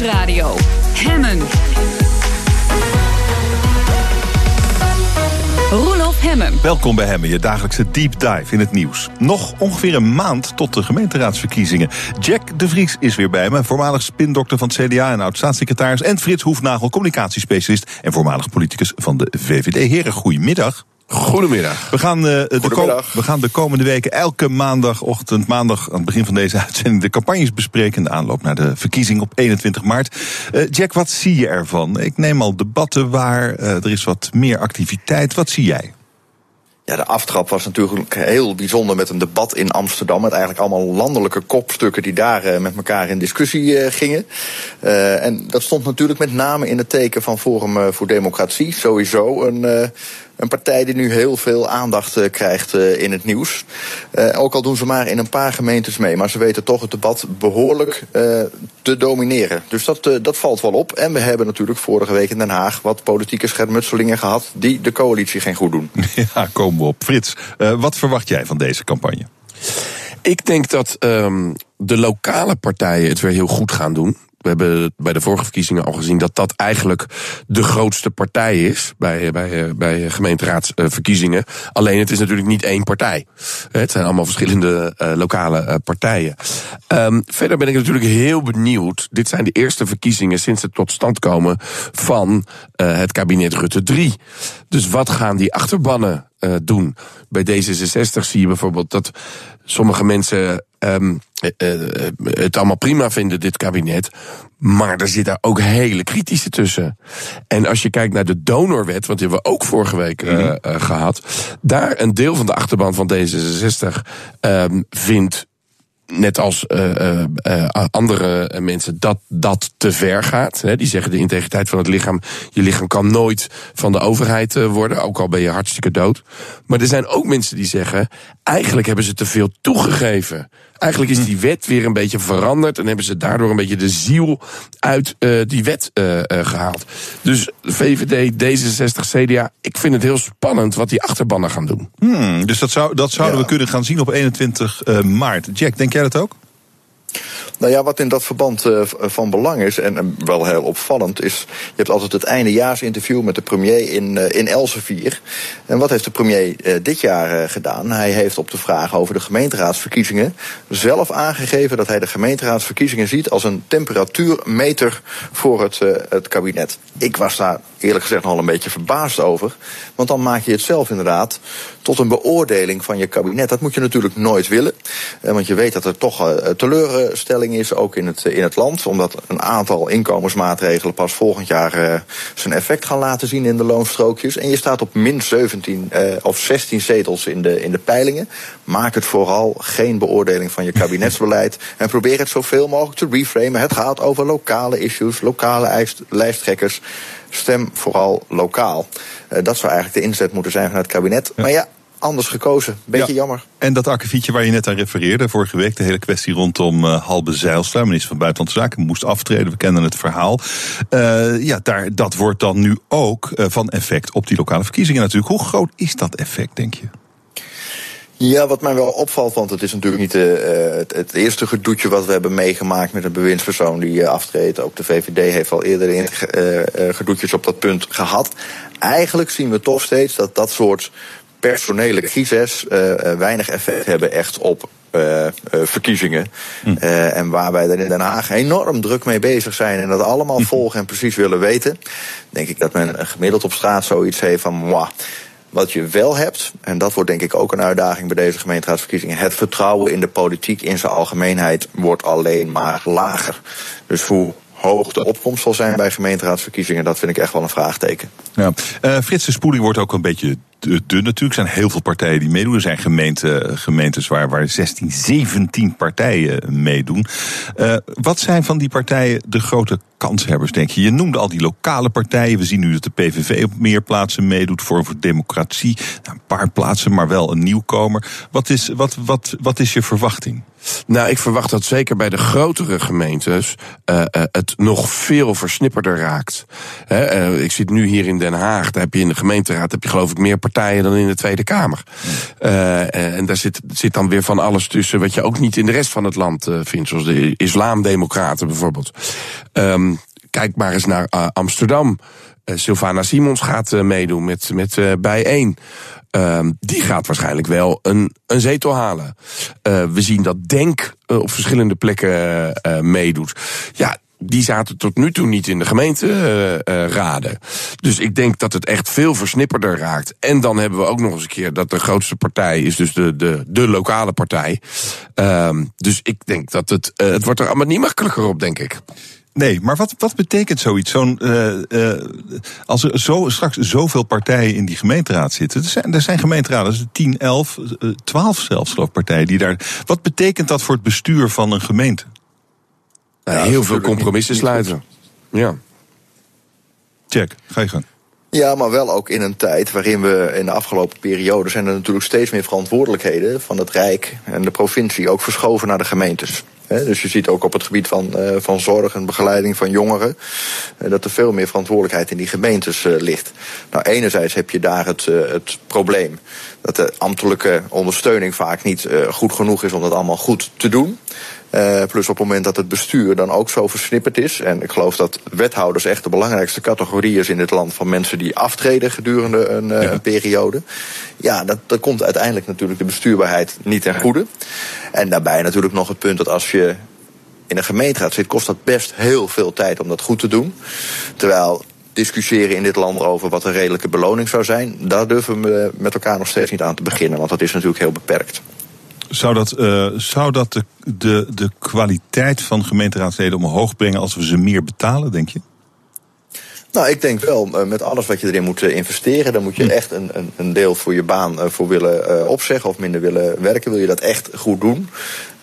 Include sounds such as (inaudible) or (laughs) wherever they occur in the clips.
Nieuwsradio. Hemmen. Roelof Hemmen. Welkom bij Hemmen, je dagelijkse deep dive in het nieuws. Nog ongeveer een maand tot de gemeenteraadsverkiezingen. Jack de Vries is weer bij me, voormalig spindokter van het CDA en oud-staatssecretaris. En Frits Hoefnagel, communicatiespecialist en voormalig politicus van de VVD. Heren, goedemiddag. Goedemiddag. We gaan, uh, de we gaan de komende weken elke maandagochtend, maandag aan het begin van deze (laughs) uitzending, de campagnes bespreken. in De aanloop naar de verkiezing op 21 maart. Uh, Jack, wat zie je ervan? Ik neem al debatten waar, uh, er is wat meer activiteit. Wat zie jij? Ja, de aftrap was natuurlijk heel bijzonder met een debat in Amsterdam. Met eigenlijk allemaal landelijke kopstukken die daar met elkaar in discussie gingen. Uh, en dat stond natuurlijk met name in het teken van Forum voor Democratie. Sowieso een, een partij die nu heel veel aandacht krijgt in het nieuws. ook al doen ze maar in een paar gemeentes mee. Maar ze weten toch het debat behoorlijk te domineren. Dus dat, dat valt wel op. En we hebben natuurlijk vorige week in Den Haag wat politieke schermutselingen gehad. die de coalitie geen goed doen. (laughs) Ja, komen we op. Frits, wat verwacht jij van deze campagne? Ik denk dat um, de lokale partijen het weer heel goed gaan doen. We hebben bij de vorige verkiezingen al gezien dat dat eigenlijk de grootste partij is bij, bij, bij gemeenteraadsverkiezingen. Alleen het is natuurlijk niet één partij. Het zijn allemaal verschillende uh, lokale uh, partijen. Um, verder ben ik natuurlijk heel benieuwd. Dit zijn de eerste verkiezingen sinds het tot stand komen van uh, het kabinet Rutte 3. Dus wat gaan die achterbannen doen. Bij D66 zie je bijvoorbeeld dat sommige mensen uh, het allemaal prima vinden, dit kabinet. Maar er zit daar ook hele kritische tussen. En als je kijkt naar de donorwet, want die hebben we ook vorige week mm -hmm. gehad. Daar een deel van de achterban van D66 um, vindt net als uh, uh, uh, andere mensen, dat dat te ver gaat. Hè. Die zeggen de integriteit van het lichaam. Je lichaam kan nooit van de overheid worden, ook al ben je hartstikke dood. Maar er zijn ook mensen die zeggen, eigenlijk hebben ze te veel toegegeven. Eigenlijk is die wet weer een beetje veranderd en hebben ze daardoor een beetje de ziel uit uh, die wet uh, uh, gehaald. Dus VVD, D66, CDA, ik vind het heel spannend wat die achterbannen gaan doen. Hmm, dus dat, zou, dat zouden ja. we kunnen gaan zien op 21 maart. Jack, denk jij dat ook? Nou ja, wat in dat verband uh, van belang is, en wel heel opvallend, is... je hebt altijd het eindejaarsinterview met de premier in, uh, in Elsevier. En wat heeft de premier dit jaar gedaan? Hij heeft op de vraag over de gemeenteraadsverkiezingen... zelf aangegeven dat hij de gemeenteraadsverkiezingen ziet... als een temperatuurmeter voor het, het kabinet. Ik was daar eerlijk gezegd al een beetje verbaasd over. Want dan maak je het zelf inderdaad tot een beoordeling van je kabinet. Dat moet je natuurlijk nooit willen. Want je weet dat er toch teleurstelling is, ook in het, in het land. Omdat een aantal inkomensmaatregelen pas volgend jaar uh, zijn effect gaan laten zien in de loonstrookjes. En je staat op min 17 uh, of 16 zetels in de, in de peilingen. Maak het vooral geen beoordeling van je (laughs) kabinetsbeleid. en probeer het zoveel mogelijk te reframen. Het gaat over lokale issues, lokale lijsttrekkers. Stem vooral lokaal. Uh, dat zou eigenlijk de inzet moeten zijn van het kabinet. Ja. Maar ja, anders gekozen. Beetje ja. jammer. En dat akkefietje waar je net aan refereerde, vorige week, de hele kwestie rondom uh, Halbe Zijlstra, minister van Buitenlandse Zaken, moest aftreden. We kennen het verhaal. Uh, ja, daar, dat wordt dan nu ook uh, van effect op die lokale verkiezingen natuurlijk. Hoe groot is dat effect, denk je? Ja, wat mij wel opvalt, want het is natuurlijk niet uh, het, het, eerste gedoetje wat we hebben meegemaakt met een bewindspersoon die uh, aftreedt. Ook de VVD heeft al eerder in, uh, gedoetjes op dat punt gehad. Eigenlijk zien we toch steeds dat dat soort personele crises weinig effect hebben echt op uh, uh, verkiezingen. Hm. Uh, en waar wij er in Den Haag enorm druk mee bezig zijn en dat allemaal volgen en precies willen weten, denk ik dat men gemiddeld op straat zoiets heeft van. Mwah, wat je wel hebt, en dat wordt denk ik ook een uitdaging bij deze gemeenteraadsverkiezingen, het vertrouwen in de politiek in zijn algemeenheid wordt alleen maar lager. Dus hoe hoog de opkomst zal zijn bij gemeenteraadsverkiezingen, dat vind ik echt wel een vraagteken. Ja. Uh, Frits, de spoeling wordt ook een beetje natuurlijk. Er zijn heel veel partijen die meedoen. Er zijn gemeente, gemeentes waar, waar 16, 17 partijen meedoen. Uh, wat zijn van die partijen de grote kanshebbers, denk je? Je noemde al die lokale partijen. We zien nu dat de PVV op meer plaatsen meedoet. Vorm voor Democratie. Nou, een paar plaatsen, maar wel een nieuwkomer. Wat is, wat, wat, wat is je verwachting? Nou, ik verwacht dat zeker bij de grotere gemeentes uh, uh, het nog veel versnipperder raakt. He, uh, ik zit nu hier in Den Haag, daar heb je in de gemeenteraad heb je geloof ik meer partijen dan in de Tweede Kamer. en daar zit, zit dan weer van alles tussen wat je ook niet in de rest van het land vindt, zoals de islamdemocraten bijvoorbeeld. Um, kijk maar eens naar Amsterdam. Sylvana Simons gaat meedoen met, met Bijeen. Uh, die gaat waarschijnlijk wel een, een zetel halen. We zien dat Denk op verschillende plekken meedoet. Ja, die zaten tot nu toe niet in de gemeenteraden. dus ik denk dat het echt veel versnipperder raakt. En dan hebben we ook nog eens een keer dat de grootste partij is dus de, de, de lokale partij. Ehm, dus ik denk dat het, het wordt er allemaal niet makkelijker op, denk ik. Nee, maar wat, wat betekent zoiets? Zo'n, uh, uh, als er zo, straks zoveel partijen in die gemeenteraad zitten. Er zijn, er zijn gemeenteraden, 10, 11, 12 zelfs, geloof partijen die daar. Wat betekent dat voor het bestuur van een gemeente? Ja, heel veel compromissen sluiten. Ja. Check, ga je gang. Ja, maar wel ook in een tijd waarin we in de afgelopen periode zijn er natuurlijk steeds meer verantwoordelijkheden van het Rijk en de provincie ook verschoven naar de gemeentes. Dus je ziet ook op het gebied van, uh, van zorg en begeleiding van jongeren uh, dat er veel meer verantwoordelijkheid in die gemeentes uh, ligt. Nou, enerzijds heb je daar het, het probleem dat de ambtelijke ondersteuning vaak niet goed genoeg is om dat allemaal goed te doen. Uh, plus op het moment dat het bestuur dan ook zo versnipperd is. En ik geloof dat wethouders echt de belangrijkste categorie is in dit land van mensen die aftreden gedurende een, uh, ja. een periode. Ja, dat, dat komt uiteindelijk natuurlijk de bestuurbaarheid niet ten goede. En daarbij natuurlijk nog het punt dat als je in een gemeenteraad zit, kost dat best heel veel tijd om dat goed te doen. Terwijl discussiëren in dit land over wat een redelijke beloning zou zijn, daar durven we met elkaar nog steeds niet aan te beginnen, want dat is natuurlijk heel beperkt. Zou dat, uh, zou dat de, de, de kwaliteit van gemeenteraadsleden omhoog brengen als we ze meer betalen, denk je? Nou, ik denk wel, met alles wat je erin moet investeren, dan moet je echt een, een, een deel voor je baan voor willen opzeggen of minder willen werken. Wil je dat echt goed doen?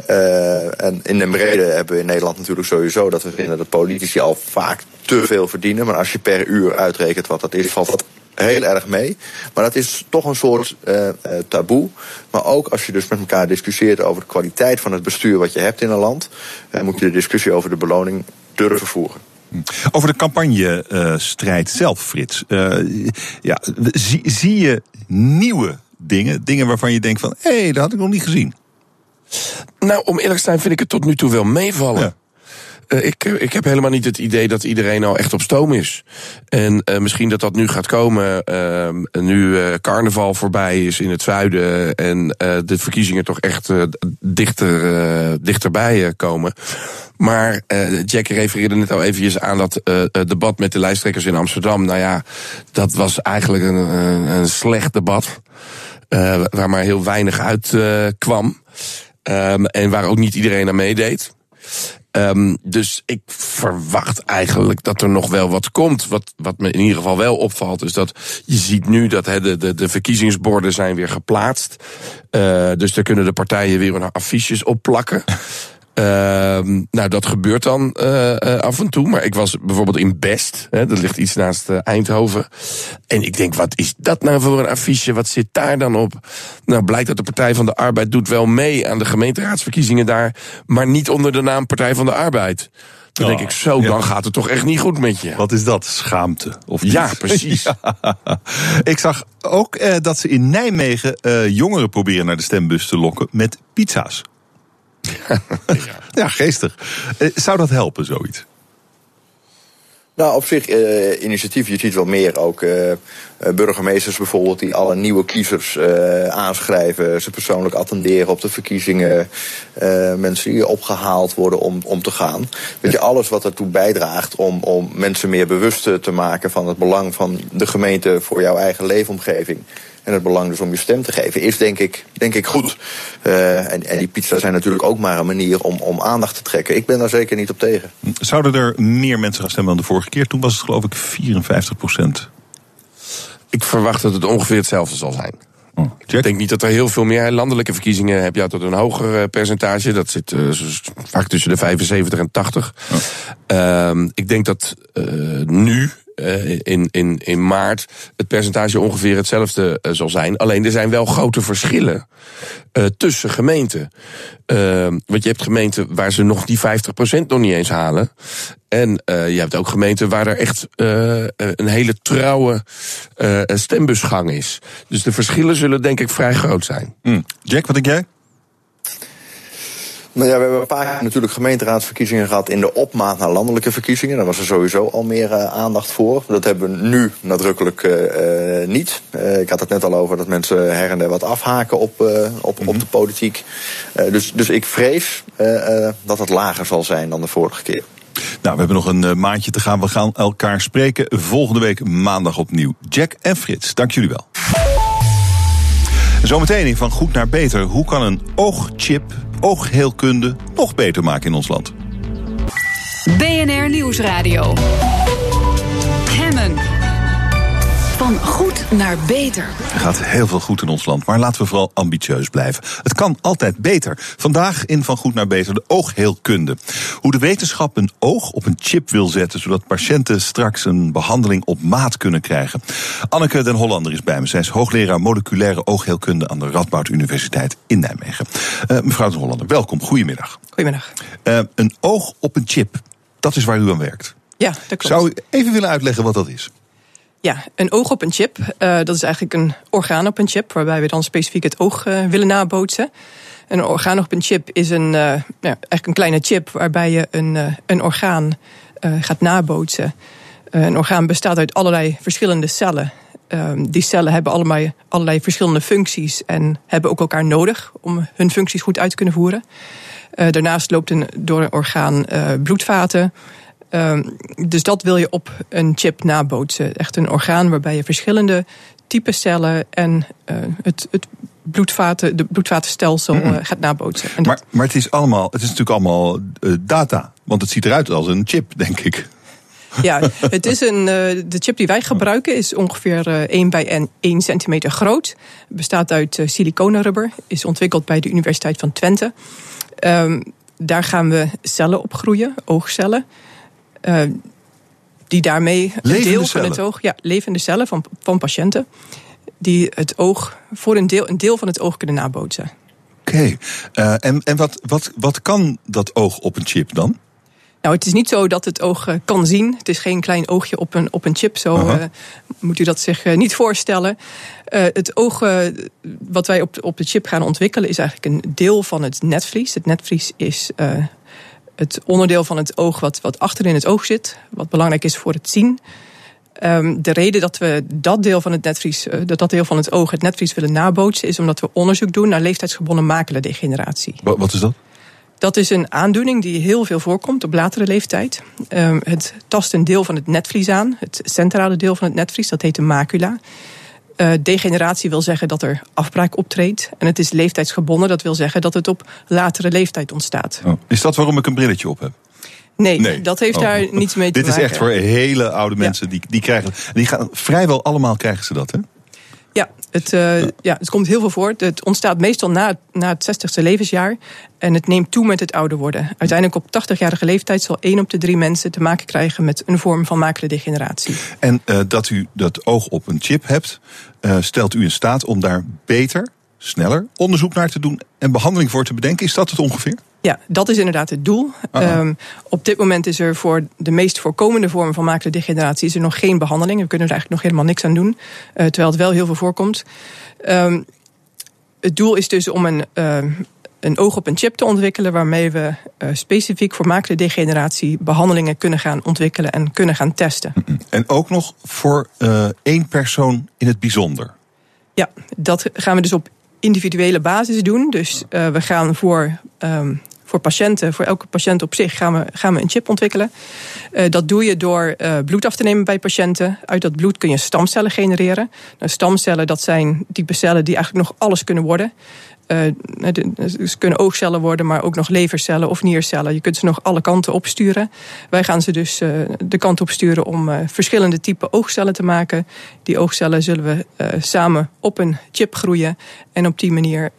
Uh, en in de brede hebben we in Nederland natuurlijk sowieso dat we vinden dat politici al vaak te veel verdienen. Maar als je per uur uitrekent wat dat is, valt dat heel erg mee. Maar dat is toch een soort uh, taboe. Maar ook als je dus met elkaar discussieert over de kwaliteit van het bestuur wat je hebt in een land, uh, moet je de discussie over de beloning durven voeren. Over de campagnestrijd zelf, Frits. ja, zie, zie je nieuwe dingen? Dingen waarvan je denkt van, hé, hey, dat had ik nog niet gezien. Nou, om eerlijk te zijn vind ik het tot nu toe wel meevallen. Ja. Uh, ik, ik heb helemaal niet het idee dat iedereen nou echt op stoom is. En uh, misschien dat dat nu gaat komen, uh, nu carnaval voorbij is in het zuiden en de verkiezingen toch echt dichter, dichterbij komen. Maar Jack refereerde net al eventjes aan dat debat met de lijsttrekkers in Amsterdam. Nou ja, dat was eigenlijk een, een slecht debat. waar maar heel weinig uit kwam. Um, en waar ook niet iedereen aan meedeed. Um, dus ik verwacht eigenlijk dat er nog wel wat komt. Wat, wat me in ieder geval wel opvalt, is dat je ziet nu dat de, de, de verkiezingsborden zijn weer geplaatst. Uh, dus daar kunnen de partijen weer hun affiches opplakken. Uh, nou, dat gebeurt dan uh, af en toe. Maar ik was bijvoorbeeld in Best. Hè, dat ligt iets naast uh, Eindhoven. En ik denk, wat is dat nou voor een affiche? Wat zit daar dan op? Nou, blijkt dat de Partij van de Arbeid doet wel mee aan de gemeenteraadsverkiezingen daar. Maar niet onder de naam Partij van de Arbeid. Dan denk ik, zo, dan gaat het toch echt niet goed met je. Wat is dat? Schaamte? Of ja, precies. (laughs) ja. Ik zag ook uh, dat ze in Nijmegen uh, jongeren proberen naar de stembus te lokken met pizza's. Ja. (laughs) ja, geestig. Zou dat helpen, zoiets? Nou, op zich, uh, initiatief, je ziet wel meer ook uh, burgemeesters bijvoorbeeld die alle nieuwe kiezers uh, aanschrijven, ze persoonlijk attenderen op de verkiezingen, mensen die opgehaald worden om, om te gaan. Weet je, alles wat ertoe bijdraagt om, om mensen meer bewust te maken van het belang van de gemeente voor jouw eigen leefomgeving en het belang dus om je stem te geven, is denk ik, denk ik goed. Uh, en, en die pizza's zijn natuurlijk ook maar een manier om, om aandacht te trekken. Ik ben daar zeker niet op tegen. Zouden er meer mensen gaan stemmen dan de vorige keer? Toen was het geloof ik 54 procent. Ik verwacht dat het ongeveer hetzelfde zal zijn. Oh, ik denk niet dat er heel veel meer landelijke verkiezingen heb je altijd een hoger percentage. Dat zit uh, vaak tussen de 75 en 80. Oh. Ehm, ik denk dat nu uh, in, in, in maart het percentage ongeveer hetzelfde uh, zal zijn. Alleen er zijn wel grote verschillen uh, tussen gemeenten. Ehm, want je hebt gemeenten waar ze nog die 50% nog niet eens halen. En je hebt ook gemeenten waar er echt een hele trouwe stembusgang is. Dus de verschillen zullen denk ik vrij groot zijn. Mm. Jack, wat denk jij? Nou ja, we hebben een paar keer natuurlijk gemeenteraadsverkiezingen gehad in de opmaat naar landelijke verkiezingen. Daar was er sowieso al meer uh, aandacht voor. Dat hebben we nu nadrukkelijk uh, niet. Uh, ik had het net al over dat mensen her en der wat afhaken op, op, op de politiek. dus, dus ik vrees dat het lager zal zijn dan de vorige keer. Nou, we hebben nog een maandje te gaan. We gaan elkaar spreken volgende week maandag opnieuw. Jack en Frits, dank jullie wel. Zometeen in van goed naar beter. Hoe kan een oogchip oogheelkunde nog beter maken in ons land? BNR Nieuwsradio. Hemmen. Van goed naar beter. Er gaat heel veel goed in ons land, maar laten we vooral ambitieus blijven. Het kan altijd beter. Vandaag in Van Goed naar Beter de oogheelkunde. Hoe de wetenschap een oog op een chip wil zetten, zodat patiënten straks een behandeling op maat kunnen krijgen. Anneke den Hollander is bij me. Zij is hoogleraar moleculaire oogheelkunde aan de Radboud Universiteit in Nijmegen. Uh, mevrouw den Hollander, welkom. Goedemiddag. Goedemiddag. Uh, een oog op een chip, dat is waar u aan werkt. Ja, dat klopt. Zou u even willen uitleggen wat dat is? Ja, een oog op een chip. Uh, dat is eigenlijk een orgaan op een chip, waarbij we dan specifiek het oog uh, willen nabootsen. Een orgaan op een chip is een, uh, ja, eigenlijk een kleine chip waarbij je een, een orgaan gaat nabootsen. een orgaan bestaat uit allerlei verschillende cellen. Ehm, die cellen hebben allemaal allerlei verschillende functies en hebben ook elkaar nodig om hun functies goed uit te kunnen voeren. daarnaast loopt een, door een orgaan bloedvaten. Ehm, dus dat wil je op een chip nabootsen. Echt een orgaan waarbij je verschillende type cellen en uh, het, het bloedvaten, de bloedvatenstelsel uh, gaat nabootsen. En maar, maar het is allemaal, het is natuurlijk allemaal uh, data. Want het ziet eruit als een chip, denk ik. Ja, (laughs) het is een, de chip die wij gebruiken is ongeveer 1 bij 1 centimeter groot. Bestaat uit siliconenrubber. Is ontwikkeld bij de Universiteit van Twente. Um, daar gaan we cellen op groeien, oogcellen. Uh, die daarmee een deel van het oog, ja, levende cellen van, van patiënten, die het oog voor een deel, een deel van het oog kunnen nabootsen. Oké, okay. uh, eh, en, en wat, wat, wat kan dat oog op een chip dan? Nou, het is niet zo dat het oog uh, kan zien. Het is geen klein oogje op een, op een chip. Zo uh, moet u dat zich uh, niet voorstellen. het oog wat wij op, op de chip gaan ontwikkelen is eigenlijk een deel van het netvlies. Het netvlies is het onderdeel van het oog wat, wat achter in het oog zit, wat belangrijk is voor het zien. Um, de reden dat we dat deel van het netvlies, uh, dat, dat deel van het oog, het netvlies willen nabootsen, is omdat we onderzoek doen naar leeftijdsgebonden maculodegeneratie. Wat, wat is dat? Dat is een aandoening die heel veel voorkomt op latere leeftijd. Um, het tast een deel van het netvlies aan, het centrale deel van het netvlies, dat heet de macula. Uh, degeneratie wil zeggen dat er afbraak optreedt. En het is leeftijdsgebonden, dat wil zeggen dat het op latere leeftijd ontstaat. Oh. Is dat waarom ik een brilletje op heb? Nee, nee. dat heeft oh. daar niets mee te Dit maken. Dit is echt voor hele oude mensen. Die, die, krijgen, die gaan, vrijwel allemaal krijgen ze dat, hè? Het, uh, ja, het komt heel veel voor. Het ontstaat meestal na, na het 60ste levensjaar. En het neemt toe met het ouder worden. Uiteindelijk op 80-jarige leeftijd zal één op de drie mensen te maken krijgen met een vorm van degeneratie. En uh, dat u dat oog op een chip hebt, uh, stelt u in staat om daar beter, sneller onderzoek naar te doen en behandeling voor te bedenken. Is dat het ongeveer? Ja, dat is inderdaad het doel. Um, op dit moment is er voor de meest voorkomende vorm van degeneratie is er nog geen behandeling. We kunnen er eigenlijk nog helemaal niks aan doen, uh, terwijl het wel heel veel voorkomt. Um, het doel is dus om een, uh, een oog op een chip te ontwikkelen waarmee we uh, specifiek voor degeneratie behandelingen kunnen gaan ontwikkelen en kunnen gaan testen. En ook nog voor één persoon in het bijzonder. Ja, dat gaan we dus op individuele basis doen. Dus uh, we gaan voor um, voor patiënten, voor elke patiënt op zich, gaan we, gaan we een chip ontwikkelen. Uh, dat doe je door uh, bloed af te nemen bij patiënten. Uit dat bloed kun je stamcellen genereren. Nou, stamcellen, dat zijn type cellen die eigenlijk nog alles kunnen worden. Uh, dus kunnen oogcellen worden, maar ook nog levercellen of niercellen. Je kunt ze nog alle kanten opsturen. Wij gaan ze dus uh, de kant op sturen om verschillende type oogcellen te maken. Die oogcellen zullen we samen op een chip groeien. En op die manier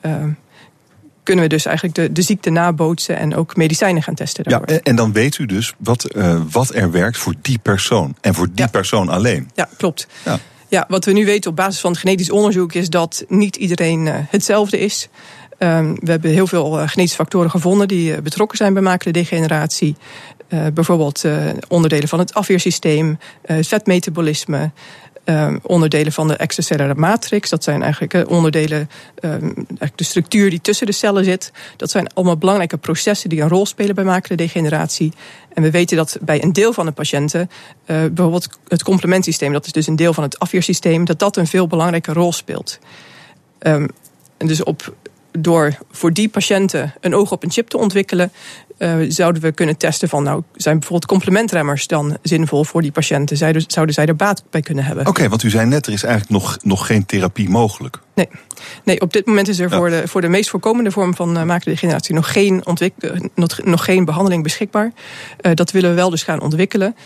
kunnen we dus eigenlijk de, de ziekte nabootsen en ook medicijnen gaan testen. Daarvoor. Ja, en dan weet u dus wat, uh, wat er werkt voor die persoon en voor die ja. persoon alleen. Ja, klopt. Ja. Ja, wat we nu weten op basis van genetisch onderzoek is dat niet iedereen uh, hetzelfde is. Um, we hebben heel veel uh, genetische factoren gevonden die uh, betrokken zijn bij maculodegeneratie. Uh, bijvoorbeeld onderdelen van het afweersysteem, vetmetabolisme, um, onderdelen van de extracellular matrix. Dat zijn eigenlijk onderdelen, um, eigenlijk de structuur die tussen de cellen zit. Dat zijn allemaal belangrijke processen die een rol spelen bij maculodegeneratie. En we weten dat bij een deel van de patiënten, bijvoorbeeld het complementsysteem, dat is dus een deel van het afweersysteem, dat dat een veel belangrijke rol speelt. Um, en dus op door voor die patiënten een oog op een chip te ontwikkelen, uh, zouden we kunnen testen van, nou, zijn bijvoorbeeld complementremmers dan zinvol voor die patiënten? Zouden, zouden zij er baat bij kunnen hebben? Oké, okay, want u zei net, er is eigenlijk nog, nog geen therapie mogelijk. Nee. nee, op dit moment is er ja. voor, de, voor de meest voorkomende vorm van uh, maculodegeneratie nog geen, ontwik nog, nog geen behandeling beschikbaar. Uh, dat willen we wel dus gaan ontwikkelen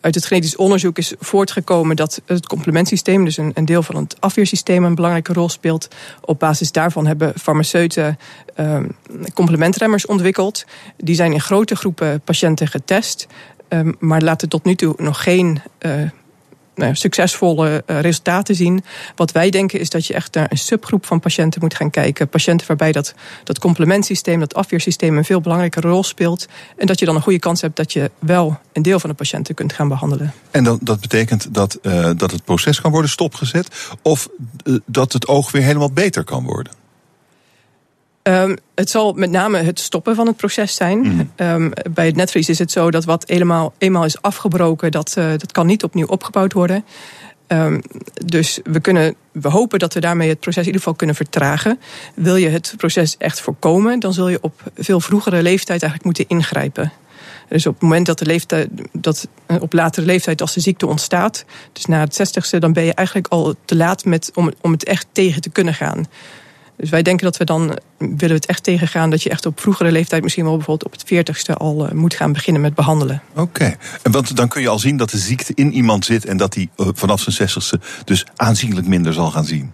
uit het genetisch onderzoek is voortgekomen dat het complementsysteem, dus een, deel van het afweersysteem, een belangrijke rol speelt. Op basis daarvan hebben farmaceuten um, complementremmers ontwikkeld. Die zijn in grote groepen patiënten getest, um, maar laten tot nu toe nog geen uh, nou, succesvolle uh, resultaten zien. Wat wij denken is dat je echt naar een subgroep van patiënten moet gaan kijken. Patiënten waarbij dat, dat complementsysteem, dat afweersysteem een veel belangrijke rol speelt. En dat je dan een goede kans hebt dat je wel een deel van de patiënten kunt gaan behandelen. En dat, dat betekent dat, uh, dat het proces kan worden stopgezet of uh, dat het oog weer helemaal beter kan worden? Um, het zal met name het stoppen van het proces zijn. Mm. Um, bij het netvlies is het zo dat wat eenmaal, eenmaal is afgebroken, dat, uh, dat kan niet opnieuw opgebouwd worden. Um, dus we, kunnen, we hopen dat we daarmee het proces in ieder geval kunnen vertragen. Wil je het proces echt voorkomen, dan zul je op veel vroegere leeftijd eigenlijk moeten ingrijpen. Dus op het moment dat de leeftijd, dat op latere leeftijd als de ziekte ontstaat, dus na het zestigste, dan ben je eigenlijk al te laat met, om, om het echt tegen te kunnen gaan. Dus wij denken dat we dan willen we het echt tegengaan dat je echt op vroegere leeftijd, misschien wel bijvoorbeeld op het veertigste, al uh, moet gaan beginnen met behandelen. Oké, okay. en want dan kun je al zien dat de ziekte in iemand zit en dat die uh, vanaf zijn zestigste dus aanzienlijk minder zal gaan zien.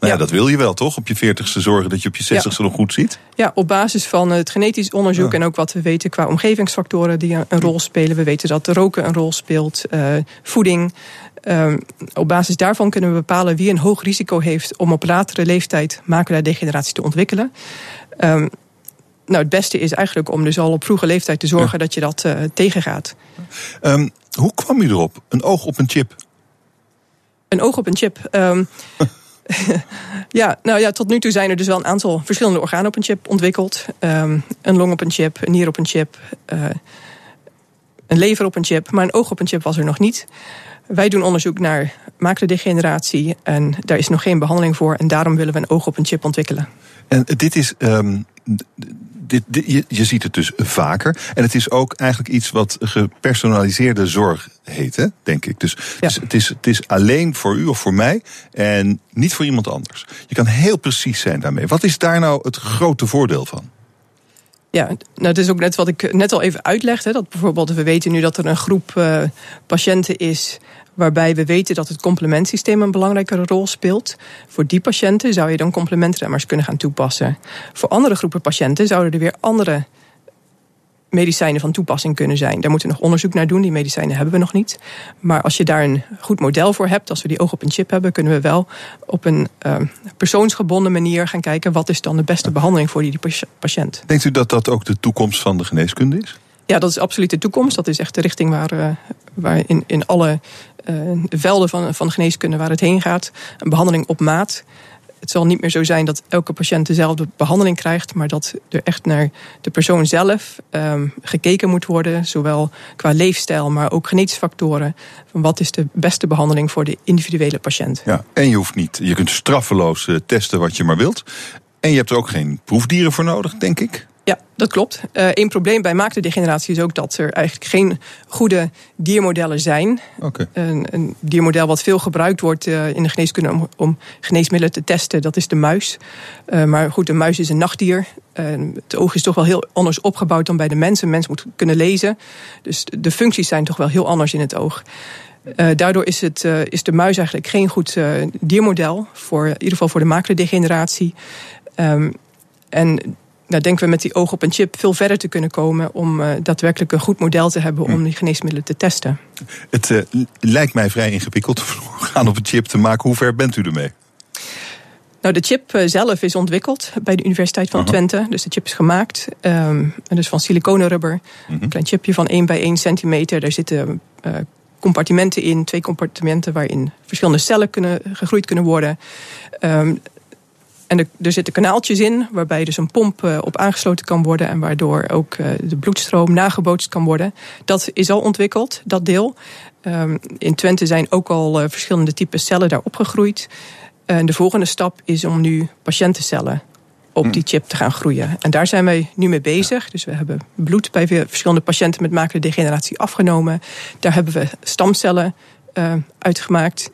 Nou ja, dat wil je wel toch? Op je veertigste zorgen dat je op je zestigste ja. nog goed ziet? Ja, op basis van het genetisch onderzoek ja. en ook wat we weten qua omgevingsfactoren die een rol spelen. We weten dat roken een rol speelt, uh, voeding. Um, op basis daarvan kunnen we bepalen wie een hoog risico heeft om op latere leeftijd macula-degeneratie te ontwikkelen. Um, nou, het beste is eigenlijk om dus al op vroege leeftijd te zorgen ja. dat je dat uh, tegengaat. Um, hoe kwam u erop? Een oog op een chip? Een oog op een chip. (laughs) ja, nou ja, tot nu toe zijn er dus wel een aantal verschillende organen op een chip ontwikkeld. Een long op een chip, een nier op een chip, uh, een lever op een chip, maar een oog op een chip was er nog niet. Wij doen onderzoek naar macrodegeneratie en daar is nog geen behandeling voor en daarom willen we een oog op een chip ontwikkelen. En dit is um, dit, dit, je, je, ziet het dus vaker. En het is ook eigenlijk iets wat gepersonaliseerde zorg heet, hè, denk ik. Dus, ja. dus het, is, het is alleen voor u of voor mij en niet voor iemand anders. Je kan heel precies zijn daarmee. Wat is daar nou het grote voordeel van? Ja, nou, het is ook net wat ik net al even uitlegde. Dat bijvoorbeeld, we weten nu dat er een groep uh, patiënten is waarbij we weten dat het complementsysteem een belangrijke rol speelt. Voor die patiënten zou je dan complementremmers kunnen gaan toepassen. Voor andere groepen patiënten zouden er weer andere medicijnen van toepassing kunnen zijn. Daar moeten we nog onderzoek naar doen. Die medicijnen hebben we nog niet. Maar als je daar een goed model voor hebt, als we die oog op een chip hebben, kunnen we wel op een uh, persoonsgebonden manier gaan kijken wat is dan de beste behandeling voor die patiënt. Denkt u dat dat ook de toekomst van de geneeskunde is? Ja, dat is absoluut de toekomst. Dat is echt de richting waar, uh, waar in, in alle velden van, van geneeskunde waar het heen gaat. Een behandeling op maat. Het zal niet meer zo zijn dat elke patiënt dezelfde behandeling krijgt, maar dat er echt naar de persoon zelf um, gekeken moet worden, zowel qua leefstijl, maar ook genetische factoren. Van wat is de beste behandeling voor de individuele patiënt? Ja, en je hoeft niet, je kunt straffeloos testen wat je maar wilt. En je hebt er ook geen proefdieren voor nodig, denk ik. Ja, dat klopt. Uh, een probleem bij maakdegeneratie is ook dat er eigenlijk geen goede diermodellen zijn. Okay. Een, een, diermodel wat veel gebruikt wordt uh, in de geneeskunde om, om, geneesmiddelen te testen, dat is de muis. Uh, maar goed, de muis is een nachtdier. het oog is toch wel heel anders opgebouwd dan bij de mens. Een mens moet kunnen lezen. Dus de functies zijn toch wel heel anders in het oog. Uh, daardoor is, het, uh, is de muis eigenlijk geen goed uh, diermodel, voor, in ieder geval voor de maculodegeneratie. Um, en nou denken we met die oog op een chip veel verder te kunnen komen om uh, daadwerkelijk een goed model te hebben om die geneesmiddelen te testen. Het uh, lijkt mij vrij ingewikkeld (laughs) om gaan op een chip te maken. Hoe ver bent u ermee? Nou, de chip uh, zelf is ontwikkeld bij de Universiteit van uh-huh. Twente. Dus de chip is gemaakt. Um, dus van siliconenrubber. Uh-huh. Een klein chipje van 1 bij 1 centimeter. Daar zitten compartimenten in. Twee compartimenten waarin verschillende cellen kunnen, gegroeid kunnen worden. Um, en er, er, zitten kanaaltjes in waarbij dus een pomp uh, op aangesloten kan worden en waardoor ook uh, de bloedstroom nagebootst kan worden. Dat is al ontwikkeld, dat deel. Um, in Twente zijn ook al uh, verschillende typen cellen daar opgegroeid. En de volgende stap is om nu patiëntencellen op die chip te gaan groeien. En daar zijn wij nu mee bezig. Dus we hebben bloed bij verschillende patiënten met maculodegeneratie afgenomen. Daar hebben we stamcellen uitgemaakt.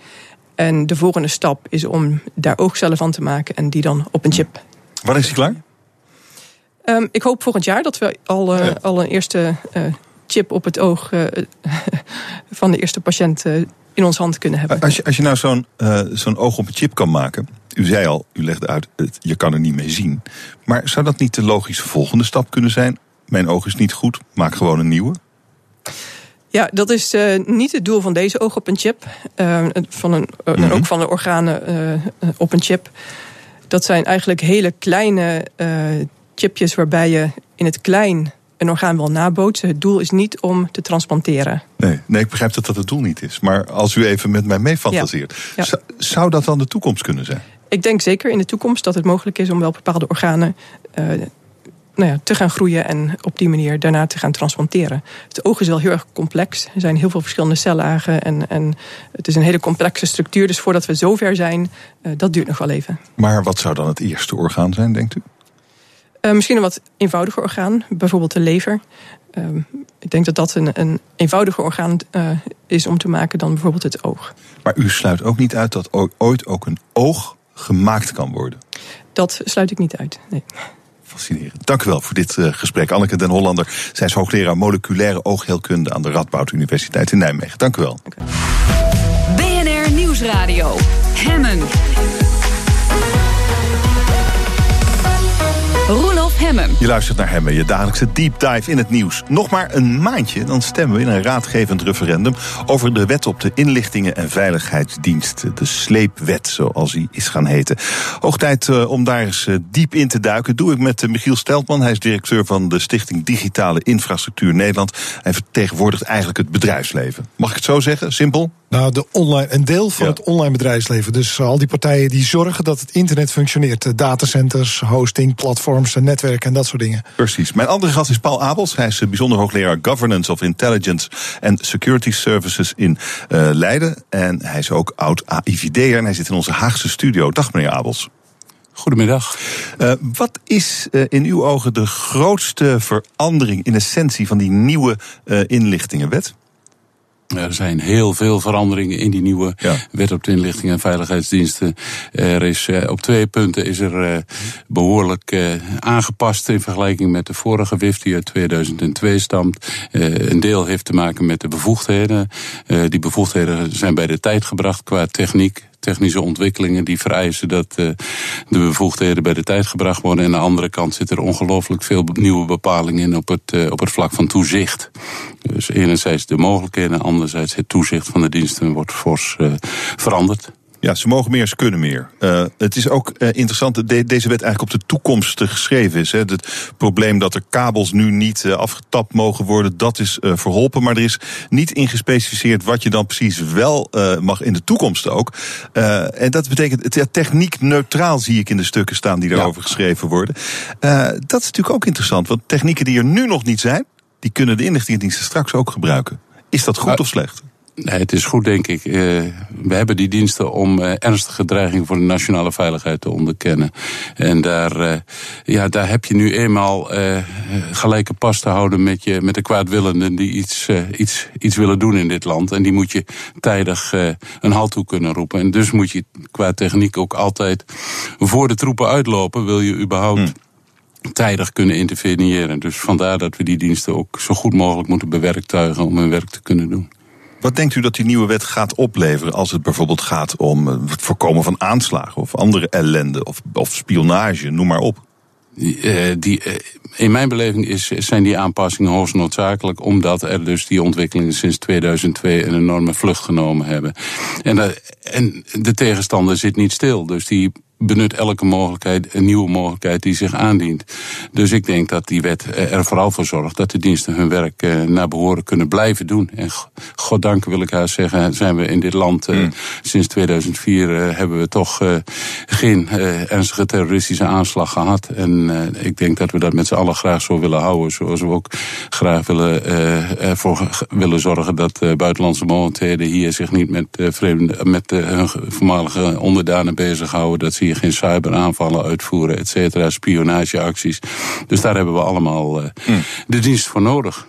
En de volgende stap is om daar oogcellen van te maken en die dan op een chip. Wanneer is die klaar? Um, ik hoop volgend jaar dat we al, uh, ja. al een eerste uh, chip op het oog uh, (laughs) van de eerste patiënt in ons hand kunnen hebben. Als je, als je nou zo'n zo'n oog op een chip kan maken. U zei al, u legde uit, je kan er niet mee zien. Maar zou dat niet de logische volgende stap kunnen zijn? Mijn oog is niet goed, maak gewoon een nieuwe. Ja, dat is uh, niet het doel van deze oog op een chip. Uh, van een, uh, mm -hmm. Ook van de organen op een chip. Dat zijn eigenlijk hele kleine chipjes waarbij je in het klein een orgaan wil nabootsen. Het doel is niet om te transplanteren. Nee, nee ik begrijp dat dat het doel niet is. Maar als u even met mij meefantaseert, ja. ja. zou dat dan de toekomst kunnen zijn? Ik denk zeker in de toekomst dat het mogelijk is om wel bepaalde organen nou ja, te gaan groeien en op die manier daarna te gaan transplanteren. Het oog is wel heel erg complex. Er zijn heel veel verschillende cellagen en, en het is een hele complexe structuur. Dus voordat we zover zijn, uh, dat duurt nog wel even. Maar wat zou dan het eerste orgaan zijn, denkt u? Uh, misschien een wat eenvoudiger orgaan, bijvoorbeeld de lever. Uh, ik denk dat dat een, een eenvoudiger orgaan uh, is om te maken dan bijvoorbeeld het oog. Maar u sluit ook niet uit dat ooit ook een oog gemaakt kan worden? Dat sluit ik niet uit, nee. Fascinerend. Dank u wel voor dit uh, gesprek. Anneke den Hollander, zij is hoogleraar moleculaire oogheelkunde aan de Radboud Universiteit in Nijmegen. Dank u wel. BNR Nieuwsradio. Hemmen. Je luistert naar Hemmen, je dagelijkse deep dive in het nieuws. Nog maar een maandje, dan stemmen we in een raadgevend referendum... over de wet op de inlichtingen- en veiligheidsdienst. De sleepwet, zoals die is gaan heten. Hoog tijd uh, om daar eens uh, diep in te duiken. doe ik met uh, Michiel Steltman. Hij is directeur van de Stichting Digitale Infrastructuur Nederland. Hij vertegenwoordigt eigenlijk het bedrijfsleven. Mag ik het zo zeggen? Simpel? Nou, de online, een deel van ja. het online bedrijfsleven. Dus al die partijen die zorgen dat het internet functioneert. Datacenters, hosting, platforms, netwerken en dat soort dingen. Precies. Mijn andere gast is Paul Abels. Hij is bijzonder hoogleraar Governance of Intelligence and Security Services in uh, Leiden. En hij is ook oud AIVD'er en hij zit in onze Haagse studio. Dag meneer Abels. Goedemiddag. Uh, wat is uh, in uw ogen de grootste verandering in essentie van die nieuwe uh, inlichtingenwet? Er zijn heel veel veranderingen in die nieuwe ja. wet op de inlichting en veiligheidsdiensten. Er is uh, op twee punten is er uh, behoorlijk uh, aangepast in vergelijking met de vorige WIF die uit 2002 stamt. een deel heeft te maken met de bevoegdheden. die bevoegdheden zijn bij de tijd gebracht qua techniek technische ontwikkelingen die vereisen dat uh, de bevoegdheden bij de tijd gebracht worden. En aan de andere kant zit er ongelooflijk veel nieuwe bepalingen in op het, uh, op het vlak van toezicht. Dus enerzijds de mogelijkheden, anderzijds het toezicht van de diensten wordt fors uh, veranderd. Ja, ze mogen meer, ze kunnen meer. Uh, het is ook uh, interessant dat de, deze wet eigenlijk op de toekomst geschreven is. Hè. Het probleem dat er kabels nu niet uh, afgetapt mogen worden, dat is verholpen. Maar er is niet ingespecificeerd wat je dan precies wel mag in de toekomst ook. en dat betekent, het, ja, techniek neutraal zie ik in de stukken staan die daarover ja. geschreven worden. dat is natuurlijk ook interessant, want technieken die er nu nog niet zijn, die kunnen de inlichtingendiensten straks ook gebruiken. Is dat goed of slecht? Nee, het is goed, denk ik. Uh, we hebben die diensten om uh, ernstige dreigingen voor de nationale veiligheid te onderkennen. En daar, uh, ja, daar heb je nu eenmaal gelijke pas te houden met, je, met de kwaadwillenden die iets, iets, iets willen doen in dit land. En die moet je tijdig een halt toe kunnen roepen. En dus moet je qua techniek ook altijd voor de troepen uitlopen. Wil je überhaupt. Hmm tijdig kunnen interveneren. Dus vandaar dat we die diensten ook zo goed mogelijk moeten bewerktuigen om hun werk te kunnen doen. Wat denkt u dat die nieuwe wet gaat opleveren als het bijvoorbeeld gaat om het voorkomen van aanslagen of andere ellende of, of spionage, noem maar op? die, in mijn beleving is, zijn die aanpassingen hoogst noodzakelijk, omdat er dus die ontwikkelingen sinds 2002 een enorme vlucht genomen hebben. En, en de tegenstander zit niet stil, dus die benut elke mogelijkheid, een nieuwe mogelijkheid die zich aandient. Dus ik denk dat die wet er vooral voor zorgt dat de diensten hun werk eh, naar behoren kunnen blijven doen. En goddank wil ik haar zeggen, zijn we in dit land uh, sinds 2004 uh, hebben we toch geen ernstige terroristische aanslag gehad. En ik denk dat we dat met z'n allen graag zo willen houden. Zoals we ook graag willen, ervoor willen zorgen dat buitenlandse mogendheden hier zich niet met, vreemde, met hun voormalige onderdanen bezighouden. Dat ze geen cyberaanvallen uitvoeren, et cetera, spionageacties. Dus daar hebben we allemaal uh, de dienst voor nodig.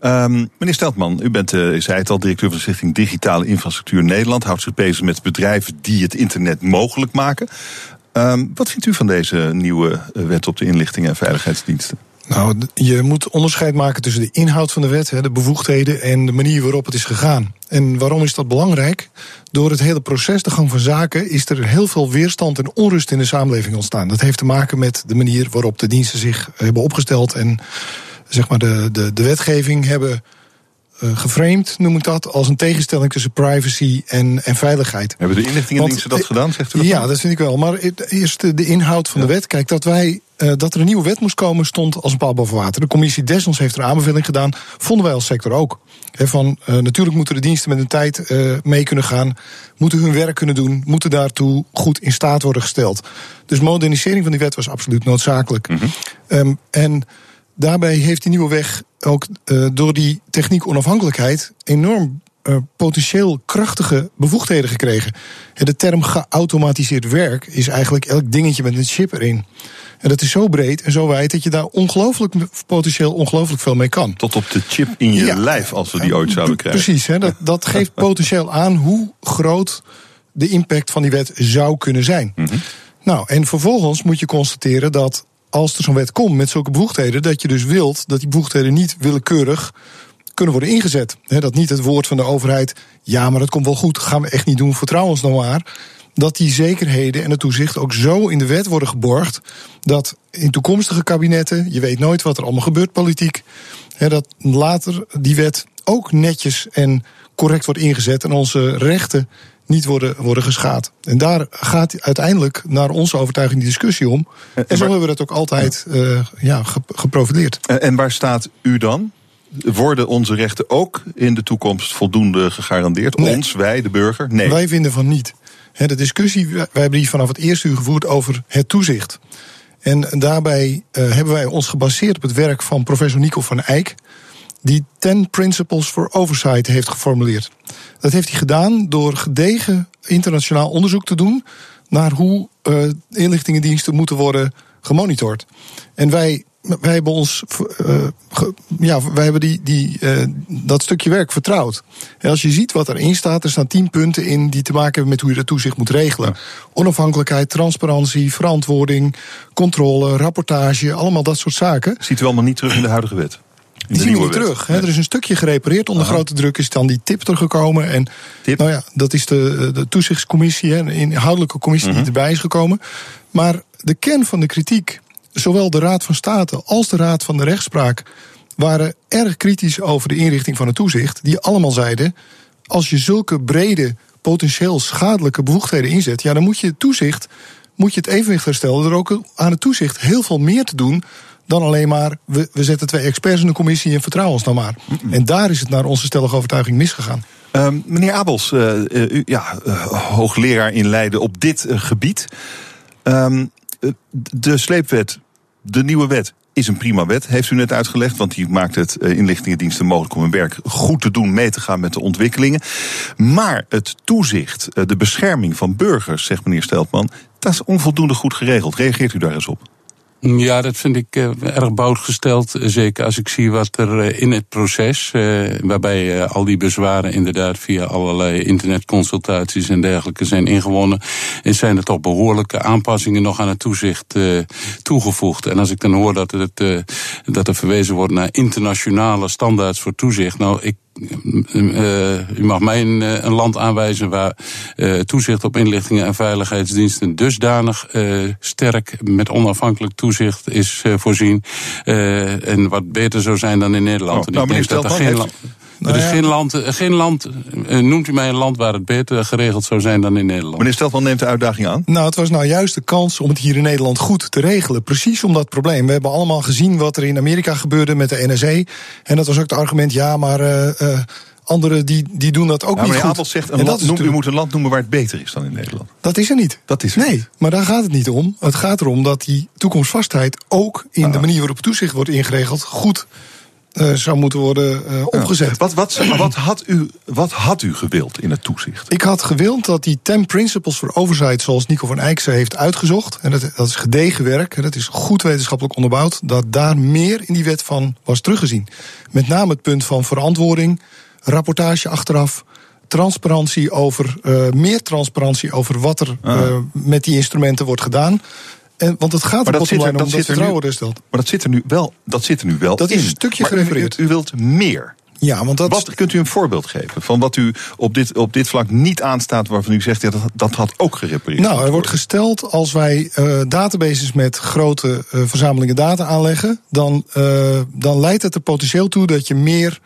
Um, meneer Steltman, u bent, uh, zei het al, directeur van de Stichting Digitale Infrastructuur Nederland. Houdt zich bezig met bedrijven die het internet mogelijk maken. Um, wat vindt u van deze nieuwe wet op de inlichting en veiligheidsdiensten? Nou, je moet onderscheid maken tussen de inhoud van de wet, de bevoegdheden en de manier waarop het is gegaan. En waarom is dat belangrijk? Door het hele proces, de gang van zaken, is er heel veel weerstand en onrust in de samenleving ontstaan. Dat heeft te maken met de manier waarop de diensten zich hebben opgesteld en zeg maar de, de, de wetgeving hebben geframed, noem ik dat, als een tegenstelling tussen privacy en, en veiligheid. Hebben de inlichtingendiensten dat gedaan, zegt u dat? Ja, dat vind ik wel. Maar eerst de inhoud van de wet. Kijk, dat wij uh, dat er een nieuwe wet moest komen, stond als een paal boven water. De commissie Desnos heeft er een aanbeveling gedaan. Vonden wij als sector ook. He, van, uh, natuurlijk moeten de diensten met de tijd uh, mee kunnen gaan. Moeten hun werk kunnen doen. Moeten daartoe goed in staat worden gesteld. Dus modernisering van die wet was absoluut noodzakelijk. Mm -hmm. um, en daarbij heeft die nieuwe weg ook uh, door die techniek onafhankelijkheid enorm uh, potentieel krachtige bevoegdheden gekregen. De term geautomatiseerd werk is eigenlijk elk dingetje met een chip erin. En dat is zo breed en zo wijd dat je daar ongelooflijk potentieel ongelooflijk veel mee kan. Tot op de chip in je ja, lijf, als we die ooit zouden krijgen. Precies, hè, dat, dat geeft (laughs) potentieel aan hoe groot de impact van die wet zou kunnen zijn. Mm -hmm. Nou, en vervolgens moet je constateren dat als er zo'n wet komt met zulke bevoegdheden, dat je dus wilt dat die bevoegdheden niet willekeurig kunnen worden ingezet. dat niet het woord van de overheid, ja, maar dat komt wel goed, gaan we echt niet doen, vertrouw ons nou maar. Dat die zekerheden en het toezicht ook zo in de wet worden geborgd. dat in toekomstige kabinetten, je weet nooit wat er allemaal gebeurt politiek. dat later die wet ook netjes en correct wordt ingezet en onze rechten niet worden, worden geschaad. En daar gaat uiteindelijk naar onze overtuiging die discussie om. En, en zo hebben we dat ook altijd ja. Uh, ja, geprofileerd. En waar staat u dan? Worden onze rechten ook in de toekomst voldoende gegarandeerd? Nee. Ons, wij, de burger? Nee. Wij vinden van niet. de discussie, wij hebben die vanaf het eerste uur gevoerd over het toezicht. En daarbij uh, hebben wij ons gebaseerd op het werk van professor Nico van Eyck die 10 Principles for Oversight heeft geformuleerd. Dat heeft hij gedaan door gedegen internationaal onderzoek te doen naar hoe uh, inlichtingendiensten moeten worden gemonitord. En wij, wij hebben ons, uh, ge, ja, wij hebben die, die, uh, dat stukje werk vertrouwd. En als je ziet wat erin staat, er staan tien punten in die te maken hebben met hoe je dat toezicht moet regelen. Onafhankelijkheid, transparantie, verantwoording, controle, rapportage, allemaal dat soort zaken. Ziet u allemaal niet terug in de huidige wet? Die zien we niet terug. Hè. Er is een stukje gerepareerd. Onder Aha. grote druk is dan die tip teruggekomen. En tip. nou ja, dat is de, de toezichtscommissie, hè, een inhoudelijke commissie die erbij is gekomen. Maar de kern van de kritiek, zowel de Raad van State als de Raad van de Rechtspraak, waren erg kritisch over de inrichting van het toezicht. Die allemaal zeiden: als je zulke brede, potentieel schadelijke bevoegdheden inzet, ja, dan moet je het toezicht, moet je het evenwicht herstellen. Er ook aan het toezicht heel veel meer te doen dan alleen maar we, we zetten twee experts in de commissie en vertrouwen ons dan maar. Mm -mm. En daar is het naar onze stellige overtuiging misgegaan. Um, meneer Abels, uh, uh, u, ja, uh, hoogleraar in Leiden op dit gebied. Um, de sleepwet, de nieuwe wet, is een prima wet, heeft u net uitgelegd. Want die maakt het inlichtingendiensten mogelijk om hun werk goed te doen, mee te gaan met de ontwikkelingen. Maar het toezicht, de bescherming van burgers, zegt meneer Steltman, dat is onvoldoende goed geregeld. Reageert u daar eens op? Ja, dat vind ik uh, erg boud gesteld. Zeker als ik zie wat er uh, in het proces, waarbij al die bezwaren inderdaad via allerlei internetconsultaties en dergelijke zijn ingewonnen, en zijn er toch behoorlijke aanpassingen nog aan het toezicht toegevoegd. En als ik dan hoor dat, het, dat er verwezen wordt naar internationale standaards voor toezicht, nou, ik u mag mij een, een, land aanwijzen waar toezicht op inlichtingen en veiligheidsdiensten dusdanig sterk met onafhankelijk toezicht is voorzien. en wat beter zou zijn dan in Nederland. Oh, nou, ik denk dat er geen land. Nou er is geen land, eh, geen land, eh, noemt u mij een land waar het beter geregeld zou zijn dan in Nederland? Meneer Steltman neemt de uitdaging aan. Nou, het was nou juist de kans om het hier in Nederland goed te regelen. Precies om dat probleem. We hebben allemaal gezien wat er in Amerika gebeurde met de NSE. En dat was ook het argument, ja, maar... Uh, Anderen die, die doen dat ook ja, niet goed. Abel zegt, een land, noem, u moet een land noemen waar het beter is dan in Nederland. Dat is er niet. Dat is er nee, maar daar gaat het niet om. Het gaat erom dat die toekomstvastheid ook in de ah. manier waarop toezicht wordt ingeregeld goed uh, zou moeten worden uh, opgezet. Wat, wat, wat, had u, wat had u gewild in het toezicht? Ik had gewild dat die 10 principles for oversight, zoals Nico van Eijksen heeft uitgezocht, en dat, dat is gedegen werk, dat is goed wetenschappelijk onderbouwd, dat daar meer in die wet van was teruggezien. Met name het punt van verantwoording, rapportage achteraf, transparantie over, uh, meer transparantie over wat er uh, met die instrumenten wordt gedaan. En, want het gaat maar dat zit er, dat zit er nu, Maar dat zit er nu wel, dat zit er nu wel dat in. is een stukje gerefereerd. U, u, wilt meer. Ja, want dat... Wat, kunt u een voorbeeld geven van wat u op dit, op dit vlak niet aanstaat... waarvan u zegt, ja, dat, dat had ook gerepareerd Nou, er wordt gesteld als wij uh, databases met grote uh, verzamelingen data aanleggen... Dan, uh, dan leidt het er potentieel toe dat je meer...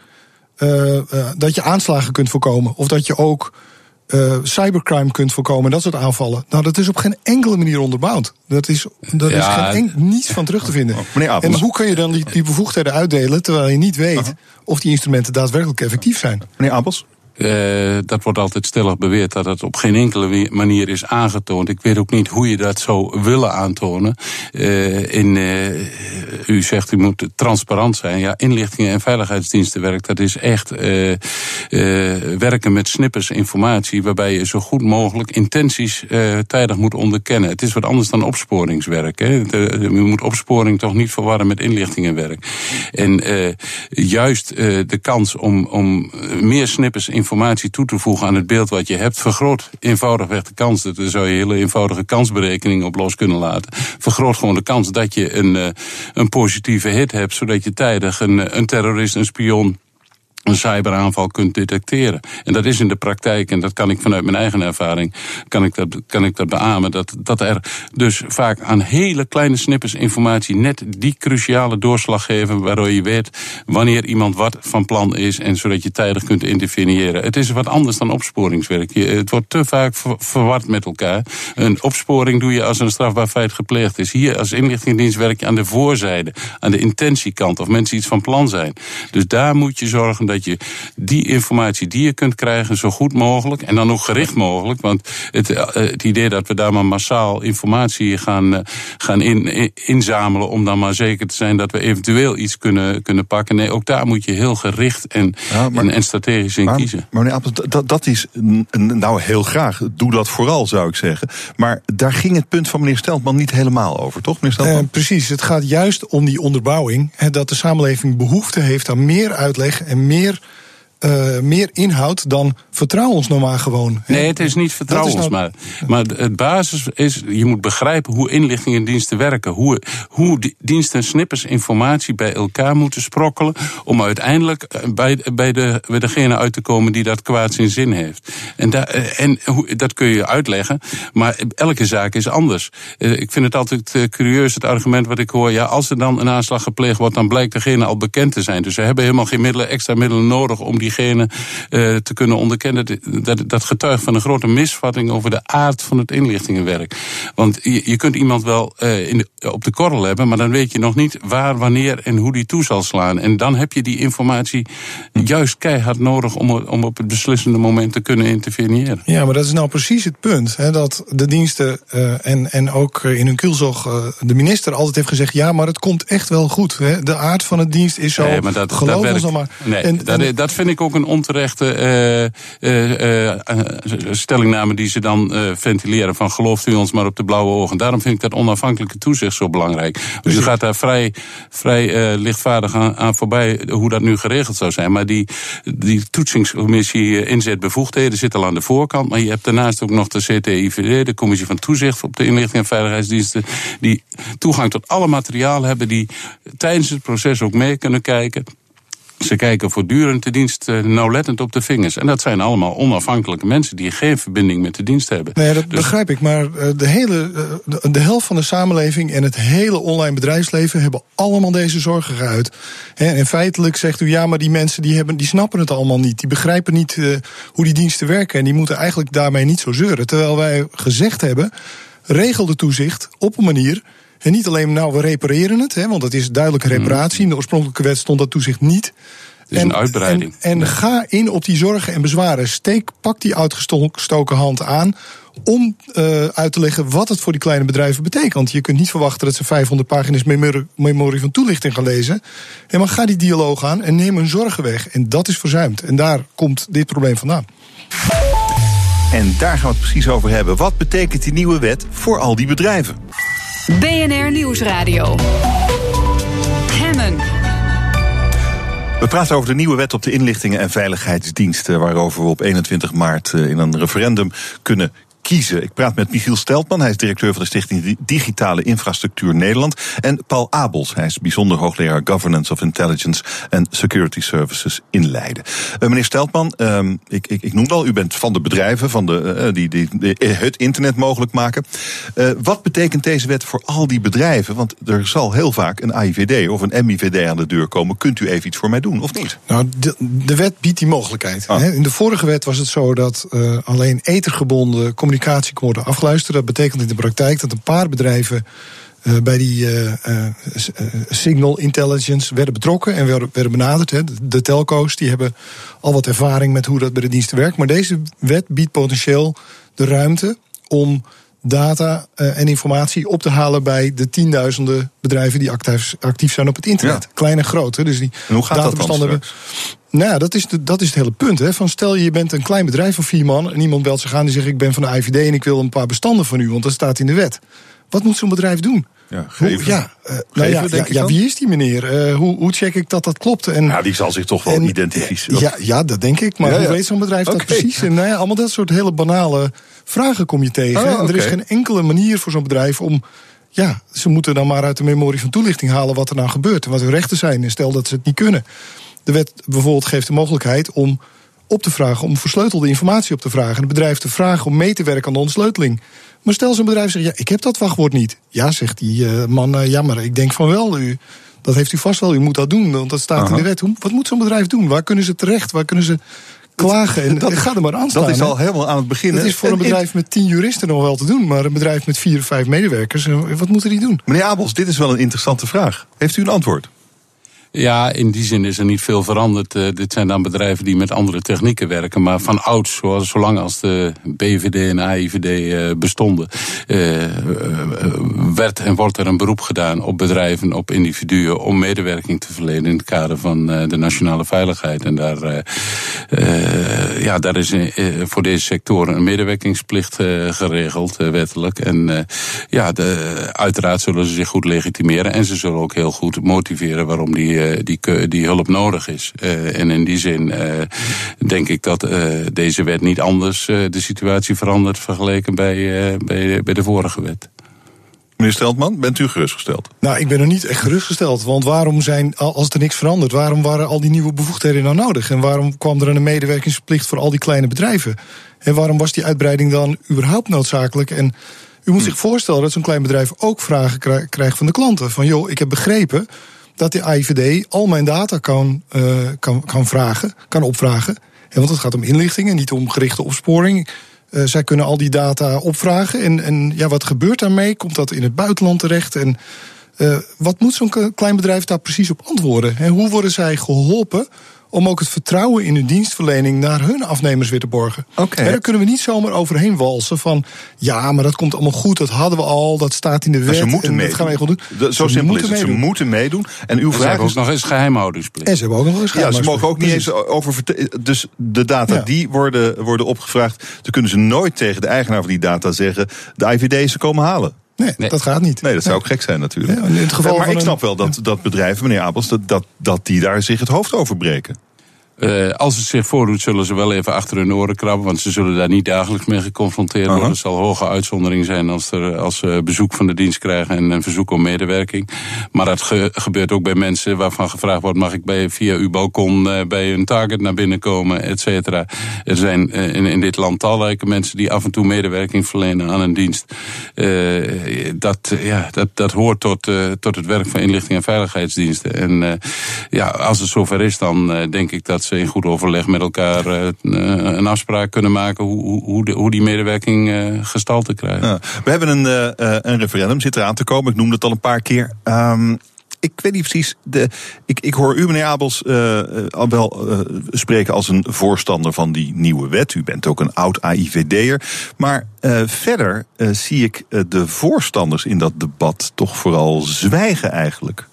dat je aanslagen kunt voorkomen. Of dat je ook uh, cybercrime kunt voorkomen, dat soort aanvallen. Nou, dat is op geen enkele manier onderbouwd. Dat is, dat is geen niets van terug te vinden. Oh, en hoe kun je dan die, die bevoegdheden uitdelen terwijl je niet weet of die instrumenten daadwerkelijk effectief zijn? Meneer Abels? Uh, dat wordt altijd stellig beweerd dat het op geen enkele manier is aangetoond. Ik weet ook niet hoe je dat zou willen aantonen. Uh, in, uh, u zegt u moet transparant zijn. Ja, inlichtingen en veiligheidsdienstenwerk, dat is echt werken met snippers informatie waarbij je zo goed mogelijk intenties tijdig moet onderkennen. Het is wat anders dan opsporingswerk. Hè. De, moet opsporing toch niet verwarren met inlichtingenwerk. En juist de kans om, om meer snippers informatie informatie toe te voegen aan het beeld wat je hebt, vergroot eenvoudigweg de kans. Daar zou je hele eenvoudige kansberekening op los kunnen laten. Vergroot gewoon de kans dat je een, eh, een positieve hit hebt, zodat je tijdig een, een terrorist, een spion een cyberaanval kunt detecteren. En dat is in de praktijk, en dat kan ik vanuit mijn eigen ervaring, kan ik dat, kan ik dat beamen, dat, dat er dus vaak aan hele kleine snippers informatie net die cruciale doorslag geven, waardoor je weet wanneer iemand wat van plan is en zodat je tijdig kunt interveneren. Het is wat anders dan opsporingswerk. Het wordt te vaak verward met elkaar. Een opsporing doe je als een strafbaar feit gepleegd is. Hier als inlichtingendienst werk je aan de voorzijde, aan de intentiekant, of mensen iets van plan zijn. Dus daar moet je zorgen dat dat je die informatie die je kunt krijgen zo goed mogelijk en dan ook gericht mogelijk. Want het, eh, het idee dat we daar maar massaal informatie gaan, eh, gaan in, inzamelen om dan maar zeker te zijn dat we eventueel iets kunnen, kunnen pakken. Nee, ook daar moet je heel gericht en, en, en, strategisch in kiezen. Maar meneer Appel, dat, dat is nou heel graag. Doe dat vooral, zou ik zeggen. Maar daar ging het punt van meneer Steltman niet helemaal over, toch, meneer Steltman? Eh, precies, het gaat juist om die onderbouwing. Hè, dat de samenleving behoefte heeft aan meer uitleg en meer meer uh, meer inhoud dan vertrouw ons nou maar gewoon. Nee, het is niet vertrouw ons nou... maar. Maar het basis is, je moet begrijpen hoe inlichtingendiensten werken. Hoe, hoe diensten snippers informatie bij elkaar moeten sprokkelen... om uiteindelijk eh, bij, bij, de, bij degene uit te komen die dat kwaad in zin heeft. En, eh, en dat kun je uitleggen, maar elke zaak is anders. Ik vind het altijd curieus, het argument wat ik hoor... ja, als er dan een aanslag gepleegd wordt, dan blijkt degene al bekend te zijn. Dus ze hebben helemaal geen middelen, extra middelen nodig... om die uh, te kunnen onderkennen. Dat, dat getuigt van een grote misvatting over de aard van het inlichtingenwerk. Want je, je kunt iemand wel uh, in de, op de korrel hebben, maar dan weet je nog niet waar, wanneer en hoe die toe zal slaan. En dan heb je die informatie juist keihard nodig om, om op het beslissende moment te kunnen interveneren. Ja, maar dat is nou precies het punt. Hè, dat de diensten uh, en, en ook in hun kielzog de minister altijd heeft gezegd: ja, maar het komt echt wel goed. Hè. De aard van het dienst is zo. Nee, maar dat, geloof dat ons maar. Nee, en, dat, dat vind ik ook een onterechte uh, uh, stellingname die ze dan ventileren. Van gelooft u ons maar op de blauwe ogen. Daarom vind ik dat onafhankelijke toezicht zo belangrijk. Dus u gaat daar vrij, vrij lichtvaardig aan, aan, voorbij hoe dat nu geregeld zou zijn. Maar die, die toetsingscommissie inzetbevoegdheden zit al aan de voorkant. Maar je hebt daarnaast ook nog de CTIVD, de Commissie van Toezicht op de Inlichting en Veiligheidsdiensten. Die toegang tot alle materiaal hebben, die tijdens het proces ook mee kunnen kijken. Ze kijken voortdurend de dienst uh, nauwlettend op de vingers. En dat zijn allemaal onafhankelijke mensen die geen verbinding met de dienst hebben. Nee, dat dus... begrijp ik. Maar uh, de, hele, de, de, helft van de samenleving en het hele online bedrijfsleven hebben allemaal deze zorgen geuit. En feitelijk zegt u ja, maar die mensen die, hebben, die snappen het allemaal niet. Die begrijpen niet hoe die diensten werken. En die moeten eigenlijk daarmee niet zo zeuren. Terwijl wij gezegd hebben, regel de toezicht op een manier en niet alleen, nou, we repareren het, hè, want dat is duidelijke mhm. reparatie. In de oorspronkelijke wet stond dat toezicht niet. Het is en, een uitbreiding. En, en ga in op die zorgen en bezwaren. Steek, pak die uitgestoken hand aan om uh, uit te leggen wat het voor die kleine bedrijven betekent. Je kunt niet verwachten dat ze 500 pagina's memorie van toelichting gaan lezen. En maar ga die dialoog aan en neem hun zorgen weg. En dat is verzuimd. En daar komt dit probleem vandaan. En daar gaan we het precies over hebben. Wat betekent die nieuwe wet voor al die bedrijven? BNR Nieuwsradio. Hemmen. We praten over de nieuwe wet op de inlichtingen en veiligheidsdiensten, waarover we op 21 maart eh, in een referendum kunnen kiezen. Ik praat met Michiel Steltman, hij is directeur van de Stichting Digitale Infrastructuur Nederland. En Paul Abels, hij is bijzonder hoogleraar Governance of Intelligence en Security Services in Leiden. Uh, meneer Steltman, uh, ik, ik, ik noemde al, u bent van de bedrijven van de, uh, die, die, die, het internet mogelijk maken. Uh, wat betekent deze wet voor al die bedrijven? Want er zal heel vaak een AIVD of een MIVD aan de deur komen. Kunt u even iets voor mij doen, of niet? Nou, de, de wet biedt die mogelijkheid. Ah. In de vorige wet was het zo dat alleen ethergebonden communicatie communicatie kon worden afgeluisterd. Dat betekent in de praktijk dat een paar bedrijven uh, bij die uh, uh, signal intelligence werden betrokken en werden, werden benaderd. Hè. De telco's die hebben al wat ervaring met hoe dat bij de diensten werkt. Maar deze wet biedt potentieel de ruimte om data en informatie op te halen bij de tienduizenden bedrijven die actief, actief zijn op het internet. Ja. Klein en groot. Hè. Dus die en hoe gaat databestanden. Dat nou ja, dat is, de, dat is het hele punt. Hè. Van stel je bent een klein bedrijf van vier man en iemand belt zich aan die zegt ik ben van de IVD en ik wil een paar bestanden van u, want dat staat in de wet. Wat moet zo'n bedrijf doen? Ja, geven. Hoe, ja, uh, nou ja, ja, ja, wie is die meneer? Uh, hoe, hoe check ik dat dat klopt? En, ja, die zal zich toch wel en, identificeren. Ja, ja, dat denk ik. Maar hoe weet zo'n bedrijf okay. dat precies? En nou ja, allemaal dat soort hele banale vragen kom je tegen. Oh, en er is geen enkele manier voor zo'n bedrijf om ja, ze moeten dan maar uit de memorie van toelichting halen wat er nou gebeurt en wat hun rechten zijn. En stel dat ze het niet kunnen. De wet bijvoorbeeld geeft de mogelijkheid om op te vragen, om versleutelde informatie op te vragen. En het bedrijf te vragen om mee te werken aan de ontsleuteling. Maar stel zo'n bedrijf zegt, ja, ik heb dat wachtwoord niet. Ja, zegt die uh, man, uh, jammer, ik denk van wel, u, dat heeft u vast wel, u moet dat doen, want dat staat in de wet. Hoe, wat moet zo'n bedrijf doen? Waar kunnen ze terecht? Waar kunnen ze klagen? En dat, gaat er maar aan staan. Dat is al helemaal aan het begin. Dat is voor een bedrijf met tien juristen nog wel te doen, maar een bedrijf met vier of vijf medewerkers, eh, wat moeten die doen? Meneer Abels, dit is wel een interessante vraag. Heeft u een antwoord? Ja, in die zin is er niet veel veranderd. Uh, dit zijn dan bedrijven die met andere technieken werken. Maar van ouds, zoals, zolang als de BVD en AIVD eh, bestonden, uh, werd en wordt er een beroep gedaan op bedrijven, op individuen, om medewerking te verlenen in het kader van de nationale veiligheid. En daar, ja, daar is voor deze sectoren een medewerkingsplicht geregeld, wettelijk. En ja, de, uiteraard zullen ze zich goed legitimeren en ze zullen ook heel goed motiveren waarom die eh, die, die hulp nodig is. Uh, en in die zin uh, denk ik dat deze wet niet anders de situatie verandert vergeleken bij, bij, bij de vorige wet. Meneer Steltman, bent u gerustgesteld? Nou, ik ben er niet echt gerustgesteld. Want waarom zijn, als er niks verandert, waarom waren al die nieuwe bevoegdheden nou nodig? En waarom kwam er een medewerkingsplicht voor al die kleine bedrijven? En waarom was die uitbreiding dan überhaupt noodzakelijk? En u moet hm. zich voorstellen dat zo'n klein bedrijf ook vragen krijgt van de klanten. Van joh, ik heb begrepen dat de AIVD al mijn data kan, uh, kan, kan vragen, kan opvragen. En want het gaat om inlichtingen, niet om gerichte opsporing. Uh, zij kunnen al die data opvragen. En, en ja, wat gebeurt daarmee? Komt dat in het buitenland terecht? En uh, wat moet zo'n klein bedrijf daar precies op antwoorden? En hoe worden zij geholpen om ook het vertrouwen in hun dienstverlening naar hun afnemers weer te borgen. Okay. daar kunnen we niet zomaar overheen walsen van ja, maar dat komt allemaal goed, dat hadden we al, dat staat in de wet. ze moeten en meedoen. Dat gaan we doen. zo simpel is het. Ze moeten meedoen. En uw vraag ze hebben ook nog eens geheimhoudingsplicht. En ze hebben ook nog eens Ja, ze mogen ook niet eens over. Dus de data die worden, worden opgevraagd, dan kunnen ze nooit tegen de eigenaar van die data zeggen: de IVD ze komen halen. Nee, nee, dat gaat niet. Nee, dat zou ook gek zijn natuurlijk. Ja, maar ik snap wel dat, dat bedrijven, meneer Abels, dat, dat, dat die daar zich het hoofd over breken. Uh, als het zich voordoet, zullen ze wel even achter hun oren krabben. Want ze zullen daar niet dagelijks mee geconfronteerd worden. Het zal hoge uitzondering zijn als, er, als ze bezoek van de dienst krijgen en een verzoek om medewerking. Maar dat gebeurt ook bij mensen waarvan gevraagd wordt: mag ik bij, via uw balkon uh, bij een target naar binnen komen, et cetera. Er zijn uh, in, in dit land talrijke mensen die af en toe medewerking verlenen aan een dienst. dat, ja, dat, dat hoort tot, tot het werk van inlichting en veiligheidsdiensten. En ja, als het zover is, dan denk ik dat ze in goed overleg met elkaar uh, een afspraak kunnen maken hoe, hoe, hoe die medewerking uh, gestalte krijgt. We hebben een, een referendum, zit eraan te komen. Ik noemde het al een paar keer. Um, ik weet niet precies. De, ik, ik hoor u, meneer Abels, al wel spreken als een voorstander van die nieuwe wet. U bent ook een oud AIVD'er. Maar verder zie ik de voorstanders in dat debat toch vooral zwijgen eigenlijk.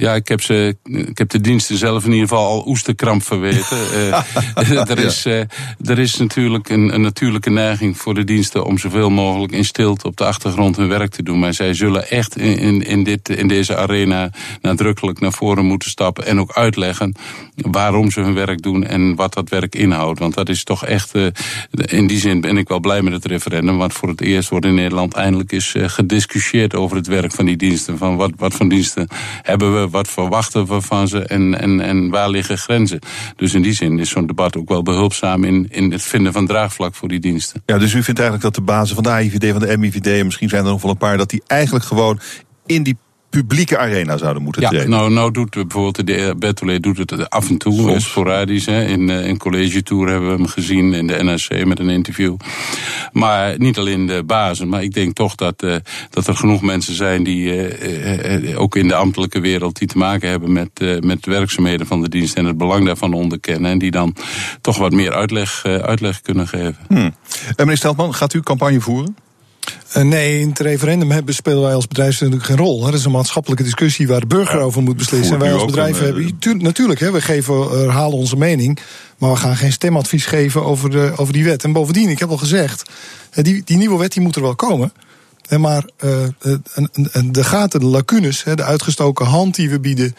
Ja, ik heb, ze, ik heb de diensten zelf in ieder geval al oesterkramp verweten. uh, (laughs) er, is, uh, er is natuurlijk een, een, natuurlijke neiging voor de diensten om zoveel mogelijk in stilte op de achtergrond hun werk te doen. Maar zij zullen echt in, in, in, dit, in deze arena nadrukkelijk naar voren moeten stappen en ook uitleggen waarom ze hun werk doen en wat dat werk inhoudt. Want dat is toch echt, uh, in die zin ben ik wel blij met het referendum. Want voor het eerst wordt in Nederland eindelijk eens gediscussieerd over het werk van die diensten. Van wat, wat voor diensten hebben we wat verwachten we van ze en, en, en waar liggen grenzen. Dus in die zin is zo'n debat ook wel behulpzaam in, in het vinden van draagvlak voor die diensten. Ja, dus u vindt eigenlijk dat de bazen van de AIVD, van de MIVD, en misschien zijn er nog wel een paar, dat die eigenlijk gewoon in die publieke arena zouden moeten ja, Nou, nou doet bijvoorbeeld de Bertolet doet het af en toe, Soms. sporadisch. Hè. In, eh, in College Tour hebben we hem gezien, in de NRC met een interview. Maar niet alleen de bazen, maar ik denk toch dat, uh, dat er genoeg mensen zijn die uh, ook in de ambtelijke wereld die te maken hebben met, met de werkzaamheden van de dienst en het belang daarvan onderkennen. En die dan toch wat meer uitleg, uitleg kunnen geven. Hmm. meneer Steltman, gaat u campagne voeren? Uh, nee, in het referendum hebben, spelen wij als bedrijf natuurlijk geen rol. Dat is een maatschappelijke discussie waar de burger over moet beslissen. En wij als bedrijf hebben. Eh, tu natuurlijk, hè, we geven, herhalen onze mening. Maar we gaan geen stemadvies geven over, de, over die wet. En bovendien, ik heb al gezegd, die, die nieuwe wet die moet er wel komen. Maar uh, de gaten, de lacunes, de uitgestoken hand die we bieden.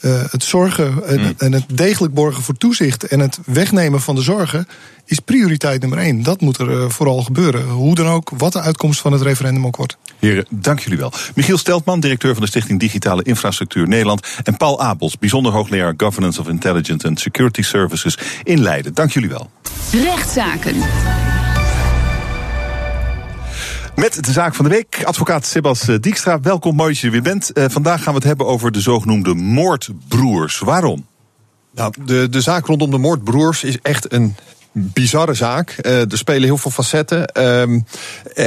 Uh, het zorgen en, hmm. en, het degelijk borgen voor toezicht en het wegnemen van de zorgen is prioriteit nummer één. Dat moet er uh, vooral gebeuren. Hoe dan ook, wat de uitkomst van het referendum ook wordt. Heren, dank jullie wel. Michiel Steltman, directeur van de Stichting Digitale Infrastructuur Nederland. En Paul Abels, bijzonder hoogleraar Governance of Intelligence and Security Services in Leiden. Dank jullie wel. Rechtszaken. Met de zaak van de week, advocaat Sebas eh, Dijkstra. Welkom, mooi dat je er weer bent. Uh, vandaag gaan we het hebben over de zogenoemde moordbroers. Waarom? Nou, de, de zaak rondom de moordbroers is echt een bizarre zaak. Uh, er spelen heel veel facetten. Eén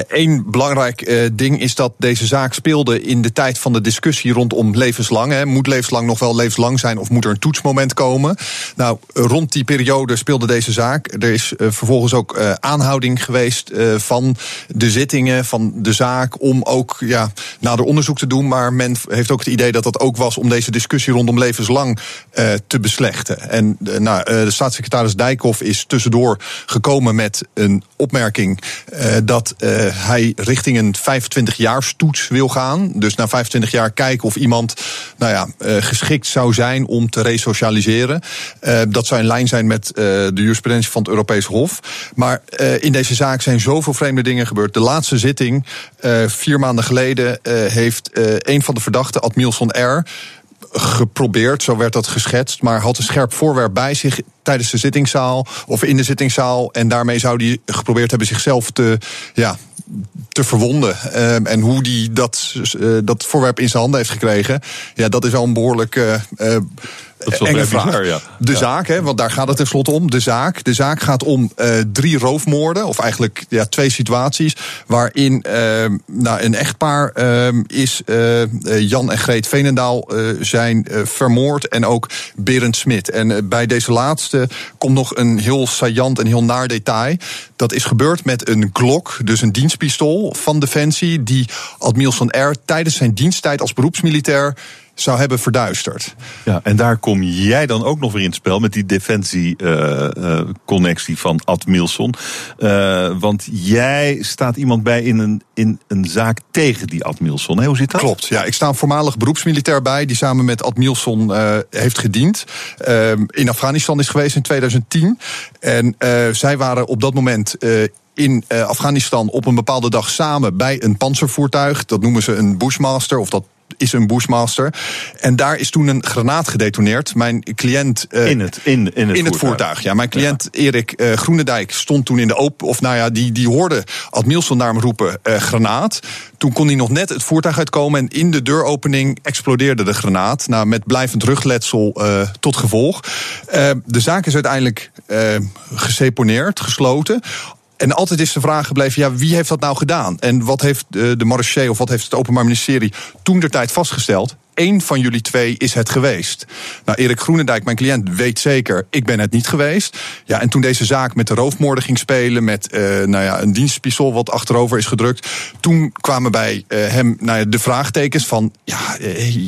ehm, uh, belangrijk uh, ding is dat deze zaak speelde in de tijd van de discussie rondom levenslang. Hè. Moet levenslang nog wel levenslang zijn of moet er een toetsmoment komen? Nou, rond die periode speelde deze zaak. Er is vervolgens ook aanhouding geweest van de zittingen van de zaak om ook ja, nader onderzoek te doen. Maar men heeft ook het idee dat dat ook was om deze discussie rondom levenslang te beslechten. En nou, de staatssecretaris Dijkhoff is tussendoor gekomen met een opmerking uh, dat uh, hij richting een 25 jaar toets wil gaan. Dus na 25 jaar kijken of iemand nou ja, uh, geschikt zou zijn om te resocialiseren. dat zou in lijn zijn met de jurisprudentie van het Europees Hof. Maar in deze zaak zijn zoveel vreemde dingen gebeurd. De laatste zitting, vier maanden geleden, heeft een van de verdachten, Admilson R geprobeerd, zo werd dat geschetst, maar had een scherp voorwerp bij zich tijdens de zittingszaal of in de zittingszaal. En daarmee zou hij geprobeerd hebben zichzelf te, ja, te verwonden. Um, en hoe die dat, uh, dat voorwerp in zijn handen heeft gekregen, ja, dat is wel een behoorlijk. Dat is enge vraag. Bizar, ja. De zaak, hè, want daar gaat het tenslotte om. De zaak. De zaak gaat om uh, drie roofmoorden, of eigenlijk ja, twee situaties. Waarin uh, nou, een echtpaar uh, is Jan en Greet Veenendaal zijn vermoord. En ook Berend Smit. En bij deze laatste komt nog een heel saillant en heel naar detail. Dat is gebeurd met een Glock, dus een dienstpistool van Defensie. Die Admiral van R tijdens zijn diensttijd als beroepsmilitair zou hebben verduisterd. Ja, en daar kom jij dan ook nog weer in het spel met die defensie-connectie van Ad Milson. want jij staat iemand bij in een, in een zaak tegen die Ad Milson. Hoe zit dat? Klopt, ja. Ik sta een voormalig beroepsmilitair bij die samen met Ad Milson heeft gediend. in Afghanistan is geweest in 2010. En zij waren op dat moment in uh, Afghanistan op een bepaalde dag samen bij een panzervoertuig. Dat noemen ze een Bushmaster, of dat is een Bushmaster. En daar is toen een granaat gedetoneerd. Mijn cliënt. Uh, in het, in, in het, in voertuig. het voertuig. Ja, mijn cliënt ja. Erik uh, Groenendijk stond toen in de open. Of nou ja, die, die hoorde Ad Milson naar hem roepen: uh, granaat. Toen kon hij nog net het voertuig uitkomen. En in de deuropening explodeerde de granaat. Nou, met blijvend rugletsel tot gevolg. de zaak is uiteindelijk geseponeerd, gesloten. En altijd is de vraag gebleven: ja, wie heeft dat nou gedaan? En wat heeft de, de marechaussee of wat heeft het Openbaar Ministerie toen der tijd vastgesteld? Eén van jullie twee is het geweest. Nou, Erik Groenendijk, mijn cliënt, weet zeker, ik ben het niet geweest. Ja, en toen deze zaak met de roofmoorden ging spelen, met uh, nou ja, een dienstpistool wat achterover is gedrukt, toen kwamen bij uh, hem nou de vraagtekens van, ja,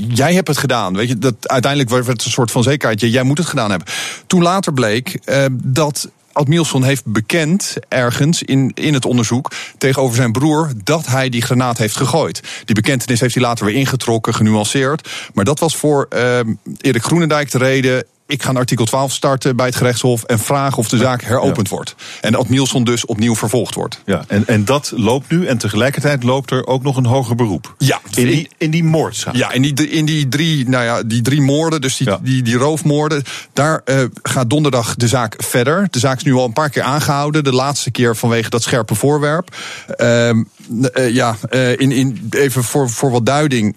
jij hebt het gedaan. Weet je, dat uiteindelijk werd het een soort van zekerheid, jij moet het gedaan hebben. Toen later bleek dat Ad heeft bekend ergens in, in het onderzoek tegenover zijn broer dat hij die granaat heeft gegooid. Die bekentenis heeft hij later weer ingetrokken, genuanceerd. Maar dat was voor uh, Erik Groenendijk de reden ik ga een artikel 12 starten bij het gerechtshof en vragen of de zaak heropend ja. wordt. En dat Nielsen dus opnieuw vervolgd wordt. Ja, en, en dat loopt nu en tegelijkertijd loopt er ook nog een hoger beroep. Ja, in die, in die moordzaak. Ja, in die, in die, drie, nou ja, die drie moorden, dus die, ja. die, die roofmoorden, daar uh, gaat donderdag de zaak verder. De zaak is nu al een paar keer aangehouden. De laatste keer vanwege dat scherpe voorwerp. Uh, uh, ja, in, in, even voor, voor wat duiding.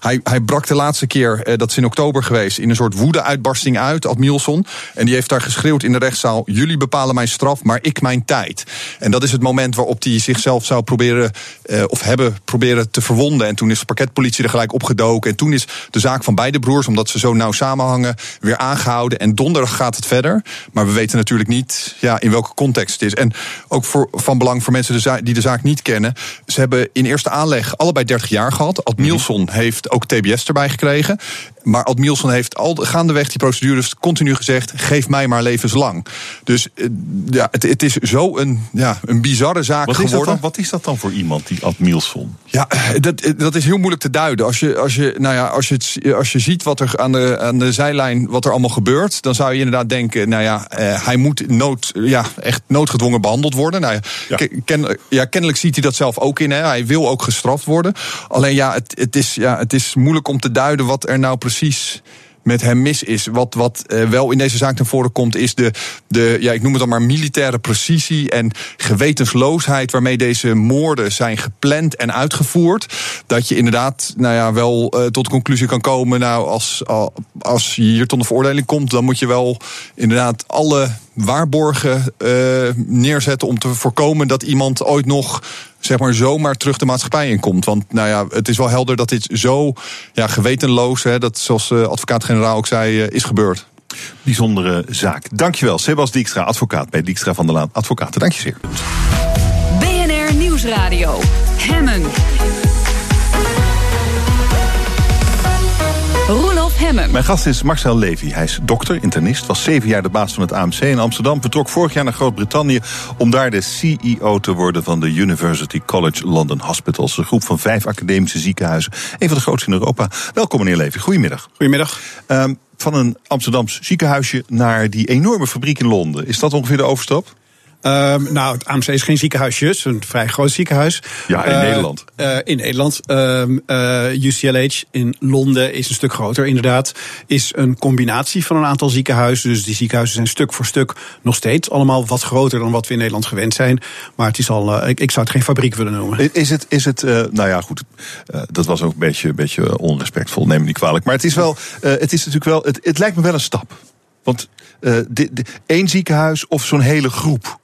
hij, hij brak de laatste keer, dat is in oktober geweest, in een soort woede-uitbarsting uit, Ad Milson. En die heeft daar geschreeuwd in de rechtszaal: Jullie bepalen mijn straf, maar ik mijn tijd. En dat is het moment waarop hij zichzelf zou proberen, of hebben proberen te verwonden. En toen is de parketpolitie er gelijk opgedoken. En toen is de zaak van beide broers, omdat ze zo nauw samenhangen, weer aangehouden. En donderdag gaat het verder. Maar we weten natuurlijk niet ja, in welke context het is. En ook voor, van belang voor mensen die de zaak niet kennen. Ze hebben in eerste aanleg allebei 30 jaar gehad. Ad Milson mm -hmm. heeft ook TBS erbij gekregen. Maar Ad Milson heeft al gaandeweg die procedures continu gezegd: geef mij maar levenslang. Dus ja, het, het is zo een, ja, een bizarre zaak wat geworden. Is dan, wat is dat dan voor iemand, die Ad Milson? Ja, dat, dat is heel moeilijk te duiden. Als je, als je, nou ja, als je, het, als je ziet wat er aan de, aan de zijlijn wat er allemaal gebeurt, dan zou je inderdaad denken: nou ja, hij moet nood, ja, echt noodgedwongen behandeld worden. Nou, ja. Ken, ja, kennelijk ziet hij dat zelf ook in. Hè. Hij wil ook gestraft worden. Alleen ja, het, het, is, ja, het is moeilijk om te duiden wat er nou precies met hem mis is. Wat, wat uh, wel in deze zaak naar voren komt, is de, de, ja, ik noem het dan maar militaire precisie en gewetensloosheid waarmee deze moorden zijn gepland en uitgevoerd. Dat je inderdaad, nou ja, wel uh, tot de conclusie kan komen. Nou, als, als je hier tot een veroordeling komt, dan moet je wel inderdaad alle waarborgen uh, neerzetten om te voorkomen dat iemand ooit nog zeg maar zomaar terug de maatschappij in komt. Want nou ja, het is wel helder dat dit zo ja, gewetenloos, hè, dat zoals uh, advocaat-generaal ook zei, uh, is gebeurd. Bijzondere zaak. Dankjewel, Sebas Dijkstra, advocaat bij Dijkstra van der Laan Advocaten. Dank je zeer. BNR Nieuwsradio. Mijn gast is Marcel Levy. Hij is dokter, internist, was zeven jaar de baas van het AMC in Amsterdam. Vertrok vorig jaar naar Groot-Brittannië om daar de CEO te worden van de University College London Hospitals. Een groep van vijf academische ziekenhuizen. Een van de grootste in Europa. Welkom meneer Levy, goedemiddag. Goedemiddag. Um, van een Amsterdams ziekenhuisje naar die enorme fabriek in Londen. Is dat ongeveer de overstap? Um, nou, het AMC is geen ziekenhuisje, het is een vrij groot ziekenhuis. Ja, in uh, Nederland. Uh, in Nederland. Um, uh, UCLH in Londen is een stuk groter, inderdaad. Is een combinatie van een aantal ziekenhuizen. Dus die ziekenhuizen zijn stuk voor stuk nog steeds allemaal wat groter dan wat we in Nederland gewend zijn. Maar het is al, ik, ik, zou het geen fabriek willen noemen. Is het, is het nou ja, goed. dat was ook een beetje, beetje onrespectvol, neem me niet kwalijk. Maar het is wel, het is natuurlijk wel, het, het lijkt me wel een stap. Want één ziekenhuis of zo'n hele groep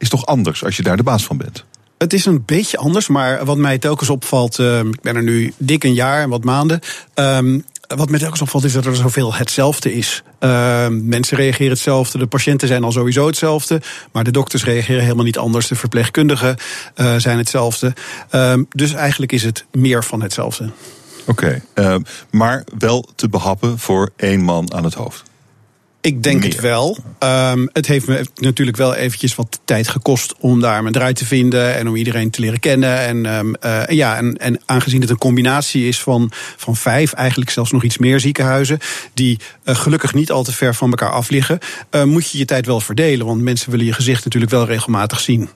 is toch anders als je daar de baas van bent? Het is een beetje anders, maar wat mij telkens opvalt, uh, ik ben er nu dik een jaar en wat maanden. Um, wat mij telkens opvalt is dat er zoveel hetzelfde is. Uh, mensen reageren hetzelfde, de patiënten zijn al sowieso hetzelfde, maar de dokters reageren helemaal niet anders. De verpleegkundigen uh, zijn hetzelfde. Dus eigenlijk is het meer van hetzelfde. Oké, maar wel te behappen voor één man aan het hoofd. Ik denk het wel. Um, het heeft me natuurlijk wel eventjes wat tijd gekost om daar mijn draai te vinden en om iedereen te leren kennen. En, um, uh, ja, en, en aangezien het een combinatie is van, van vijf, eigenlijk zelfs nog iets meer ziekenhuizen, die uh, gelukkig niet al te ver van elkaar af liggen, uh, moet je je tijd wel verdelen. Want mensen willen je gezicht natuurlijk wel regelmatig zien.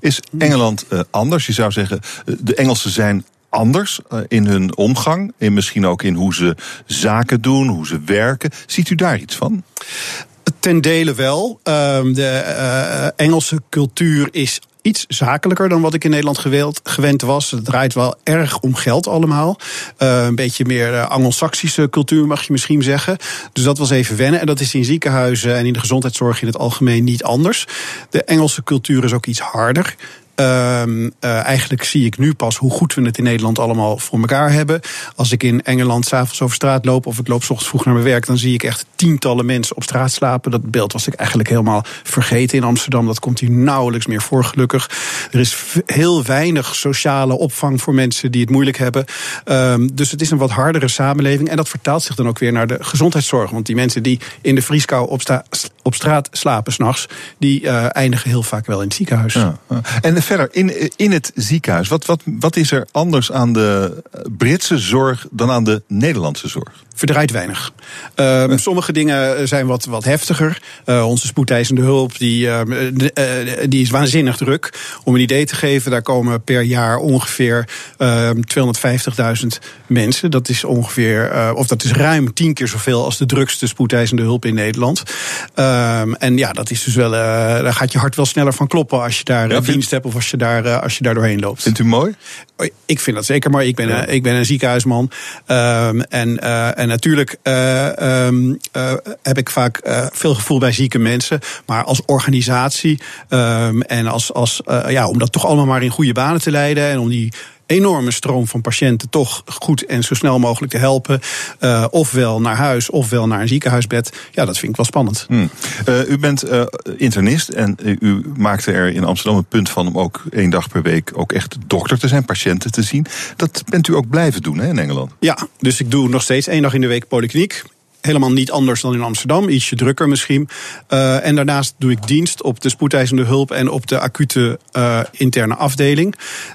Is Engeland anders? Je zou zeggen, de Engelsen zijn anders in hun omgang. En misschien ook in hoe ze zaken doen, hoe ze werken. Ziet u daar iets van? Ten dele wel. Ehm, de uh, Engelse cultuur is iets zakelijker dan wat ik in Nederland gewend was. Het draait wel erg om geld allemaal. Uh, een beetje meer Anglo-Saxische cultuur mag je misschien zeggen. Dus dat was even wennen. En dat is in ziekenhuizen en in de gezondheidszorg in het algemeen niet anders. De Engelse cultuur is ook iets harder. Uh, eigenlijk zie ik nu pas hoe goed we het in Nederland allemaal voor elkaar hebben. Als ik in Engeland s'avonds over straat loop of ik loop s ochtends vroeg naar mijn werk, dan zie ik echt tientallen mensen op straat slapen. Dat beeld was ik eigenlijk helemaal vergeten in Amsterdam. Dat komt hier nauwelijks meer voor, gelukkig. Er is heel weinig sociale opvang voor mensen die het moeilijk hebben. Um, dus het is een wat hardere samenleving. En dat vertaalt zich dan ook weer naar de gezondheidszorg. Want die mensen die in de vrieskou op, op straat slapen s'nachts, die uh, eindigen heel vaak wel in het ziekenhuis. Ja, verder, in, in het ziekenhuis, wat, wat, wat is er anders aan de Britse zorg dan aan de Nederlandse zorg? verdraait weinig. Uh, sommige dingen zijn wat, wat heftiger. Uh, onze spoedeisende hulp die, uh, die is waanzinnig druk. Om een idee te geven, daar komen per jaar ongeveer 250.000 mensen. Dat is ongeveer, of dat is ruim tien keer zoveel als de drukste spoedeisende hulp in Nederland. Ehm, en ja, dat is dus wel, daar gaat je hart wel sneller van kloppen als je daar ja, dienst hebt of als je daar, als je daar doorheen loopt. Vindt u mooi? Ik vind dat zeker, maar ik ben, ja. ik ben een ziekenhuisman. Um, en, uh, en natuurlijk um, uh, heb ik vaak veel gevoel bij zieke mensen. Maar als organisatie um, en als, als, ja, om dat toch allemaal maar in goede banen te leiden. En om die enorme stroom van patiënten toch goed en zo snel mogelijk te helpen. Uh, ofwel naar huis, ofwel naar een ziekenhuisbed. Ja, dat vind ik wel spannend. Hmm. Uh, u bent uh, internist en u maakte er in Amsterdam een punt van om ook één dag per week ook echt dokter te zijn, patiënten te zien. Dat bent u ook blijven doen hè, in Engeland? Ja, dus ik doe nog steeds één dag in de week polykliniek helemaal niet anders dan in Amsterdam, ietsje drukker misschien. Uh, en daarnaast doe ik dienst op de spoedeisende hulp en op de acute uh, interne afdeling.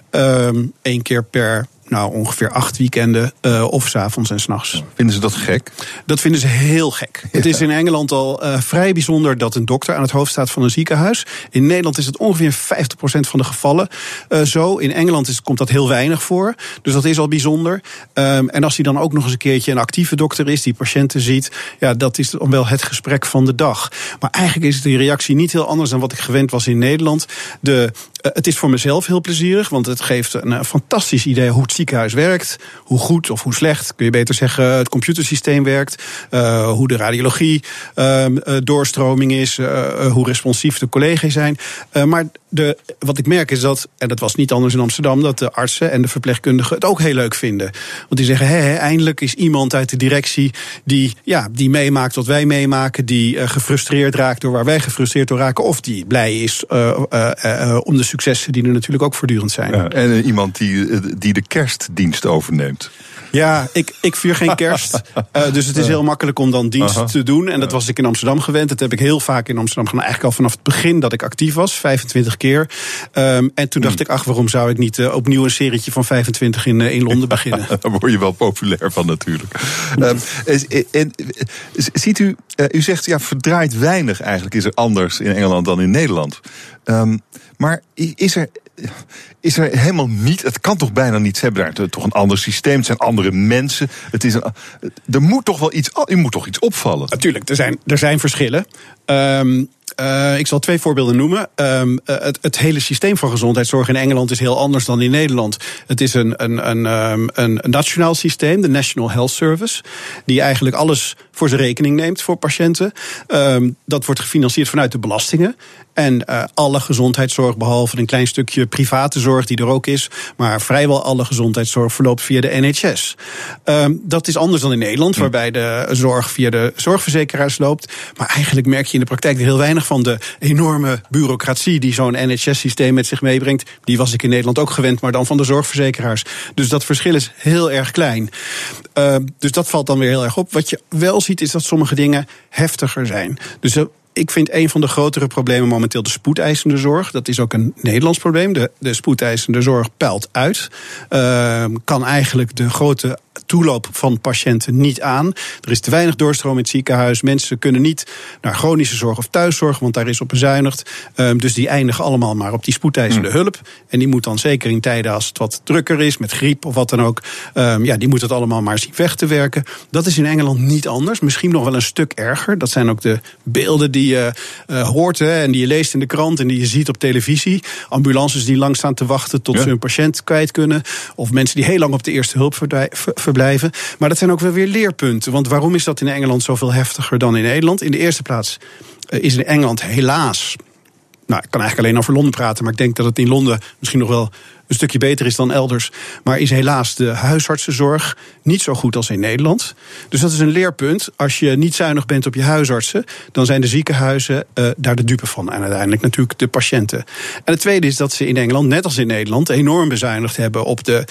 Eén uh, keer per nou, ongeveer acht weekenden uh, of s'avonds en s'nachts. Vinden ze dat gek? Dat vinden ze heel gek. Ja. Het is in Engeland al uh, vrij bijzonder dat een dokter aan het hoofd staat van een ziekenhuis. In Nederland is het ongeveer 50% van de gevallen uh, zo. In Engeland is, komt dat heel weinig voor. Dus dat is al bijzonder. Um, en als hij dan ook nog eens een keertje een actieve dokter is die patiënten ziet, ja, dat is dan wel het gesprek van de dag. Maar eigenlijk is de reactie niet heel anders dan wat ik gewend was in Nederland. De, het is voor mezelf heel plezierig, want het geeft een fantastisch idee hoe het ziekenhuis werkt. Hoe goed of hoe slecht, kun je beter zeggen, het computersysteem werkt. Uh, hoe de radiologie uh, doorstroming is. Hoe responsief de collega's zijn. maar de, wat ik merk is dat, en dat was niet anders in Amsterdam, dat de artsen en de verpleegkundigen het ook heel leuk vinden. Want die zeggen: hé, eindelijk is iemand uit de directie die, ja, die meemaakt wat wij meemaken, die gefrustreerd raakt door waar wij gefrustreerd door raken, of die blij is om de successen die er natuurlijk ook voortdurend zijn. Ja, en iemand die, die de kerstdienst overneemt. Ja, ik, ik vier geen (laughs) kerst. Uh, dus het is heel makkelijk om dan dienst uh-huh. te doen. En dat was ik in Amsterdam gewend. Dat heb ik heel vaak in Amsterdam gedaan. Eigenlijk al vanaf het begin dat ik actief was. 25 keer. Um, en toen dacht mm. ik, ach, waarom zou ik niet uh, opnieuw een serietje van 25 in, uh, in Londen beginnen? (laughs) Daar word je wel populair van natuurlijk. um, en, ziet u, u zegt, ja, verdraait weinig eigenlijk is er anders in Engeland dan in Nederland. Um, maar is er, is er helemaal niet. Het kan toch bijna niet. Ze hebben daar toch een ander systeem. Het zijn andere mensen. Het is een, er moet toch wel iets. Er moet toch iets opvallen. Natuurlijk, er zijn, er zijn verschillen. Um, uh, ik zal twee voorbeelden noemen. Um, uh, het, hele systeem van gezondheidszorg in Engeland is heel anders dan in Nederland. Het is een, een, een, um, een nationaal systeem, de National Health Service, die eigenlijk alles voor zijn rekening neemt voor patiënten. Dat wordt gefinancierd vanuit de belastingen. En uh, alle gezondheidszorg, behalve een klein stukje private zorg die er ook is. Maar vrijwel alle gezondheidszorg verloopt via de NHS. Ehm, dat is anders dan in Nederland, waarbij de zorg via de zorgverzekeraars loopt. Maar eigenlijk merk je in de praktijk heel weinig van de enorme bureaucratie die zo'n NHS-systeem met zich meebrengt. Die was ik in Nederland ook gewend, maar dan van de zorgverzekeraars. Dus dat verschil is heel erg klein. Ehm, dus dat valt dan weer heel erg op. Wat je wel ziet is dat sommige dingen heftiger zijn. Dus eh, ik vind een van de grotere problemen momenteel de spoedeisende zorg. Dat is ook een Nederlands probleem. De, de spoedeisende zorg peilt uit. Uh, kan eigenlijk de grote toeloop van patiënten niet aan. Er is te weinig doorstroom in het ziekenhuis. Mensen kunnen niet naar chronische zorg of thuiszorg, want daar is op bezuinigd. Um, dus die eindigen allemaal maar op die spoedeisende hmm. hulp. En die moet dan zeker in tijden als het wat drukker is, met griep of wat dan ook, um, ja, die moet het allemaal maar zien weg te werken. Dat is in Engeland niet anders. Misschien nog wel een stuk erger. Dat zijn ook de beelden die je uh, hoort hè, en die je leest in de krant en die je ziet op televisie. Ambulances die lang staan te wachten tot ja. ze hun patiënt kwijt kunnen. Of mensen die heel lang op de eerste hulp verblijven. Maar dat zijn ook wel weer leerpunten. Want waarom is dat in Engeland zoveel heftiger dan in Nederland? In de eerste plaats uh, is in Engeland helaas. Nou, ik kan eigenlijk alleen over Londen praten, maar ik denk dat het in Londen misschien nog wel een stukje beter is dan elders. Maar is helaas de huisartsenzorg niet zo goed als in Nederland. Dus dat is een leerpunt. Als je niet zuinig bent op je huisartsen, dan zijn de ziekenhuizen uh, daar de dupe van. En uiteindelijk natuurlijk de patiënten. En het tweede is dat ze in Engeland, net als in Nederland, enorm bezuinigd hebben op de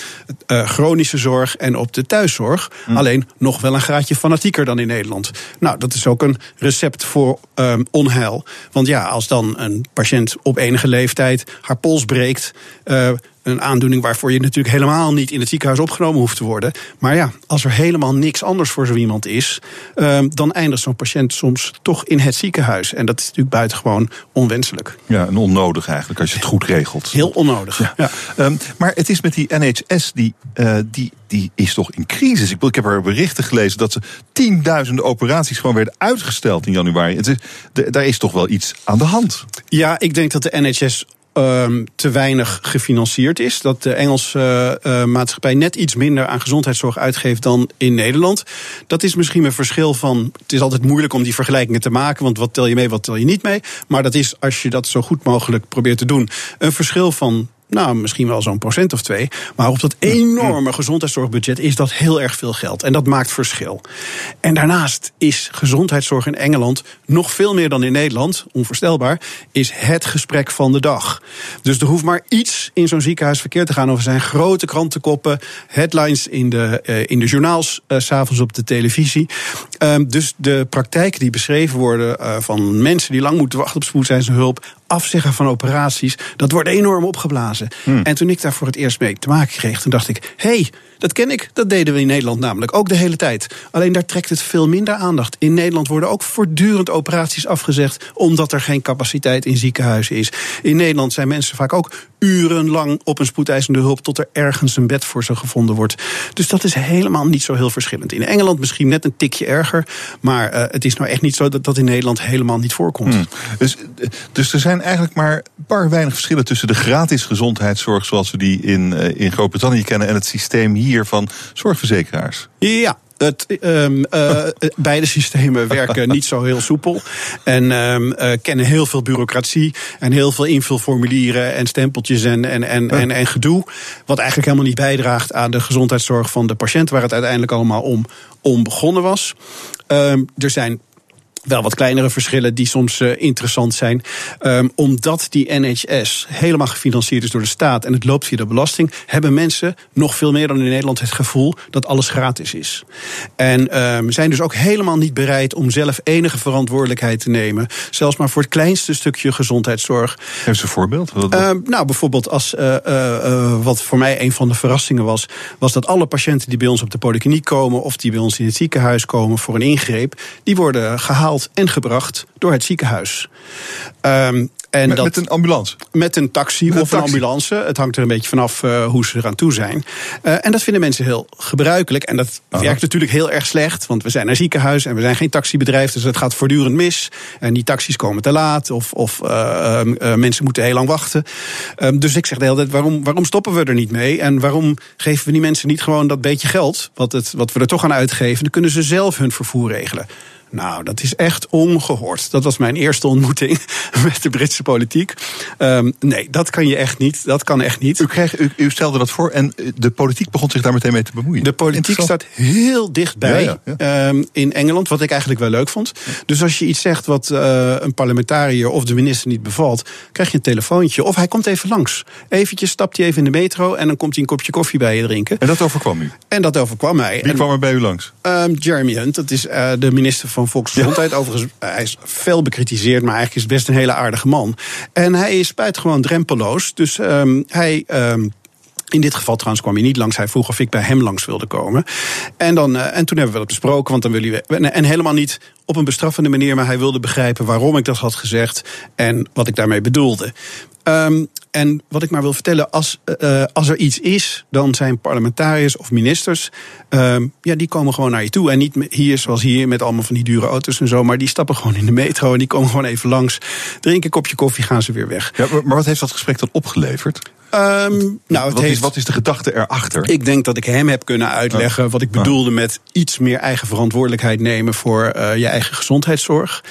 uh, chronische zorg en op de thuiszorg. Hm. Alleen nog wel een graadje fanatieker dan in Nederland. Nou, dat is ook een recept voor um, onheil. Want ja, als dan een patiënt op enige leeftijd haar pols breekt. Uh, een aandoening waarvoor je natuurlijk helemaal niet in het ziekenhuis opgenomen hoeft te worden. Maar ja, als er helemaal niks anders voor zo iemand is, um, dan eindigt zo'n patiënt soms toch in het ziekenhuis. En dat is natuurlijk buitengewoon onwenselijk. Ja, en onnodig eigenlijk als je het goed regelt. Heel onnodig. Ja. ja. Um, maar het is met die NHS, die, uh, die, die is toch in crisis. Ik, ik heb er berichten gelezen dat ze tienduizenden operaties gewoon werden uitgesteld in januari. Het is, de, daar is toch wel iets aan de hand. Ja, ik denk dat de NHS um, te weinig gefinancierd is. Dat de Engelse uh, maatschappij net iets minder aan gezondheidszorg uitgeeft dan in Nederland. Dat is misschien een verschil van. Het is altijd moeilijk om die vergelijkingen te maken, want wat tel je mee, wat tel je niet mee. Maar dat is, als je dat zo goed mogelijk probeert te doen, een verschil van nou, misschien wel zo'n procent of twee. Maar op dat enorme gezondheidszorgbudget is dat heel erg veel geld. En dat maakt verschil. En daarnaast is gezondheidszorg in Engeland nog veel meer dan in Nederland, onvoorstelbaar, is het gesprek van de dag. Dus er hoeft maar iets in zo'n ziekenhuis verkeerd te gaan. Of er zijn grote krantenkoppen, headlines in de, uh, in de journaals, uh, s'avonds op de televisie. Um, dus de praktijken die beschreven worden uh, van mensen die lang moeten wachten op spoedeisende afzeggen van operaties, dat wordt enorm opgeblazen. Hmm. En toen ik daar voor het eerst mee te maken kreeg, toen dacht ik: hé, hey, dat ken ik. Dat deden we in Nederland namelijk ook de hele tijd. Alleen daar trekt het veel minder aandacht. In Nederland worden ook voortdurend operaties afgezegd omdat er geen capaciteit in ziekenhuizen is. In Nederland zijn mensen vaak ook urenlang op een spoedeisende hulp tot er ergens een bed voor ze gevonden wordt. Dus dat is helemaal niet zo heel verschillend. In Engeland misschien net een tikje erger, maar uh, het is nou echt niet zo dat dat in Nederland helemaal niet voorkomt. Hmm. Dus, dus er zijn eigenlijk maar een paar weinig verschillen tussen de gratis gezondheidszorg zoals we die in, uh, in Groot-Brittannië kennen en het systeem hier van zorgverzekeraars. Ja, het, um, uh, (laughs) beide systemen werken niet zo heel soepel. En um, uh, kennen heel veel bureaucratie. En heel veel invulformulieren en stempeltjes en, en, en, en, en gedoe. Wat eigenlijk helemaal niet bijdraagt aan de gezondheidszorg van de patiënt. Waar het uiteindelijk allemaal om, om begonnen was. Um, er zijn wel wat kleinere verschillen die soms uh, interessant zijn. Um, omdat die NHS helemaal gefinancierd is door de staat en het loopt via de belasting, hebben mensen nog veel meer dan in Nederland het gevoel dat alles gratis is. En um, zijn dus ook helemaal niet bereid om zelf enige verantwoordelijkheid te nemen. Zelfs maar voor het kleinste stukje gezondheidszorg. Geef een voorbeeld. Uh, nou, bijvoorbeeld als uh, uh, wat voor mij een van de verrassingen was, was dat alle patiënten die bij ons op de polykliniek komen of die bij ons in het ziekenhuis komen voor een ingreep, die worden gehaald en gebracht door het ziekenhuis. Um, en met, dat, met, een ambulance? Met een taxi met of een, taxi. ambulance. Het hangt er een beetje vanaf uh, hoe ze eraan toe zijn. Uh, en dat vinden mensen heel gebruikelijk. En dat Aha. werkt natuurlijk heel erg slecht. Want we zijn een ziekenhuis en we zijn geen taxibedrijf. Dus het gaat voortdurend mis. En die taxis komen te laat. Of, of uh, mensen moeten heel lang wachten. Um, dus ik zeg de hele tijd, waarom, waarom stoppen we er niet mee? En waarom geven we die mensen niet gewoon dat beetje geld... wat, het, wat we er toch aan uitgeven? Dan kunnen ze zelf hun vervoer regelen. Nou, dat is echt ongehoord. Dat was mijn eerste ontmoeting (laughs) met de Britse politiek. Um, nee, dat kan je echt niet. Dat kan echt niet. U, kreeg, u, u, stelde dat voor en de politiek begon zich daar meteen mee te bemoeien. De politiek staat heel dichtbij ja, ja, ja. Um, in Engeland, wat ik eigenlijk wel leuk vond. Dus als je iets zegt wat uh, een parlementariër of de minister niet bevalt, krijg je een telefoontje. Of hij komt even langs. Eventjes stapt hij even in de metro en dan komt hij een kopje koffie bij je drinken. En dat overkwam u? En dat overkwam mij. Wie kwam er bij u langs? Um, Jeremy Hunt, dat is uh, de minister van Volksgezondheid. Overigens, hij is veel bekritiseerd, maar eigenlijk is best een hele aardige man. En hij is buitengewoon drempeloos. Dus um, hij. Um, in dit geval trouwens kwam hij niet langs. Hij vroeg of ik bij hem langs wilde komen. En, dan, uh, en toen hebben we dat besproken. Want dan wil hij. En helemaal niet op een bestraffende manier. Maar hij wilde begrijpen waarom ik dat had gezegd. En wat ik daarmee bedoelde. Um, en wat ik maar wil vertellen, als, uh, als er iets is, dan zijn parlementariërs of ministers, uh, ja, die komen gewoon naar je toe. En niet hier zoals hier met allemaal van die dure auto's en zo, maar die stappen gewoon in de metro en die komen gewoon even langs, drinken een kopje koffie, gaan ze weer weg. Ja, maar wat heeft dat gesprek dan opgeleverd? Um, nou, wat, heeft, is, wat is de gedachte erachter? Ik denk dat ik hem heb kunnen uitleggen oh. wat ik bedoelde met iets meer eigen verantwoordelijkheid nemen voor uh, je eigen gezondheidszorg.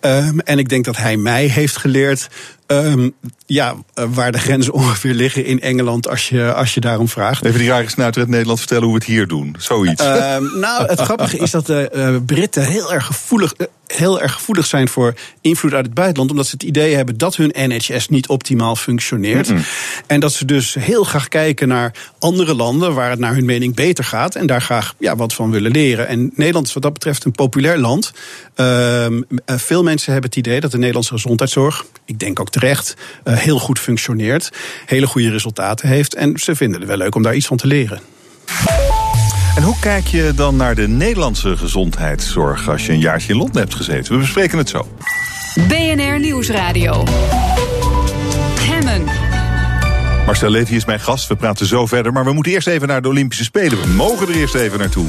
Um, en ik denk dat hij mij heeft geleerd Um, ja, waar de grenzen (laughs) ongeveer liggen in Engeland als je, als je daarom vraagt. Even die rare snuiter uit Nederland vertellen hoe we het hier doen. Zoiets. Uh, nou, het (laughs) grappige is dat de uh, Britten heel erg gevoelig. Heel erg gevoelig zijn voor invloed uit het buitenland. Omdat ze het idee hebben dat hun NHS niet optimaal functioneert. Mm. En dat ze dus heel graag kijken naar andere landen waar het naar hun mening beter gaat. En daar graag ja, wat van willen leren. En Nederland is wat dat betreft een populair land. Uh, veel mensen hebben het idee dat de Nederlandse gezondheidszorg, ik denk ook terecht, uh, heel goed functioneert. Hele goede resultaten heeft. En ze vinden het wel leuk om daar iets van te leren. En hoe kijk je dan naar de Nederlandse gezondheidszorg als je een jaartje in Londen hebt gezeten? We bespreken het zo. BNR Nieuwsradio. Hemmen. Marcel Levy is mijn gast. We praten zo verder. Maar we moeten eerst even naar de Olympische Spelen. We mogen er eerst even naartoe.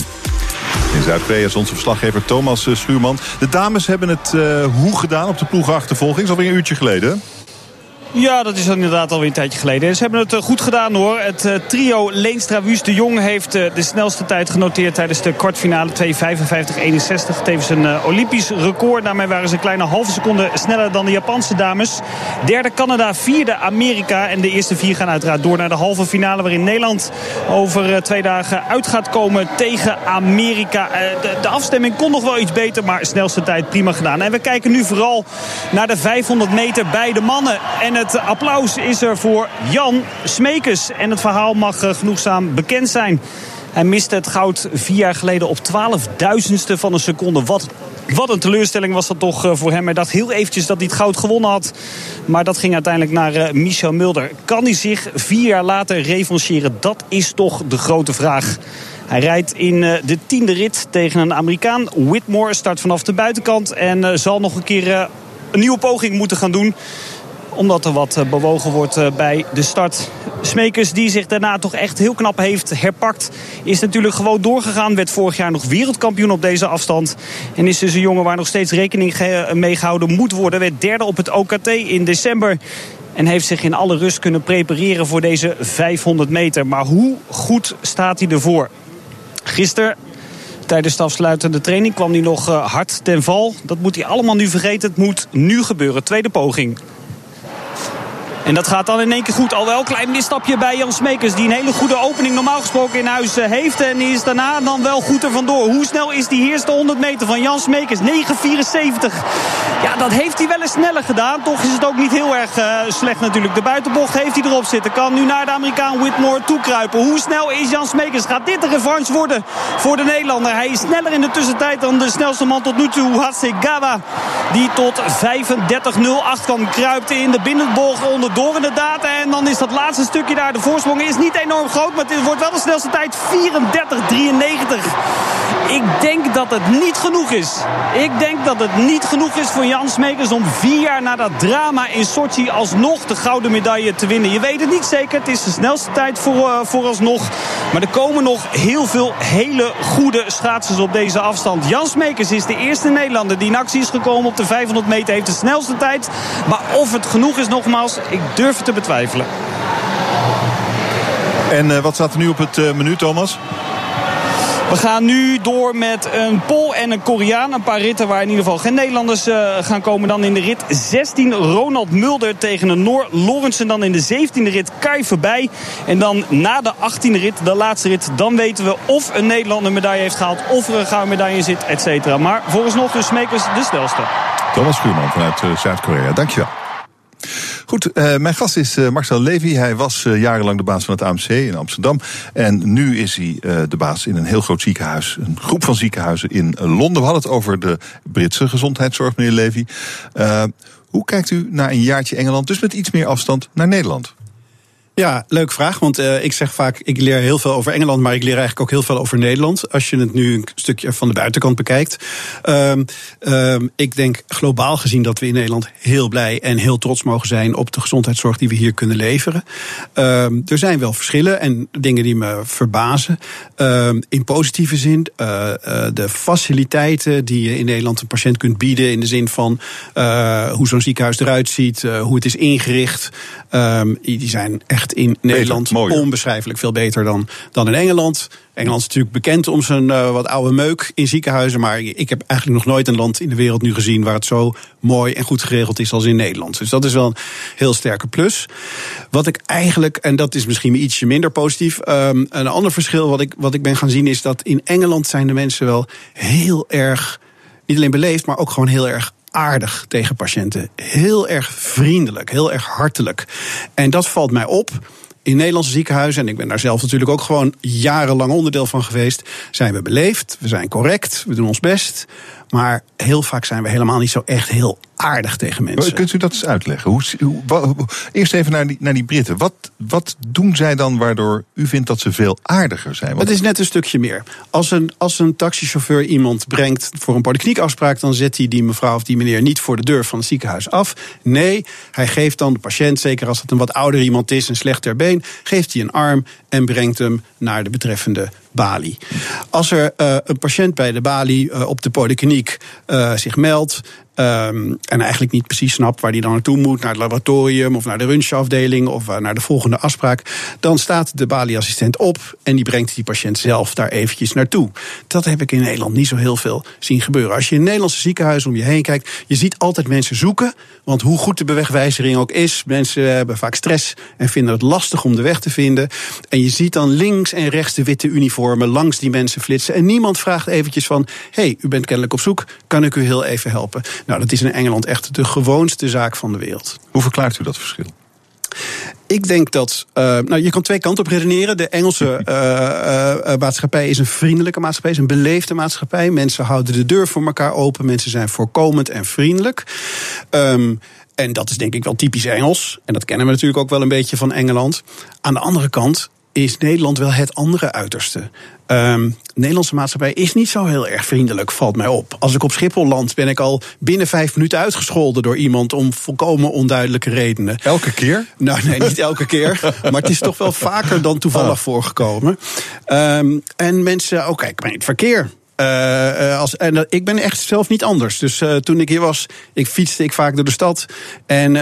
In Zuid-Korea is onze verslaggever Thomas Schuurman. De dames hebben het uh, hoe gedaan op de ploegenachtervolging. Dat is alweer een uurtje geleden. Ja, dat is inderdaad alweer een tijdje geleden. Ze hebben het goed gedaan hoor. Het uh, trio Leenstra de Jong heeft uh, de snelste tijd genoteerd tijdens de kwartfinale 2.55-61. Tevens een Olympisch record. Daarmee waren ze een kleine halve seconde sneller dan de Japanse dames. Derde Canada, vierde Amerika. En de eerste vier gaan uiteraard door naar de halve finale. Waarin Nederland over twee dagen uit gaat komen tegen Amerika. De, de, afstemming kon nog wel iets beter, maar snelste tijd prima gedaan. En we kijken nu vooral naar de 500 meter bij de mannen. En het applaus is er voor Jan Smekers. En het verhaal mag genoegzaam bekend zijn. Hij miste het goud vier jaar geleden op 12.000ste van een seconde. Wat, wat een teleurstelling was dat toch voor hem. Hij dacht heel eventjes dat hij het goud gewonnen had. Maar dat ging uiteindelijk naar Michel Mulder. Kan hij zich vier jaar later revancheren? Dat is toch de grote vraag. Hij rijdt in de tiende rit tegen een Amerikaan. Whitmore start vanaf de buitenkant. En zal nog een keer een nieuwe poging moeten gaan doen omdat er wat bewogen wordt bij de start. Smekers, die zich daarna toch echt heel knap heeft herpakt... is natuurlijk gewoon doorgegaan. Werd vorig jaar nog wereldkampioen op deze afstand. En is dus een jongen waar nog steeds rekening mee gehouden moet worden. Werd derde op het OKT in december. En heeft zich in alle rust kunnen prepareren voor deze 500 meter. Maar hoe goed staat hij ervoor? Gisteren Tijdens de afsluitende training kwam hij nog hard ten val. Dat moet hij allemaal nu vergeten. Het moet nu gebeuren. Tweede poging. En dat gaat dan in één keer goed. Al wel een klein misstapje bij Jan Smekers. Die een hele goede opening normaal gesproken in huis heeft. En is daarna dan wel goed er vandoor. Hoe snel is die eerste 100 meter van Jan Smekers? 9,74. Ja, dat heeft hij wel eens sneller gedaan. Toch is het ook niet heel erg uh, slecht natuurlijk. De buitenbocht heeft hij erop zitten. Kan nu naar de Amerikaan Whitmore toekruipen. Hoe snel is Jan Smekers? Gaat dit de revanche worden voor de Nederlander? Hij is sneller in de tussentijd dan de snelste man tot nu toe. Hasegawa. Die tot 35.08 kan kruipen in de binnenbocht onder door inderdaad. En dan is dat laatste stukje daar. De voorsprong is niet enorm groot, maar het wordt wel de snelste tijd. 34-93. Ik denk dat het niet genoeg is. Ik denk dat het niet genoeg is voor Jan Smekers om vier jaar na dat drama in Sochi alsnog de gouden medaille te winnen. Je weet het niet zeker. Het is de snelste tijd voor, uh, vooralsnog. Maar er komen nog heel veel hele goede schaatsers op deze afstand. Jan Smekers is de eerste Nederlander die in actie is gekomen op de 500 meter. Heeft de snelste tijd. Maar of het genoeg is nogmaals, ik durf het te betwijfelen. En uh, wat staat er nu op het uh, menu, Thomas? We gaan nu door met een Pol en een Koreaan. Een paar ritten waar in ieder geval geen Nederlanders uh, gaan komen. Dan in de rit 16 Ronald Mulder tegen een Noor. Lorensen dan in de 17e rit Kai voorbij. En dan na de 18e rit, de laatste rit, dan weten we of een Nederlander medaille heeft gehaald. Of er een gouden medaille in zit, et cetera. Maar volgens nog de Smekers de snelste. Thomas Schuurman vanuit Zuid-Korea. Dankjewel. Goed, uh, mijn gast is uh, Marcel Levy. Hij was uh, jarenlang de baas van het AMC in Amsterdam. En nu is hij de baas in een heel groot ziekenhuis. Een groep van ziekenhuizen in Londen. We hadden het over de Britse gezondheidszorg, meneer Levy. hoe kijkt u na een jaartje Engeland, dus met iets meer afstand, naar Nederland? Ja, leuke vraag. Want uh, ik zeg vaak, ik leer heel veel over Engeland, maar ik leer eigenlijk ook heel veel over Nederland. Als je het nu een stukje van de buitenkant bekijkt. Um, um, ik denk globaal gezien dat we in Nederland heel blij en heel trots mogen zijn op de gezondheidszorg die we hier kunnen leveren. Um, er zijn wel verschillen en dingen die me verbazen. in positieve zin, uh, uh, de faciliteiten die je in Nederland een patiënt kunt bieden. In de zin van hoe zo'n ziekenhuis eruit ziet, hoe het is ingericht. die zijn echt in Nederland onbeschrijfelijk veel beter dan, dan in Engeland. Engeland is natuurlijk bekend om zijn uh, wat oude meuk in ziekenhuizen. Maar ik heb eigenlijk nog nooit een land in de wereld nu gezien waar het zo mooi en goed geregeld is als in Nederland. Dus dat is wel een heel sterke plus. Wat ik eigenlijk, en dat is misschien ietsje minder positief. Um, een ander verschil wat ik, wat ik ben gaan zien is dat in Engeland zijn de mensen wel heel erg. Niet alleen beleefd, maar ook gewoon heel erg aardig tegen patiënten. Heel erg vriendelijk, heel erg hartelijk. En dat valt mij op in Nederlandse ziekenhuizen, en ik ben daar zelf natuurlijk ook gewoon jarenlang onderdeel van geweest, zijn we beleefd, we zijn correct, we doen ons best. Maar heel vaak zijn we helemaal niet zo echt heel aardig tegen mensen. Kunt u dat eens uitleggen? Hoe, hoe, eerst even naar die, naar die Britten. Wat, wat doen zij dan waardoor u vindt dat ze veel aardiger zijn? Want... Het is net een stukje meer. Als een, als een taxichauffeur iemand brengt voor een polykliniekafspraak... dan zet hij die mevrouw of die meneer niet voor de deur van het ziekenhuis af. Nee, hij geeft dan de patiënt, zeker als het een wat ouder iemand is... en slecht ter been, geeft hij een arm en brengt hem naar de betreffende balie. Als er uh, een patiënt bij de balie uh, op de polykliniek uh, zich meldt Um, en eigenlijk niet precies snapt waar hij dan naartoe moet, naar het laboratorium of naar de röntgenafdeling of uh, naar de volgende afspraak, dan staat de balieassistent op en die brengt die patiënt zelf daar eventjes naartoe. Dat heb ik in Nederland niet zo heel veel zien gebeuren. Als je in Nederlandse ziekenhuizen om je heen kijkt, je ziet altijd mensen zoeken, want hoe goed de bewegwijzering ook is, mensen hebben vaak stress en vinden het lastig om de weg te vinden. En je ziet dan links en rechts de witte uniformen langs die mensen flitsen en niemand vraagt eventjes van, hey, u bent kennelijk op zoek, kan ik u heel even helpen? Nou, dat is in Engeland echt de gewoonste zaak van de wereld. Hoe verklaart u dat verschil? Ik denk dat. Uh, nou, je kan twee kanten op redeneren. De Engelse uh, (laughs) uh, maatschappij is een vriendelijke maatschappij, is een beleefde maatschappij. Mensen houden de deur voor elkaar open. Mensen zijn voorkomend en vriendelijk. Um, en dat is denk ik wel typisch Engels. En dat kennen we natuurlijk ook wel een beetje van Engeland. Aan de andere kant is Nederland wel het andere uiterste. Um, de Nederlandse maatschappij is niet zo heel erg vriendelijk, valt mij op. Als ik op Schiphol land, ben ik al binnen vijf minuten uitgescholden door iemand om volkomen onduidelijke redenen. Elke keer? Nou, nee, niet elke keer. (laughs) maar het is toch wel vaker dan toevallig oh. voorgekomen. Um, en mensen, okay, ik ben in het verkeer. Uh, als, en uh, ik ben echt zelf niet anders. Dus uh, toen ik hier was, ik fietste ik vaak door de stad. En,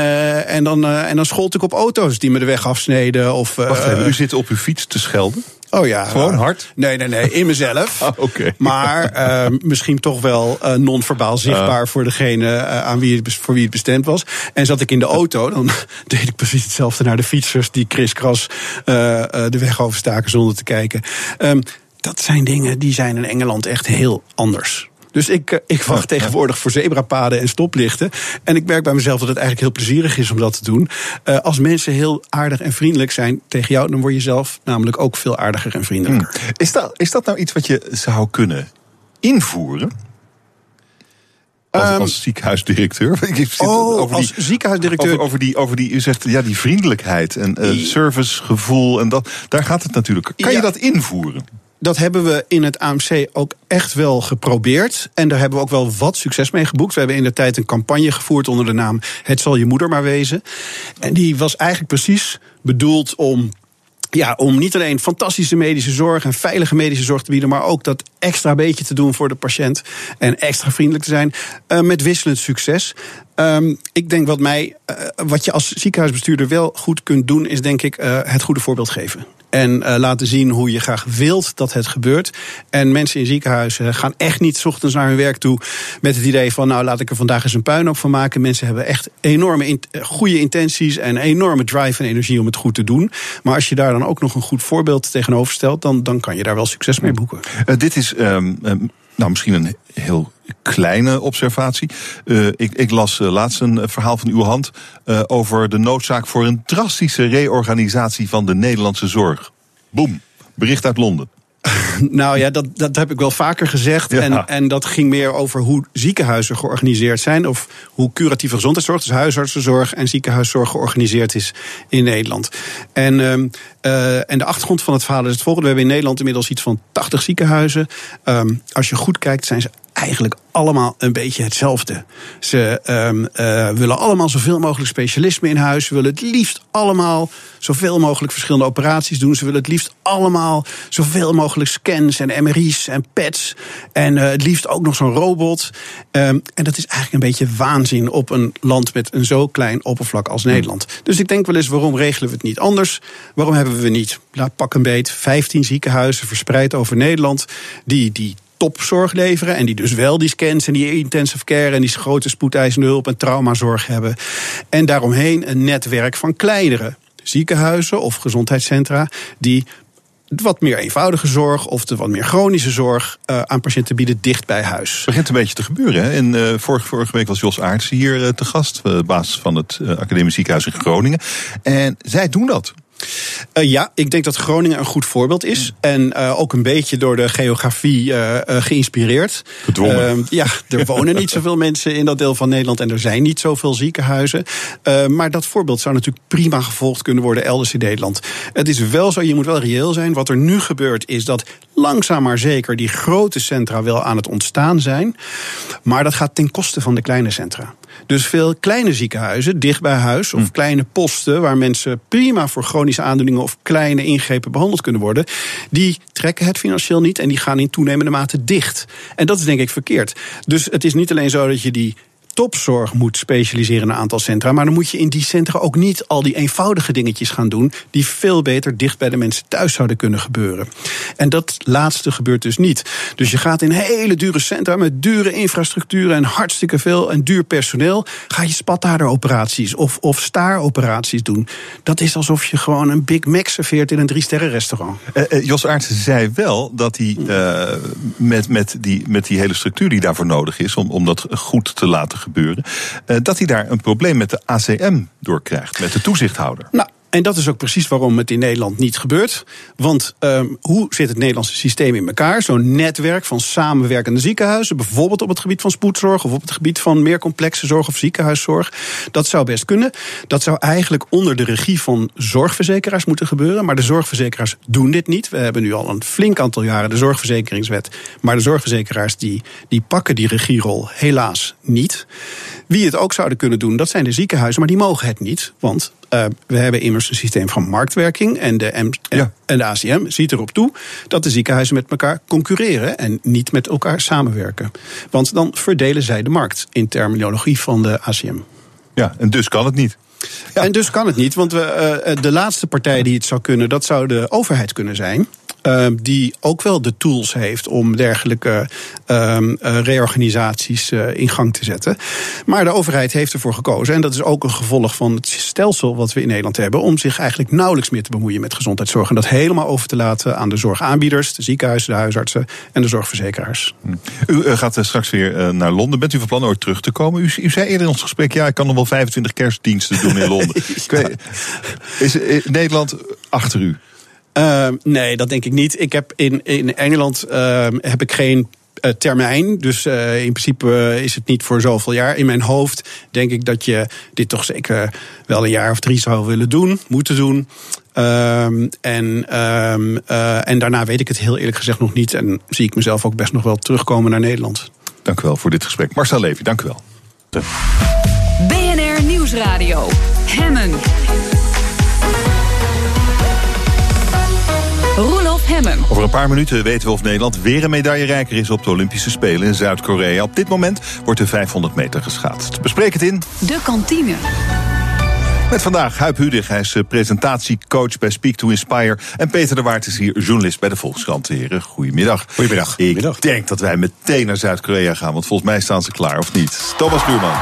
en, dan, en dan schold ik op auto's die me de weg afsneden. Of, Wacht even, u zit op uw fiets te schelden? Oh ja. Gewoon hard? Nee, nee, nee, in mezelf. (laughs) ah, okay. Maar misschien toch wel non-verbaal zichtbaar voor degene aan wie het, voor wie het bestemd was. En zat ik in de auto, dan (laughs) deed ik precies hetzelfde naar de fietsers die kriskras de weg overstaken zonder te kijken. Um, dat zijn dingen die zijn in Engeland echt heel anders. Dus ik, ik wacht tegenwoordig voor zebrapaden en stoplichten. En ik merk bij mezelf dat het eigenlijk heel plezierig is om dat te doen. Uh, als mensen heel aardig en vriendelijk zijn tegen jou, dan word je zelf namelijk ook veel aardiger en vriendelijker. Hmm. Is, dat, is dat nou iets wat je zou kunnen invoeren? Als, um, als ziekenhuisdirecteur? (laughs) Oh, over als die, ziekenhuisdirecteur. Over, over, die, over die, u zegt ja, die vriendelijkheid en uh, servicegevoel en dat. Daar gaat het natuurlijk. Kan ja. je dat invoeren? Dat hebben we in het AMC ook echt wel geprobeerd. En daar hebben we ook wel wat succes mee geboekt. We hebben in de tijd een campagne gevoerd onder de naam Het zal je moeder maar wezen. En die was eigenlijk precies bedoeld om ja, om niet alleen fantastische medische zorg en veilige medische zorg te bieden, maar ook dat extra beetje te doen voor de patiënt en extra vriendelijk te zijn, uh, met wisselend succes. Um, ik denk wat mij, uh, wat je als ziekenhuisbestuurder wel goed kunt doen, is denk ik uh, het goede voorbeeld geven. En uh, laten zien hoe je graag wilt dat het gebeurt. En mensen in ziekenhuizen gaan echt niet ochtends naar hun werk toe met het idee van, nou laat ik er vandaag eens een puinhoop van maken. Mensen hebben echt enorme in, goede intenties en enorme drive en energie om het goed te doen. Maar als je daar dan ook nog een goed voorbeeld tegenover stelt, dan, dan kan je daar wel succes mee boeken. Uh, dit is um, um, nou, misschien een heel kleine observatie. Uh, ik, ik, las uh, laatst een verhaal van uw hand over de noodzaak voor een drastische reorganisatie van de Nederlandse zorg. Boom, bericht uit Londen. (laughs) Nou ja, dat, dat heb ik wel vaker gezegd. Ja. En, en dat ging meer over hoe ziekenhuizen georganiseerd zijn. Of hoe curatieve gezondheidszorg, dus huisartsenzorg en ziekenhuiszorg georganiseerd is in Nederland. En, um, uh, en de achtergrond van het verhaal is het volgende. We hebben in Nederland inmiddels iets van 80 ziekenhuizen. Um, als je goed kijkt, zijn ze eigenlijk allemaal een beetje hetzelfde. Ze um, uh, willen allemaal zoveel mogelijk specialisme in huis. Ze willen het liefst allemaal zoveel mogelijk verschillende operaties doen. Ze willen het liefst allemaal zoveel mogelijk scans en MRI's en PETs. En uh, het liefst ook nog zo'n robot. Um, en dat is eigenlijk een beetje waanzin op een land met een zo klein oppervlak als Nederland. Dus ik denk wel eens, waarom regelen we het niet anders? Waarom hebben we niet, laat pak een beet, 15 ziekenhuizen verspreid over Nederland... die, die topzorg leveren. En die dus wel die scans en die intensive care en die grote spoedeisende hulp en traumazorg hebben. En daaromheen een netwerk van kleinere ziekenhuizen of gezondheidscentra die wat meer eenvoudige zorg of de wat meer chronische zorg uh, aan patiënten bieden dicht bij huis. Het begint een beetje te gebeuren. Hè? En, uh, vorige, vorige week was Jos Aarts hier uh, te gast, basis van het Academisch Ziekenhuis in Groningen. En zij doen dat. Uh, ja, ik denk dat Groningen een goed voorbeeld is. En uh, ook een beetje door de geografie uh, geïnspireerd. Gedwongen. ja, er wonen niet zoveel (laughs) mensen in dat deel van Nederland en er zijn niet zoveel ziekenhuizen. maar dat voorbeeld zou natuurlijk prima gevolgd kunnen worden elders in Nederland. Het is wel zo, je moet wel reëel zijn. Wat er nu gebeurt is dat langzaam maar zeker die grote centra wel aan het ontstaan zijn. Maar dat gaat ten koste van de kleine centra. Dus veel kleine ziekenhuizen, dicht bij huis, of hm. kleine posten waar mensen prima voor chronische aandoeningen of kleine ingrepen behandeld kunnen worden, die trekken het financieel niet en die gaan in toenemende mate dicht. En dat is denk ik verkeerd. Dus het is niet alleen zo dat je die topzorg moet specialiseren in een aantal centra. Maar dan moet je in die centra ook niet al die eenvoudige dingetjes gaan doen. die veel beter dicht bij de mensen thuis zouden kunnen gebeuren. En dat laatste gebeurt dus niet. Dus je gaat in hele dure centra met dure infrastructuur en hartstikke veel en duur personeel. ga je spathaarderoperaties of, of staaroperaties doen. Dat is alsof je gewoon een Big Mac serveert in een drie-sterren restaurant. Uh, uh, Jos Aartsen zei wel dat hij uh, met, met, die, met die hele structuur die daarvoor nodig is. om, om dat goed te laten gebeuren. Uh, dat hij daar een probleem met de ACM door krijgt, met de toezichthouder. Nou. En dat is ook precies waarom het in Nederland niet gebeurt. Want um, hoe zit het Nederlandse systeem in elkaar? Zo'n netwerk van samenwerkende ziekenhuizen, bijvoorbeeld op het gebied van spoedzorg of op het gebied van meer complexe zorg of ziekenhuiszorg, dat zou best kunnen. Dat zou eigenlijk onder de regie van zorgverzekeraars moeten gebeuren. Maar de zorgverzekeraars doen dit niet. We hebben nu al een flink aantal jaren de zorgverzekeringswet. Maar de zorgverzekeraars die, die pakken die regierol helaas niet. Wie het ook zouden kunnen doen, dat zijn de ziekenhuizen, maar die mogen het niet. Want uh, we hebben immers een systeem van marktwerking. En de, M ja. en de ACM ziet erop toe dat de ziekenhuizen met elkaar concurreren en niet met elkaar samenwerken. Want dan verdelen zij de markt in terminologie van de ACM. Ja, en dus kan het niet. Ja. En dus kan het niet, want we, uh, de laatste partij die het zou kunnen, dat zou de overheid kunnen zijn. Uh, die ook wel de tools heeft om dergelijke uh, reorganisaties uh, in gang te zetten. Maar de overheid heeft ervoor gekozen, en dat is ook een gevolg van het stelsel wat we in Nederland hebben, om zich eigenlijk nauwelijks meer te bemoeien met gezondheidszorg. En dat helemaal over te laten aan de zorgaanbieders, de ziekenhuizen, de huisartsen en de zorgverzekeraars. U gaat straks weer naar Londen. Bent u van plan ooit terug te komen? U, u, zei eerder in ons gesprek, ja, ik kan nog wel 25 kerstdiensten doen in Londen. (laughs) ja. Is Nederland achter u? Uh, nee, dat denk ik niet. Ik heb in, in Engeland uh, heb ik geen uh, termijn. Dus uh, in principe is het niet voor zoveel jaar. In mijn hoofd denk ik dat je dit toch zeker wel een jaar of drie zou willen doen, moeten doen. Um, en, um, uh, en daarna weet ik het heel eerlijk gezegd nog niet. En zie ik mezelf ook best nog wel terugkomen naar Nederland. Dank u wel voor dit gesprek. Marcel Levy, dank u wel. BNR Nieuwsradio. Hemmen. Over een paar minuten weten we of Nederland weer een medaillerijker is op de Olympische Spelen in Zuid-Korea. Op dit moment wordt de 500 meter geschaatst. Bespreek het in. De kantine. Met vandaag Huip Hudig, hij is eh, presentatiecoach bij Speak to Inspire. En Peter de Waard is hier journalist bij de Volkskrant. Heren, goedemiddag. Goedemiddag. Ik denk dat wij meteen naar Zuid-Korea gaan, want volgens mij staan ze klaar, of niet? Thomas Buurman.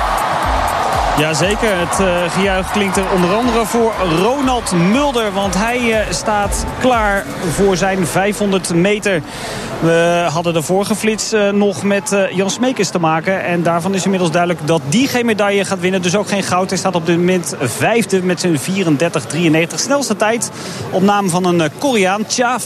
Jazeker, het uh, gejuich klinkt er onder andere voor Ronald Mulder. Want hij uh, staat klaar voor zijn 500 meter. We hadden de vorige flits uh, nog met Jan Smeekers te maken. En daarvan is inmiddels duidelijk dat die geen medaille gaat winnen. Dus ook geen goud. Hij staat op dit moment vijfde met zijn 34-93. Snelste tijd op naam van een Koreaan. Tja, 34-42.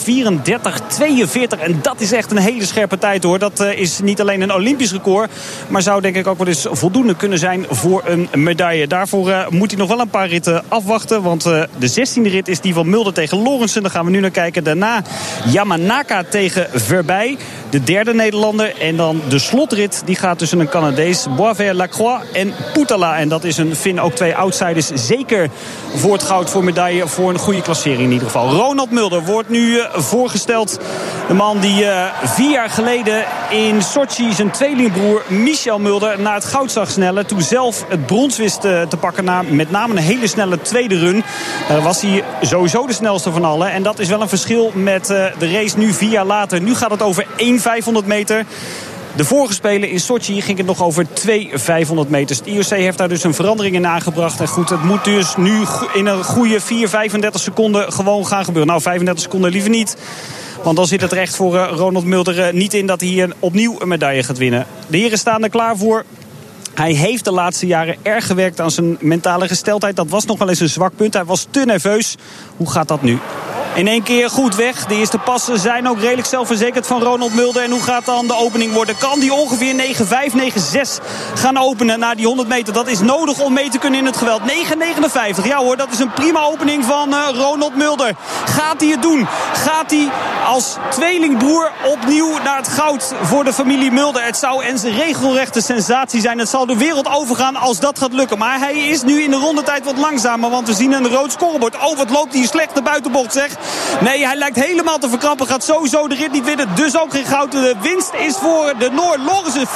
En dat is echt een hele scherpe tijd hoor. Dat is niet alleen een Olympisch record. Maar zou denk ik ook wel eens voldoende kunnen zijn voor een medaille. Daarvoor uh, moet hij nog wel een paar ritten afwachten. Want uh, de 16e rit is die van Mulder tegen Lorensen. Daar gaan we nu naar kijken. Daarna Yamanaka tegen Verbij. De derde Nederlander. En dan de slotrit. Die gaat tussen een Canadees, Boisvert Lacroix en Poutala. En dat is een Fin. Ook twee outsiders. Zeker voor het goud voor medaille. Voor een goede klassering in ieder geval. Ronald Mulder wordt nu uh, voorgesteld. De man die vier jaar geleden in Sochi zijn tweelingbroer Michel Mulder naar het goud zag snellen. Toen zelf het brons wist te pakken. Na met name een hele snelle tweede run. Was hij sowieso de snelste van allen. En dat is wel een verschil met de race nu vier jaar later. Nu gaat het over 1 500 meter. De vorige spelen in Sochi ging het nog over 2 500 meters. Het IOC heeft daar dus een verandering in aangebracht. En goed, het moet dus nu in een goede 4, 35 seconden gewoon gaan gebeuren. Nou, 35 seconden liever niet. Want dan zit het recht voor uh, Ronald Mulder uh, niet in dat hij hier opnieuw een medaille gaat winnen. De heren staan er klaar voor. Hij heeft de laatste jaren erg gewerkt aan zijn mentale gesteldheid. Dat was nog wel eens een zwak punt. Hij was te nerveus. Hoe gaat dat nu? In één keer goed weg. De eerste passen zijn ook redelijk zelfverzekerd van Ronald Mulder. En hoe gaat dan de opening worden? Kan die ongeveer 9-5, 9-6 gaan openen na die 100 meter? Dat is nodig om mee te kunnen in het geweld. 9-59. Ja hoor, dat is een prima opening van uh, Ronald Mulder. Gaat hij het doen? Gaat hij als tweelingbroer opnieuw naar het goud voor de familie Mulder? Het zou een regelrechte sensatie zijn. Het zal de wereld overgaan als dat gaat lukken. Maar hij is nu in de rondetijd wat langzamer. Want we zien een rood scorebord. Oh, wat loopt hij slecht de buitenbocht zeg. Nee, hij lijkt helemaal te verkrampen. Gaat sowieso de rit niet winnen. Dus ook geen goud. De winst is voor de Noor. Lorenzen 34-41.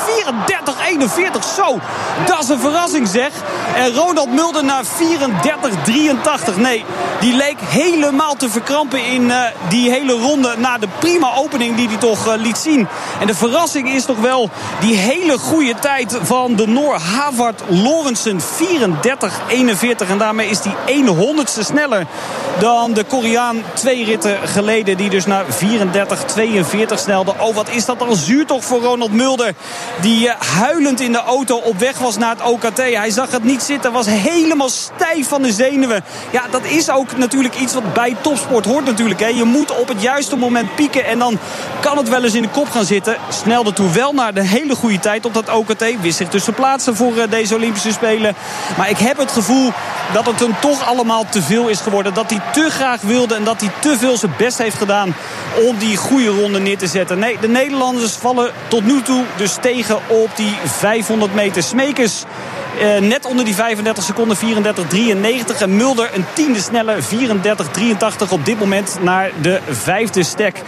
Zo, dat is een verrassing zeg. En Ronald Mulder naar 34-83. Nee, die leek helemaal te verkrampen in uh, die hele ronde. Na de prima opening die hij toch uh, liet zien. En de verrassing is toch wel die hele goede tijd van de Noor Havard Lorensen. 34-41. En daarmee is hij 1 honderdste sneller dan de Koreaan twee ritten geleden. Die dus naar 34-42 snelde. Oh, wat is dat al zuur toch voor Ronald Mulder. Die uh, huilend in de auto op weg was naar het OKT. Hij zag het niet zitten. Was helemaal stijf van de zenuwen. Ja, dat is ook natuurlijk iets wat bij topsport hoort natuurlijk. Hè. Je moet op het juiste moment pieken. En dan kan het wel eens in de kop gaan zitten. Snelde toen wel naar de hele goede tijd op dat OKT. Wist zich tussen plaatsen voor uh, deze Olympische Spelen. Maar ik heb het gevoel dat het hem toch allemaal te veel is geworden. Dat hij te graag wilde en dat hij te veel zijn best heeft gedaan om die goede ronde neer te zetten. Nee, de Nederlanders vallen tot nu toe dus tegen op die 500 meter. Smekers uh, net onder die 35 seconden, 34-93. En Mulder een tiende sneller, 34-83 op dit moment naar de vijfde stek.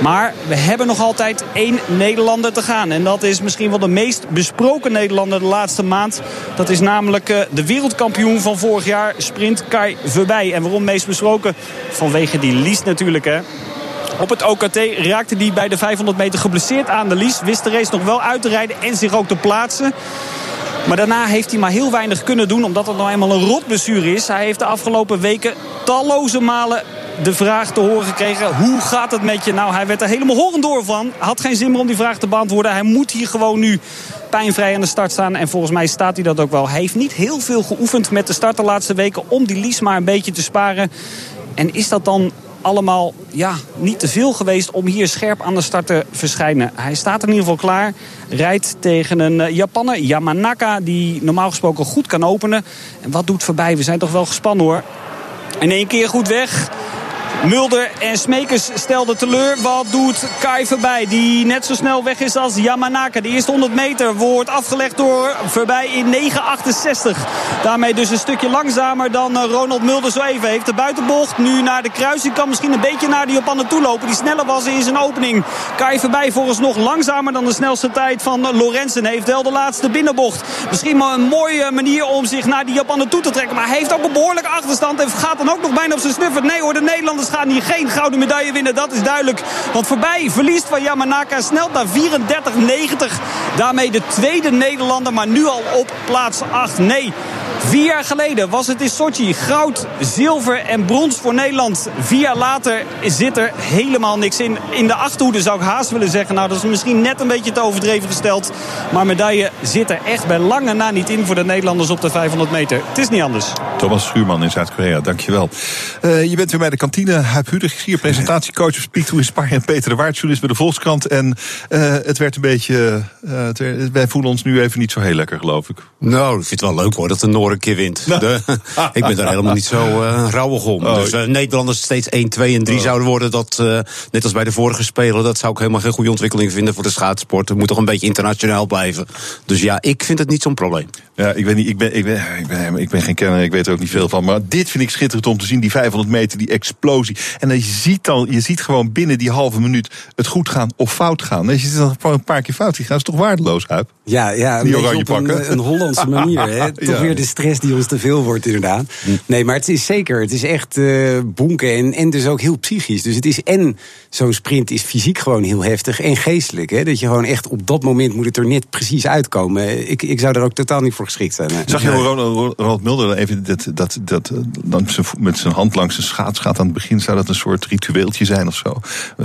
Maar we hebben nog altijd één Nederlander te gaan. En dat is misschien wel de meest besproken Nederlander de laatste maand. Dat is namelijk uh, de wereldkampioen van vorig jaar, sprint Kai Verbij. En waarom meest besproken? Vanwege die lies natuurlijk, hè. Op het OKT raakte hij bij de 500 meter geblesseerd aan de lies. Wist de race nog wel uit te rijden en zich ook te plaatsen. Maar daarna heeft hij maar heel weinig kunnen doen. Omdat het nou eenmaal een rotblessure is. Hij heeft de afgelopen weken talloze malen de vraag te horen gekregen. Hoe gaat het met je? Nou, hij werd er helemaal horend door van. Had geen zin meer om die vraag te beantwoorden. Hij moet hier gewoon nu pijnvrij aan de start staan. En volgens mij staat hij dat ook wel. Hij heeft niet heel veel geoefend met de start de laatste weken... om die lies maar een beetje te sparen. En is dat dan allemaal ja, niet te veel geweest om hier scherp aan de start te verschijnen. Hij staat in ieder geval klaar. Rijdt tegen een Japanner, Yamanaka, die normaal gesproken goed kan openen. En wat doet voorbij? We zijn toch wel gespannen hoor. In één keer goed weg. Mulder en Smekers stelden teleur. Wat doet Kai voorbij? Die net zo snel weg is als Yamanaka. De eerste 100 meter wordt afgelegd door voorbij in 9,68. Daarmee dus een stukje langzamer dan eh, Ronald Mulder zo even heeft. De buitenbocht nu naar de kruising. Kan misschien een beetje naar die Japaner toe lopen. Die sneller was in zijn opening. Kai voorbij volgens nog langzamer dan de snelste tijd van Lorenzen. Heeft wel de laatste binnenbocht. Misschien maar een mooie manier om zich naar die Japaner toe te trekken. Maar hij heeft ook een behoorlijke achterstand. En gaat dan ook nog bijna op zijn snuffert. Nee hoor, de Nederlanders gaan hier geen gouden medaille winnen. Dat is duidelijk. Want voorbij verliest van Yamanaka. Snelt naar 34,90. Daarmee de tweede Nederlander. Maar nu al op plaats 8. Nee. Vier jaar geleden was het in Sochi goud, zilver en brons voor Nederland. Vier jaar later zit er helemaal niks in. In de achterhoede zou ik haast willen zeggen. Nou, dat is misschien net een beetje te overdreven gesteld. Maar medaille zit er echt bij lange na niet in voor de Nederlanders op de 500 meter. Het is niet anders. Thomas Schuurman in Zuid-Korea, dankjewel. Uh, je bent weer bij de kantine. Huip Hudig is hier, presentatiecoach op Speak to Inspire. En Peter de Waard, journalist bij de Volkskrant. En uh, het werd een beetje... Uh, werd, wij voelen ons nu even niet zo heel lekker, geloof ik. Nou, ik vind het wel leuk hoor dat de Noor een keer wint. Nou. (laughs) De, (laughs) ik ben daar helemaal niet zo uh, rauwig om. Oh. Dus uh, Nederlanders steeds 1, 2 en 3 oh. zouden worden. Dat, uh, net als bij de vorige Spelen. Dat zou ik helemaal geen goede ontwikkeling vinden voor de schaatsport. Het moet toch een beetje internationaal blijven. Dus ja, ik vind het niet zo'n probleem. Ja, ik weet niet, ik ben, ik, ben, ik, ben, ik ben geen kenner, ik weet er ook niet veel van. Maar dit vind ik schitterend om te zien, die 500 meter, die explosie. En dan je ziet dan, je ziet gewoon binnen die halve minuut het goed gaan of fout gaan. Als je het dan een paar keer fout ziet gaan, is toch waardeloos, Huip? Ja, ja die oranje op pakken. Een, een Hollandse manier. Hè? (laughs) Toch ja. weer de stress die ons te veel wordt, inderdaad. Nee, maar het is zeker, het is echt uh, bonken en, en dus ook heel psychisch. Dus het is en zo'n sprint is fysiek gewoon heel heftig en geestelijk. Hè? Dat je gewoon echt op dat moment moet het er net precies uitkomen. Ik, ik zou er ook totaal niet voor geschikt zijn. Zag je hoe Ronald, Ronald Mulder even dat, dat, dat, dan met zijn hand langs zijn schaats gaat aan het begin, zou dat een soort ritueeltje zijn of zo?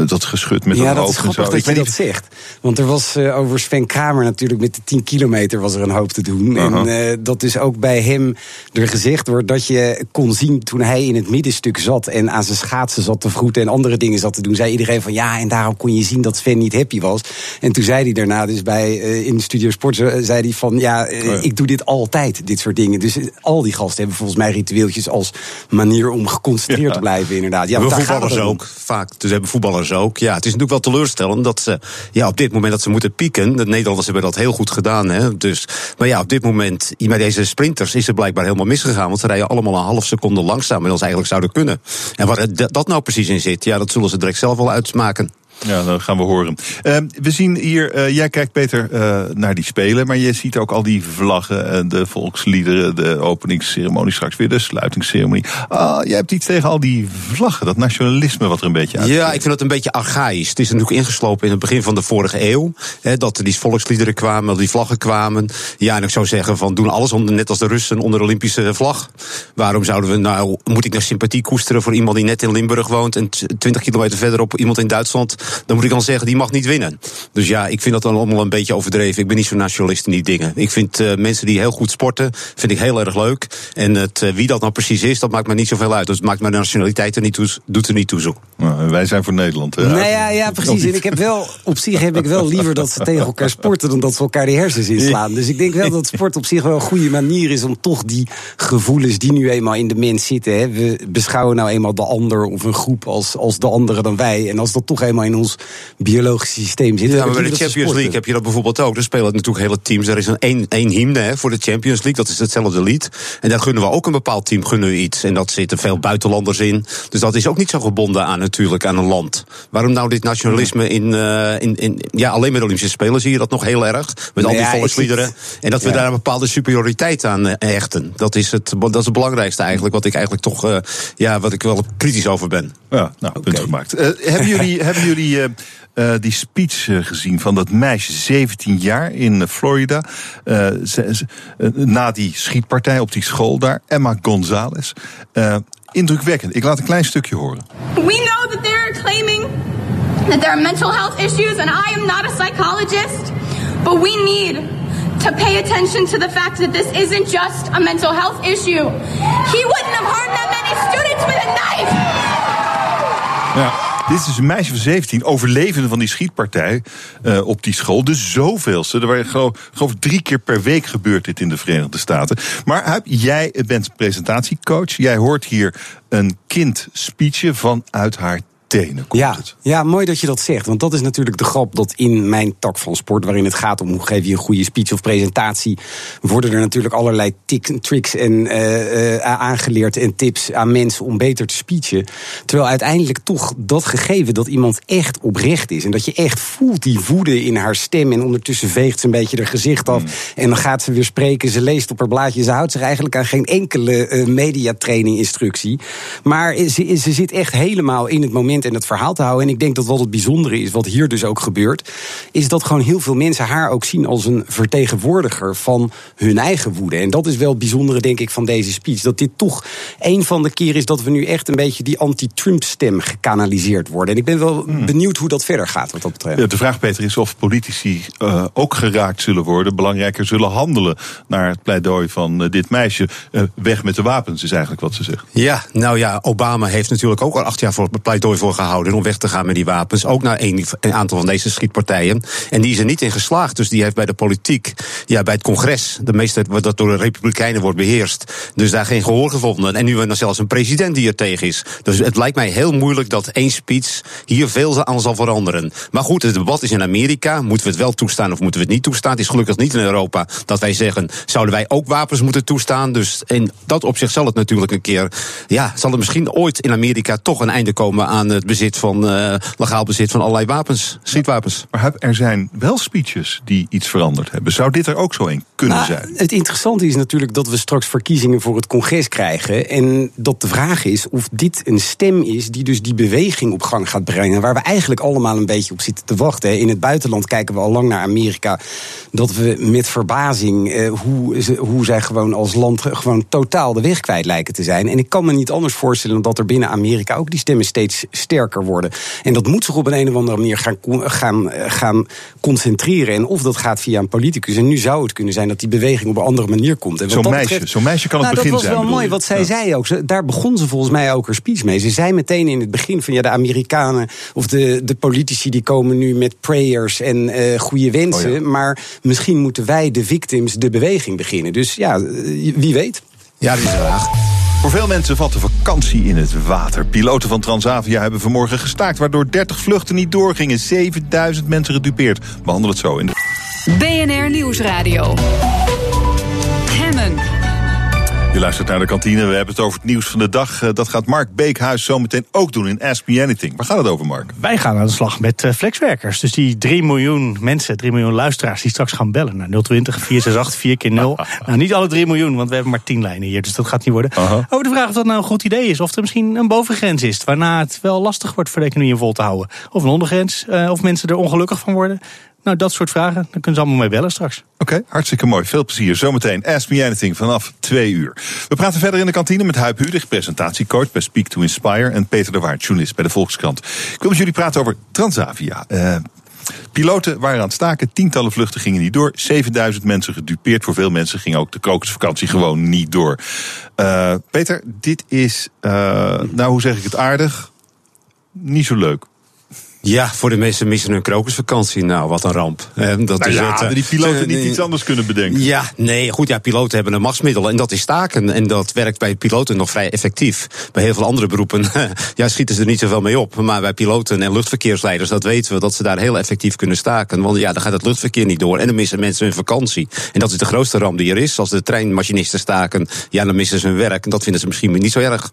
Dat geschud met ja, een hoofd en zo. dat je dat niet... zegt. Want er was uh, over Sven Kramer natuurlijk met de 10 kilometer was er een hoop te doen. Uh -huh. En uh, dat is ook bij hem er gezegd wordt dat je kon zien toen hij in het middenstuk zat en aan zijn schaatsen zat te vroeten en andere dingen zat te doen, zei iedereen van ja, en daarom kon je zien dat Sven niet happy was. En toen zei hij daarna dus bij uh, in Studio Sport, zei hij van ja, uh, oh ja, ik doe dit altijd, dit soort dingen. Dus al die gasten hebben volgens mij ritueeltjes als manier om geconcentreerd ja. te blijven, inderdaad. Ja, voetballers ook, vaak. Dus hebben voetballers ook. Ja, het is natuurlijk wel teleurstellend dat ze ja, op dit moment dat ze moeten pieken. De Nederlanders hebben dat heel goed gedaan. Hè? Dus, maar ja, op dit moment, bij deze is het blijkbaar helemaal misgegaan. Want ze rijden allemaal een half seconde langzamer dan ze eigenlijk zouden kunnen. En waar dat nou precies in zit, ja, dat zullen ze direct zelf wel uitsmaken. Ja, dat gaan we horen. Uh, we zien hier, uh, jij kijkt Peter uh, naar die spelen, maar je ziet ook al die vlaggen, de volksliederen, de openingsceremonie, straks weer de sluitingsceremonie. Ah, jij hebt iets tegen al die vlaggen, dat nationalisme wat er een beetje uit. Ja, ik vind het een beetje archaïs. Het is natuurlijk ingeslopen in het begin van de vorige eeuw, hè, dat er die volksliederen kwamen, dat die vlaggen kwamen. Ja, en ik zou zeggen van doen alles onder, net als de Russen onder de Olympische vlag. Waarom zouden we nou, moet ik nou sympathie koesteren voor iemand die net in Limburg woont en 20 kilometer verderop iemand in Duitsland? Dan moet ik dan zeggen, die mag niet winnen. Dus ja, ik vind dat dan allemaal een beetje overdreven. Ik ben niet zo'n nationalist in die dingen. Ik vind uh, mensen die heel goed sporten, vind ik heel erg leuk. En het, uh, wie dat nou precies is, dat maakt me niet zoveel uit. Dus het maakt mijn nationaliteit er niet toe, doet er niet toe zo. Nou, wij zijn voor Nederland. Hè? Nou ja, ja, precies. En ik heb wel, op zich heb ik wel liever dat ze tegen elkaar sporten dan dat ze elkaar de hersens inslaan. Dus ik denk wel dat sport op zich wel een goede manier is om toch die gevoelens die nu eenmaal in de mens zitten. Hè. We beschouwen nou eenmaal de ander of een groep als, als de andere dan wij. En als dat toch eenmaal in ons biologische systeem zit. Ja, maar bij de Champions League heb je dat bijvoorbeeld ook. Er spelen natuurlijk hele teams. Er is een één, één hymne hè, voor de Champions League. Dat is hetzelfde lied. En daar gunnen we ook een bepaald team gunnen we iets. En dat zitten veel buitenlanders in. Dus dat is ook niet zo gebonden aan natuurlijk aan een land. Waarom nou dit nationalisme in, uh, in, in ja, alleen met de Olympische Spelen zie je dat nog heel erg. Met al die ja, volksliederen. En dat we ja. daar een bepaalde superioriteit aan hechten. Dat is, het, dat is het belangrijkste eigenlijk. Wat ik eigenlijk toch, uh, ja, wat ik wel kritisch over ben. Ja, nou, punt gemaakt. Uh, hebben jullie, (laughs) hebben jullie uh, die speech uh, gezien van dat meisje, 17 jaar in Florida. Uh, ze, ze, na die schietpartij op die school daar, Emma Gonzalez. indrukwekkend. Ik laat een klein stukje horen. We know that they're claiming that there are mental health issues, and I am not a psychologist, but we need to pay attention to the fact that this isn't just a mental health issue. He wouldn't have harmed that many students with a knife. Ja. Dit is een meisje van 17, overlevende van die schietpartij uh, op die school. De zoveelste. Er waren geloof, geloof drie keer per week gebeurt dit in de Verenigde Staten. Maar Huip, jij bent presentatiecoach. Jij hoort hier een kind speechen vanuit haar tenen komt ja, het. ja, mooi dat je dat zegt. Want dat is natuurlijk de grap dat in mijn tak van sport, waarin het gaat om hoe geef je een goede speech of presentatie, worden er natuurlijk allerlei tricks en uh, uh, aangeleerd en tips aan mensen om beter te speechen. Terwijl uiteindelijk toch dat gegeven dat iemand echt oprecht is en dat je echt voelt die woede in haar stem en ondertussen veegt ze een beetje haar gezicht af Mm. en dan gaat ze weer spreken, ze leest op haar blaadje, ze houdt zich eigenlijk aan geen enkele uh, mediatraining instructie. Maar ze, ze zit echt helemaal in het moment en het verhaal te houden. En ik denk dat wat het bijzondere is, wat hier dus ook gebeurt, is dat gewoon heel veel mensen haar ook zien als een vertegenwoordiger van hun eigen woede. En dat is wel het bijzondere, denk ik, van deze speech. Dat dit toch een van de keren is dat we nu echt een beetje die anti-Trump-stem gekanaliseerd worden. En ik ben wel benieuwd hoe dat verder gaat, wat dat betreft. Ja, de vraag, Peter, is of politici uh, ook geraakt zullen worden, belangrijker zullen handelen naar het pleidooi van uh, dit meisje. Uh, weg met de wapens is eigenlijk wat ze zegt. Ja, nou ja, Obama heeft natuurlijk ook al acht jaar voor pleidooi voor gehouden om weg te gaan met die wapens. Ook naar een, een, aantal van deze schietpartijen. En die is er niet in geslaagd. Dus die heeft bij de politiek, ja, bij het congres, de meeste dat door de Republikeinen wordt beheerst. Dus daar geen gehoor gevonden. En nu hebben we zelfs een president die er tegen is. Dus het lijkt mij heel moeilijk dat één speech hier veel aan zal veranderen. Maar goed, het debat is in Amerika. Moeten we het wel toestaan of moeten we het niet toestaan? Het is gelukkig niet in Europa dat wij zeggen, zouden wij ook wapens moeten toestaan? Dus in dat opzicht zal het natuurlijk een keer, ja, zal er misschien ooit in Amerika toch een einde komen aan het bezit van, uh, legaal bezit van allerlei wapens, schietwapens. Maar er zijn wel speeches die iets veranderd hebben. Zou dit er ook zo een kunnen nou, zijn? Het interessante is natuurlijk dat we straks verkiezingen voor het congres krijgen. En dat de vraag is of dit een stem is die dus die beweging op gang gaat brengen. Waar we eigenlijk allemaal een beetje op zitten te wachten. In het buitenland kijken we al lang naar Amerika. Dat we met verbazing eh, hoe, ze, hoe zij gewoon als land gewoon totaal de weg kwijt lijken te zijn. En ik kan me niet anders voorstellen dan dat er binnen Amerika ook die stemmen steeds sterker worden. En dat moet zich op een, een of andere manier gaan, gaan, gaan concentreren. En of dat gaat via een politicus. En nu zou het kunnen zijn dat die beweging op een andere manier komt. Zo'n meisje, zo'n meisje kan het nou, begin zijn. Dat was wel mooi wat zij ja. zei ook. Daar begon ze volgens mij ook haar speech mee. Ze zei meteen in het begin van ja, de Amerikanen of de, de politici die komen nu met prayers en uh, goede wensen. Oh ja. Maar misschien moeten wij, de victims, de beweging beginnen. Dus ja, wie weet. Ja, dat is graag. Voor veel mensen valt de vakantie in het water. Piloten van Transavia hebben vanmorgen gestaakt... waardoor 30 vluchten niet doorgingen. 7000 mensen gedupeerd. Behandel het zo in de... BNR Nieuwsradio. Je luistert naar de kantine. We hebben het over het nieuws van de dag. Dat gaat Mark Beekhuis zometeen ook doen in Ask Me Anything. Waar gaat het over, Mark? Wij gaan aan de slag met uh, flexwerkers. Dus die 3 miljoen mensen, 3 miljoen luisteraars... die straks gaan bellen naar 020 468 4 keer 0 Nou, niet alle 3 miljoen, want we hebben maar 10 lijnen hier. Dus dat gaat niet worden. Uh -huh. Over de vraag of dat nou een goed idee is. Of er misschien een bovengrens is... waarna het wel lastig wordt voor de economie vol te houden. Of een ondergrens. Uh, of mensen er ongelukkig van worden. Nou, dat soort vragen, daar kunnen ze allemaal mee bellen straks. Oké, hartstikke mooi. Veel plezier. Zometeen Ask Me Anything vanaf twee uur. We praten verder in de kantine met Huip Hudig, presentatiecoach bij Speak to Inspire... en Peter de Waard, journalist bij de Volkskrant. Ik wil met jullie praten over Transavia. Uh, Piloten waren aan het staken, tientallen vluchten gingen niet door. 7000 mensen gedupeerd. Voor veel mensen ging ook de krokusvakantie gewoon niet door. Uh, Peter, dit is, uh, nou hoe zeg ik het aardig, niet zo leuk. Ja, voor de mensen missen hun krokusvakantie. Nou, wat een ramp. Dat nou is ja, het, die piloten niet iets anders kunnen bedenken. Ja, nee, goed, ja, piloten hebben een machtsmiddel en dat is staken. En dat werkt bij piloten nog vrij effectief. Bij heel veel andere beroepen (laughs) ja, schieten ze er niet zoveel mee op. Maar bij piloten en luchtverkeersleiders, dat weten we, dat ze daar heel effectief kunnen staken. Want ja, dan gaat het luchtverkeer niet door en dan missen mensen hun vakantie. En dat is de grootste ramp die er is. Als de treinmachinisten staken, ja, dan missen ze hun werk. En dat vinden ze misschien niet zo erg.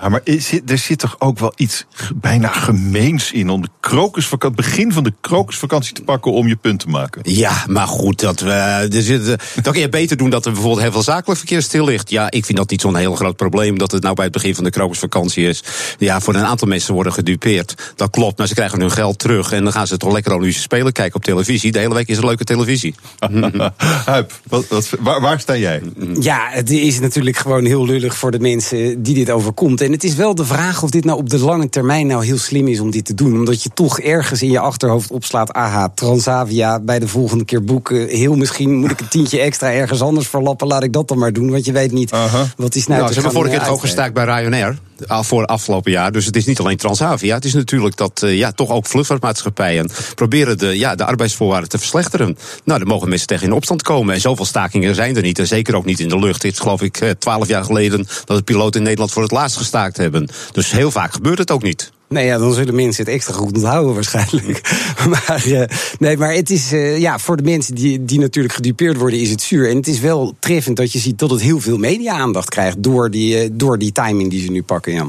Ja, maar er zit toch ook wel iets bijna gemeens in om de krokusvakantie, begin van de krokusvakantie te pakken om je punt te maken. Ja, maar goed, dat we. Er zit, dat kun je beter doen dat er bijvoorbeeld heel veel zakelijk verkeer stil ligt. Ja, ik vind dat niet zo'n heel groot probleem dat het nou bij het begin van de krokusvakantie is. Ja, voor een aantal mensen worden gedupeerd. Dat klopt, maar ze krijgen hun geld terug en dan gaan ze toch lekker Olympische Spelen kijken op televisie. De hele week is er leuke televisie. (laughs) (laughs) Huip, wat, wat, waar, waar sta jij? Ja, het is natuurlijk gewoon heel lullig voor de mensen die dit overkomt. En het is wel de vraag of dit nou op de lange termijn nou heel slim is om dit te doen. Omdat je toch ergens in je achterhoofd opslaat... aha, Transavia, bij de volgende keer boeken... heel misschien moet ik een tientje extra ergens anders verlappen... laat ik dat dan maar doen, want je weet niet wat is nou Nou, ze hebben vorige keer eh, ook gestaakt bij Ryanair. al Voor afgelopen jaar. Dus het is niet alleen Transavia. Het is natuurlijk dat eh, ja, toch ook vluchtvaartmaatschappijen proberen de, ja, de arbeidsvoorwaarden te verslechteren. Nou, daar mogen mensen tegen in opstand komen. En zoveel stakingen zijn er niet. En zeker ook niet in de lucht. Het is geloof ik eh, twaalf jaar geleden dat de piloten in Nederland voor het laatst gestaakt hebben. Dus heel vaak gebeurt het ook niet. Nee, ja, dan zullen mensen het extra goed onthouden waarschijnlijk. (laughs) maar, eh, nee, maar het is eh, ja, voor de mensen die, die natuurlijk gedupeerd worden, is het zuur. En het is wel treffend dat je ziet dat het heel veel media-aandacht krijgt door die, eh, door die timing die ze nu pakken. Ja.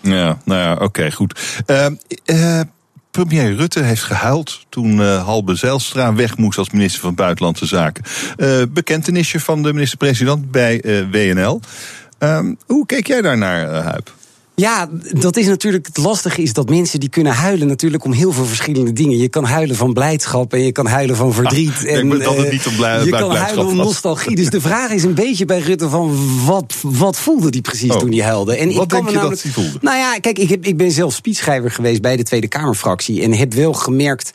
Ja, nou ja, oké, goed. Eh, eh, premier Rutte heeft gehuild toen Halbe Zijlstra weg moest als minister van Buitenlandse Zaken. Bekentenisje van de minister-president bij WNL. Ehm, hoe keek jij daar naar, eh, Huip? Ja, dat is natuurlijk het lastige is dat mensen die kunnen huilen natuurlijk om heel veel verschillende dingen. Je kan huilen van blijdschap en je kan huilen van verdriet. Ah, ik en, denk dat het eh, niet om blij- Je kan huilen om nostalgie. Dus de vraag is een beetje bij Rutte van wat, wat voelde die precies Oh. toen hij huilde? En Wat kan denk je dat namelijk- hij voelde? Nou ja, kijk, ik, heb, ik ben zelf speechschrijver geweest bij de Tweede Kamerfractie en heb wel gemerkt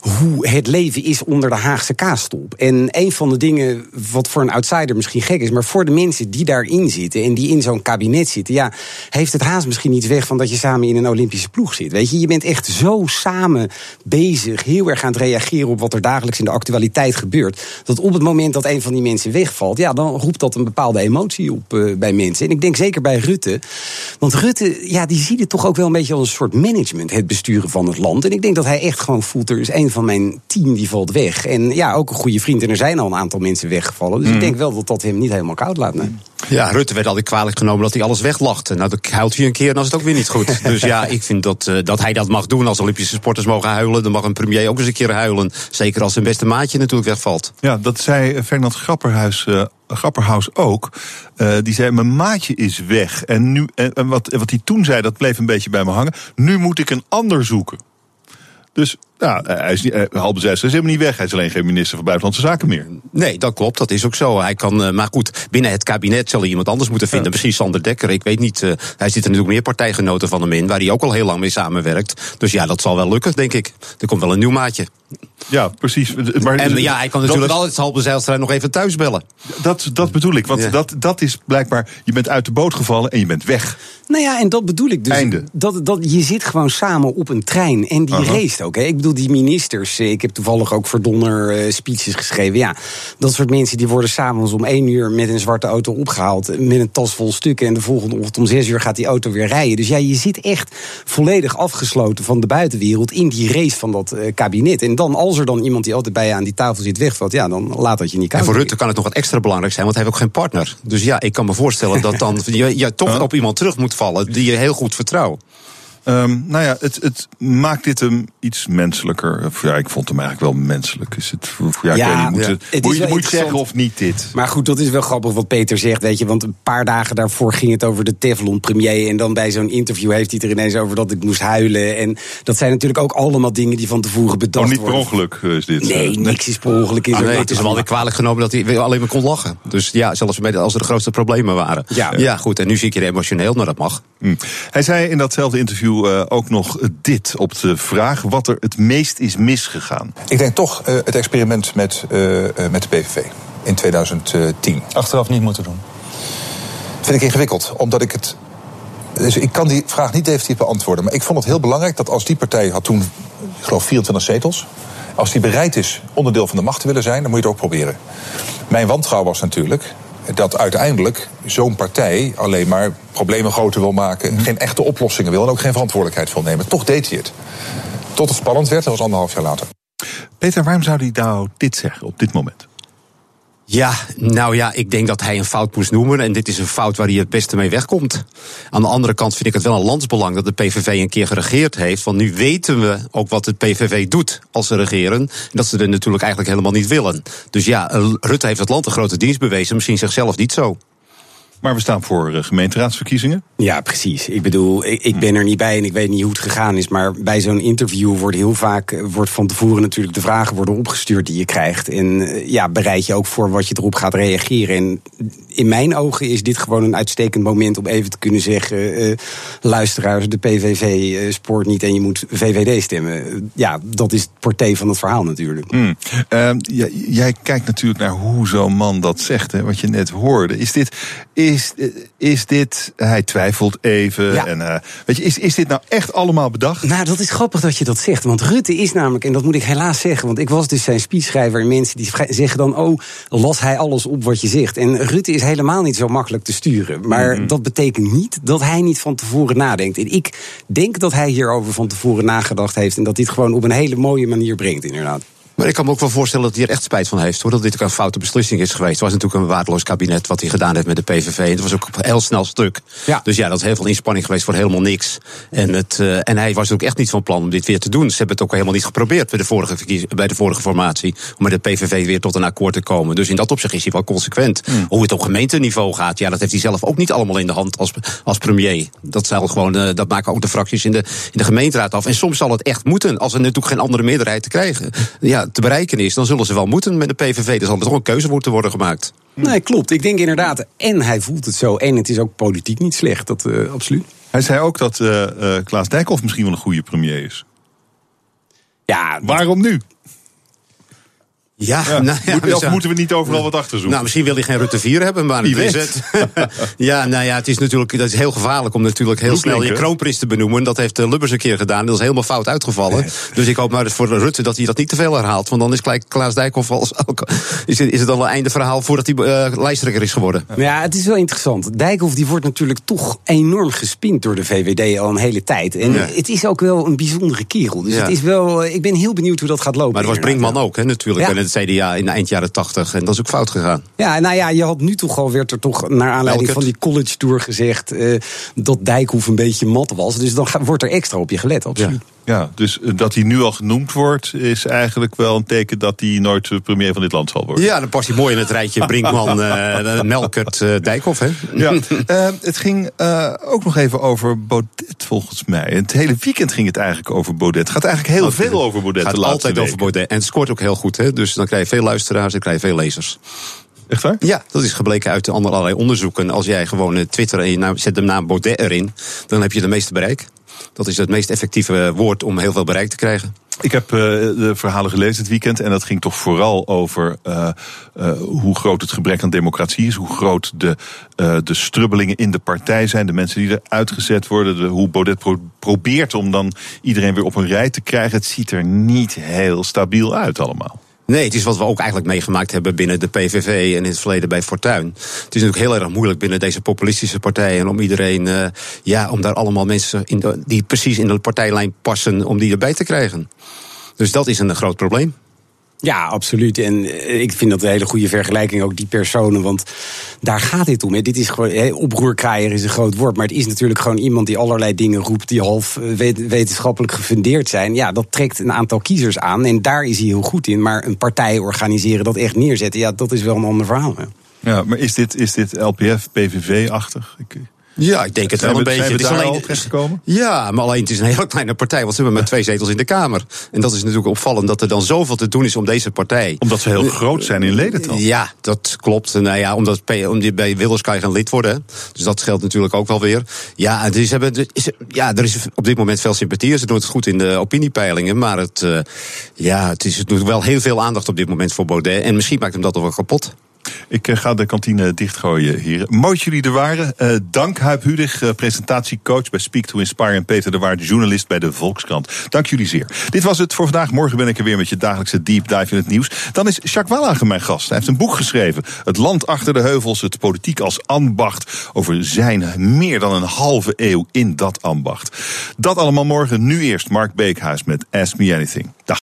hoe het leven is onder de Haagse kaasstolp. En een van de dingen, wat voor een outsider misschien gek is, maar voor de mensen die daarin zitten en die in zo'n kabinet zitten, ja, heeft het haast misschien iets weg van dat je samen in een Olympische ploeg zit. Weet je, je bent echt zo samen bezig, heel erg aan het reageren op wat er dagelijks in de actualiteit gebeurt, dat op het moment dat een van die mensen wegvalt, ja, dan roept dat een bepaalde emotie op eh, bij mensen. En ik denk zeker bij Rutte, want Rutte, ja, die ziet het toch ook wel een beetje als een soort management, het besturen van het land. En ik denk dat hij echt gewoon voelt, er is van mijn team die valt weg. En ja, ook een goede vriend. En er zijn al een aantal mensen weggevallen. Dus Mhm. ik denk wel dat dat hem niet helemaal koud laat. Nee. Ja, Rutte werd altijd kwalijk genomen dat hij alles weglachte. Nou, dan huilt hij een keer en dan is het ook weer niet goed. (laughs) Dus ja, ik vind dat, eh, dat hij dat mag doen. Als Olympische sporters mogen huilen, dan mag een premier ook eens een keer huilen. Zeker als zijn beste maatje natuurlijk wegvalt. Ja, dat zei Fernand Grapperhuis, eh, Grapperhaus ook. Eh, die zei, mijn maatje is weg. En, nu, en, en wat, wat hij toen zei, dat bleef een beetje bij me hangen. Nu moet ik een ander zoeken. Dus ja, hij is niet, eh, Halbe Zijlstra is helemaal niet weg. Hij is alleen geen minister van Buitenlandse Zaken meer. Nee, dat klopt. Dat is ook zo. Hij kan, eh, maar goed, binnen het kabinet zal hij iemand anders moeten vinden. Misschien Sander Dekker. Ik weet niet. eh, hij zit er natuurlijk meer partijgenoten van hem in, waar hij ook al heel lang mee samenwerkt. Dus ja, dat zal wel lukken, denk ik. Er komt wel een nieuw maatje. Ja, precies. Maar en ja, hij kan natuurlijk is- altijd Halbe Zijlstra nog even thuis bellen. Dat, dat bedoel ik. Want Ja. dat, dat is blijkbaar, je bent uit de boot gevallen en je bent weg. Nou ja, en dat bedoel ik dus. Einde. Dat, dat, je zit gewoon samen op een trein en die Aha. race ook. Hè. Ik bedoel, die ministers. eh, Ik heb toevallig ook voor Donner eh, speeches geschreven. Ja, dat soort mensen die worden s'avonds om één uur met een zwarte auto opgehaald. eh, Met een tas vol stukken. En de volgende ochtend om zes uur gaat die auto weer rijden. Dus ja, je zit echt volledig afgesloten van de buitenwereld in die race van dat eh, kabinet. En dan, als er dan iemand die altijd bij je aan die tafel zit wegvalt, ja, dan laat dat je niet koud. En voor Rutte kan het nog wat extra belangrijk zijn, want hij heeft ook geen partner. Dus ja, ik kan me voorstellen dat dan (laughs) je, je toch op iemand terug moet vallen die je heel goed vertrouwt. Ehm, nou ja, het, het maakt dit hem iets menselijker. Of ja, ik vond hem eigenlijk wel menselijk. Is het, ja, ik Ja, weet niet, moet, ja. het, moet je moet je zeggen of niet dit? Maar goed, dat is wel grappig wat Peter zegt, weet je. Want een paar dagen daarvoor ging het over de Teflon-premier. En dan bij zo'n interview heeft hij het er ineens over dat ik moest huilen. En dat zijn natuurlijk ook allemaal dingen die van tevoren bedacht Oh, niet per worden. ongeluk eh, is dit. Nee, eh, niks is per ongeluk. Is Ah, nee, het is hem wel weer kwalijk genomen dat hij alleen maar kon lachen. Dus ja, zelfs met- als er de grootste problemen waren. Ja. ja goed. En nu zie ik je emotioneel, nou dat mag. Hm. Hij zei in datzelfde interview eh, ook nog dit op de vraag wat er het meest is misgegaan. Ik denk toch eh, het experiment met, eh, eh, met de PVV in 2010. Achteraf niet moeten doen. Vind ik ingewikkeld, omdat ik het. Dus ik kan die vraag niet definitief beantwoorden. Maar ik vond het heel belangrijk dat als die partij had toen, ik geloof 24 zetels. Als die bereid is onderdeel van de macht te willen zijn, dan moet je het ook proberen. Mijn wantrouwen was natuurlijk dat uiteindelijk zo'n partij alleen maar problemen groter wil maken, geen echte oplossingen wil en ook geen verantwoordelijkheid wil nemen. Toch deed hij het. Tot het spannend werd, dat was anderhalf jaar later. Peter, waarom zou hij nou dit zeggen op dit moment? Ja, nou ja, ik denk dat hij een fout moest noemen. En dit is een fout waar hij het beste mee wegkomt. Aan de andere kant vind ik het wel een landsbelang dat de PVV een keer geregeerd heeft. Want nu weten we ook wat de PVV doet als ze regeren. En dat ze er natuurlijk eigenlijk helemaal niet willen. Dus ja, Rutte heeft het land een grote dienst bewezen. Misschien zichzelf niet zo. Maar we staan voor uh, gemeenteraadsverkiezingen. Ja, precies. Ik bedoel, ik, ik, ben er niet bij en ik weet niet hoe het gegaan is. Maar bij zo'n interview wordt heel vaak eh, wordt van tevoren natuurlijk de vragen worden opgestuurd die je krijgt. En uh, ja, bereid je ook voor wat je erop gaat reageren. En in mijn ogen is dit gewoon een uitstekend moment om even te kunnen zeggen: uh, luisteraars, de PVV spoort niet en je moet VVD stemmen. Ja, dat is het porté van het verhaal natuurlijk. Mm. jij kijkt natuurlijk naar hoe zo'n man dat zegt, hè, wat je net hoorde. Is dit. Is, is dit. Hij twijfelt even. Ja. En, uh, weet je, is, is dit nou echt allemaal bedacht? Nou, dat is grappig dat je dat zegt. Want Rutte is namelijk, en dat moet ik helaas zeggen, want ik was dus zijn speechschrijver. En mensen die zeggen dan: Oh, las hij alles op wat je zegt. En Rutte is helemaal niet zo makkelijk te sturen. Maar Mhm. dat betekent niet dat hij niet van tevoren nadenkt. En ik denk dat hij hierover van tevoren nagedacht heeft. En dat hij het gewoon op een hele mooie manier brengt, inderdaad. Maar ik kan me ook wel voorstellen dat hij er echt spijt van heeft. Hoor, dat dit ook een foute beslissing is geweest. Het was natuurlijk een waardeloos kabinet wat hij gedaan heeft met de PVV. En het was ook een heel snel stuk. Ja. Dus ja, dat is heel veel inspanning geweest voor helemaal niks. En, het, uh, en hij was ook echt niet van plan om dit weer te doen. Ze hebben het ook helemaal niet geprobeerd bij de vorige, bij de vorige formatie. Om met de PVV weer tot een akkoord te komen. Dus in dat opzicht is hij wel consequent. Mm. Hoe het op gemeenteniveau gaat, ja, dat heeft hij zelf ook niet allemaal in de hand als, als premier. Dat, zal gewoon, uh, dat maken ook de fracties in de, in de gemeenteraad af. En soms zal het echt moeten, als er natuurlijk geen andere meerderheid te krijgen, ja, te bereiken is. Dan zullen ze wel moeten met de PVV. Er zal er toch een keuze moeten worden gemaakt. Nee, klopt. Ik denk inderdaad. En hij voelt het zo. En het is ook politiek niet slecht. Dat uh, absoluut. Hij zei ook dat uh, uh, Klaas Dijkhoff misschien wel een goede premier is. Ja, waarom nu? Ja, ja. Nou, ja, Moet, of moeten we niet overal wat achter zoeken? Nou, misschien wil hij geen Rutte 4 hebben, maar Wie het weet. is het. (laughs) ja, nou ja, het is natuurlijk dat is heel gevaarlijk om natuurlijk heel snel je kroonprins te benoemen. Dat heeft Lubbers een keer gedaan. Dat is helemaal fout uitgevallen. Dus ik hoop maar voor Rutte dat hij dat niet te veel herhaalt. Want dan is gelijk Klaas Dijkhoff als, is, het, is het dan een einde verhaal voordat hij uh, lijsttrekker is geworden. Ja. ja, het is wel interessant. Dijkhoff die wordt natuurlijk toch enorm gespind door de VVD al een hele tijd. En ja. het is ook wel een bijzondere kerel. Dus ja. het is wel, ik ben heel benieuwd hoe dat gaat lopen. Maar dat was Brinkman ook, hè, natuurlijk. Het CDA in de eind jaren 80. En dat is ook fout gegaan. Ja, nou ja, je had nu toch al, werd er toch naar aanleiding Elkert. van die college tour gezegd. Uh, dat Dijkhoff een beetje mat was. Dus dan wordt er extra op je gelet, absoluut. Ja. Ja, dus dat hij nu al genoemd wordt, is eigenlijk wel een teken dat hij nooit premier van dit land zal worden. Ja, dan past hij mooi in het rijtje Brinkman, (laughs) uh, Melkert, uh, Dijkhoff. Hè? Ja, uh, het ging ook nog even over Baudet, volgens mij. Het hele weekend ging het eigenlijk over Baudet. Het gaat eigenlijk heel veel over Baudet. Het gaat altijd weken. over Baudet. En het scoort ook heel goed, hè? Dus dan krijg je veel luisteraars en krijg je veel lezers. Echt waar? Ja, dat is gebleken uit allerlei onderzoeken. Als jij gewoon Twitter en je zet de naam Baudet erin, dan heb je de meeste bereik. Dat is het meest effectieve woord om heel veel bereik te krijgen. Ik heb uh, de verhalen gelezen het weekend en dat ging toch vooral over uh, hoe groot het gebrek aan democratie is, hoe groot de, de strubbelingen in de partij zijn, de mensen die er uitgezet worden, de, hoe Baudet pro probeert om dan iedereen weer op een rij te krijgen. Het ziet er niet heel stabiel uit allemaal. Nee, het is wat we ook eigenlijk meegemaakt hebben binnen de PVV en in het verleden bij Fortuin. Het is natuurlijk heel erg moeilijk binnen deze populistische partijen om iedereen, uh, ja, om daar allemaal mensen in die precies in de partijlijn passen, om die erbij te krijgen. Dus dat is een groot probleem. Ja, absoluut. En ik vind dat een hele goede vergelijking, ook die personen. Want daar gaat dit om. Dit is gewoon, oproerkraaier is een groot woord. Maar het is natuurlijk gewoon iemand die allerlei dingen roept. die half wetenschappelijk gefundeerd zijn. Ja, dat trekt een aantal kiezers aan. En daar is hij heel goed in. Maar een partij organiseren, dat echt neerzetten. ja, dat is wel een ander verhaal. Hè. Ja, maar is dit, is dit LPF, PVV-achtig? Ja, ik denk het wel een beetje. Zijn we het is alleen? Ja, maar alleen het is een hele (laughs) kleine partij, want ze hebben maar twee zetels in de Kamer. En dat is natuurlijk opvallend dat er dan zoveel te doen is om deze partij. Omdat ze heel groot zijn in ledental. Ja, dat klopt. Nou ja, omdat om bij Wilders kan je geen lid worden. Dus dat geldt natuurlijk ook wel weer. Ja, dus hebben, ja, er is op dit moment veel sympathie. Ze doen het goed in de opiniepeilingen. Maar het, uh, ja, het, is, het doet wel heel veel aandacht op dit moment voor Baudet. En misschien maakt hem dat toch wel kapot. Ik uh, ga de kantine dichtgooien, heren. Mooi jullie er waren. Uh, dank Huip Hudig, uh, presentatiecoach bij Speak to Inspire... en Peter de Waard, journalist bij de Volkskrant. Dank jullie zeer. Dit was het voor vandaag. Morgen ben ik er weer met je dagelijkse deep dive in het nieuws. Dan is Jacques Wallagen mijn gast. Hij heeft een boek geschreven. Het land achter de heuvels, het politiek als ambacht... over zijn meer dan een halve eeuw in dat ambacht. Dat allemaal morgen. Nu eerst Mark Beekhuis met Ask Me Anything. Dag.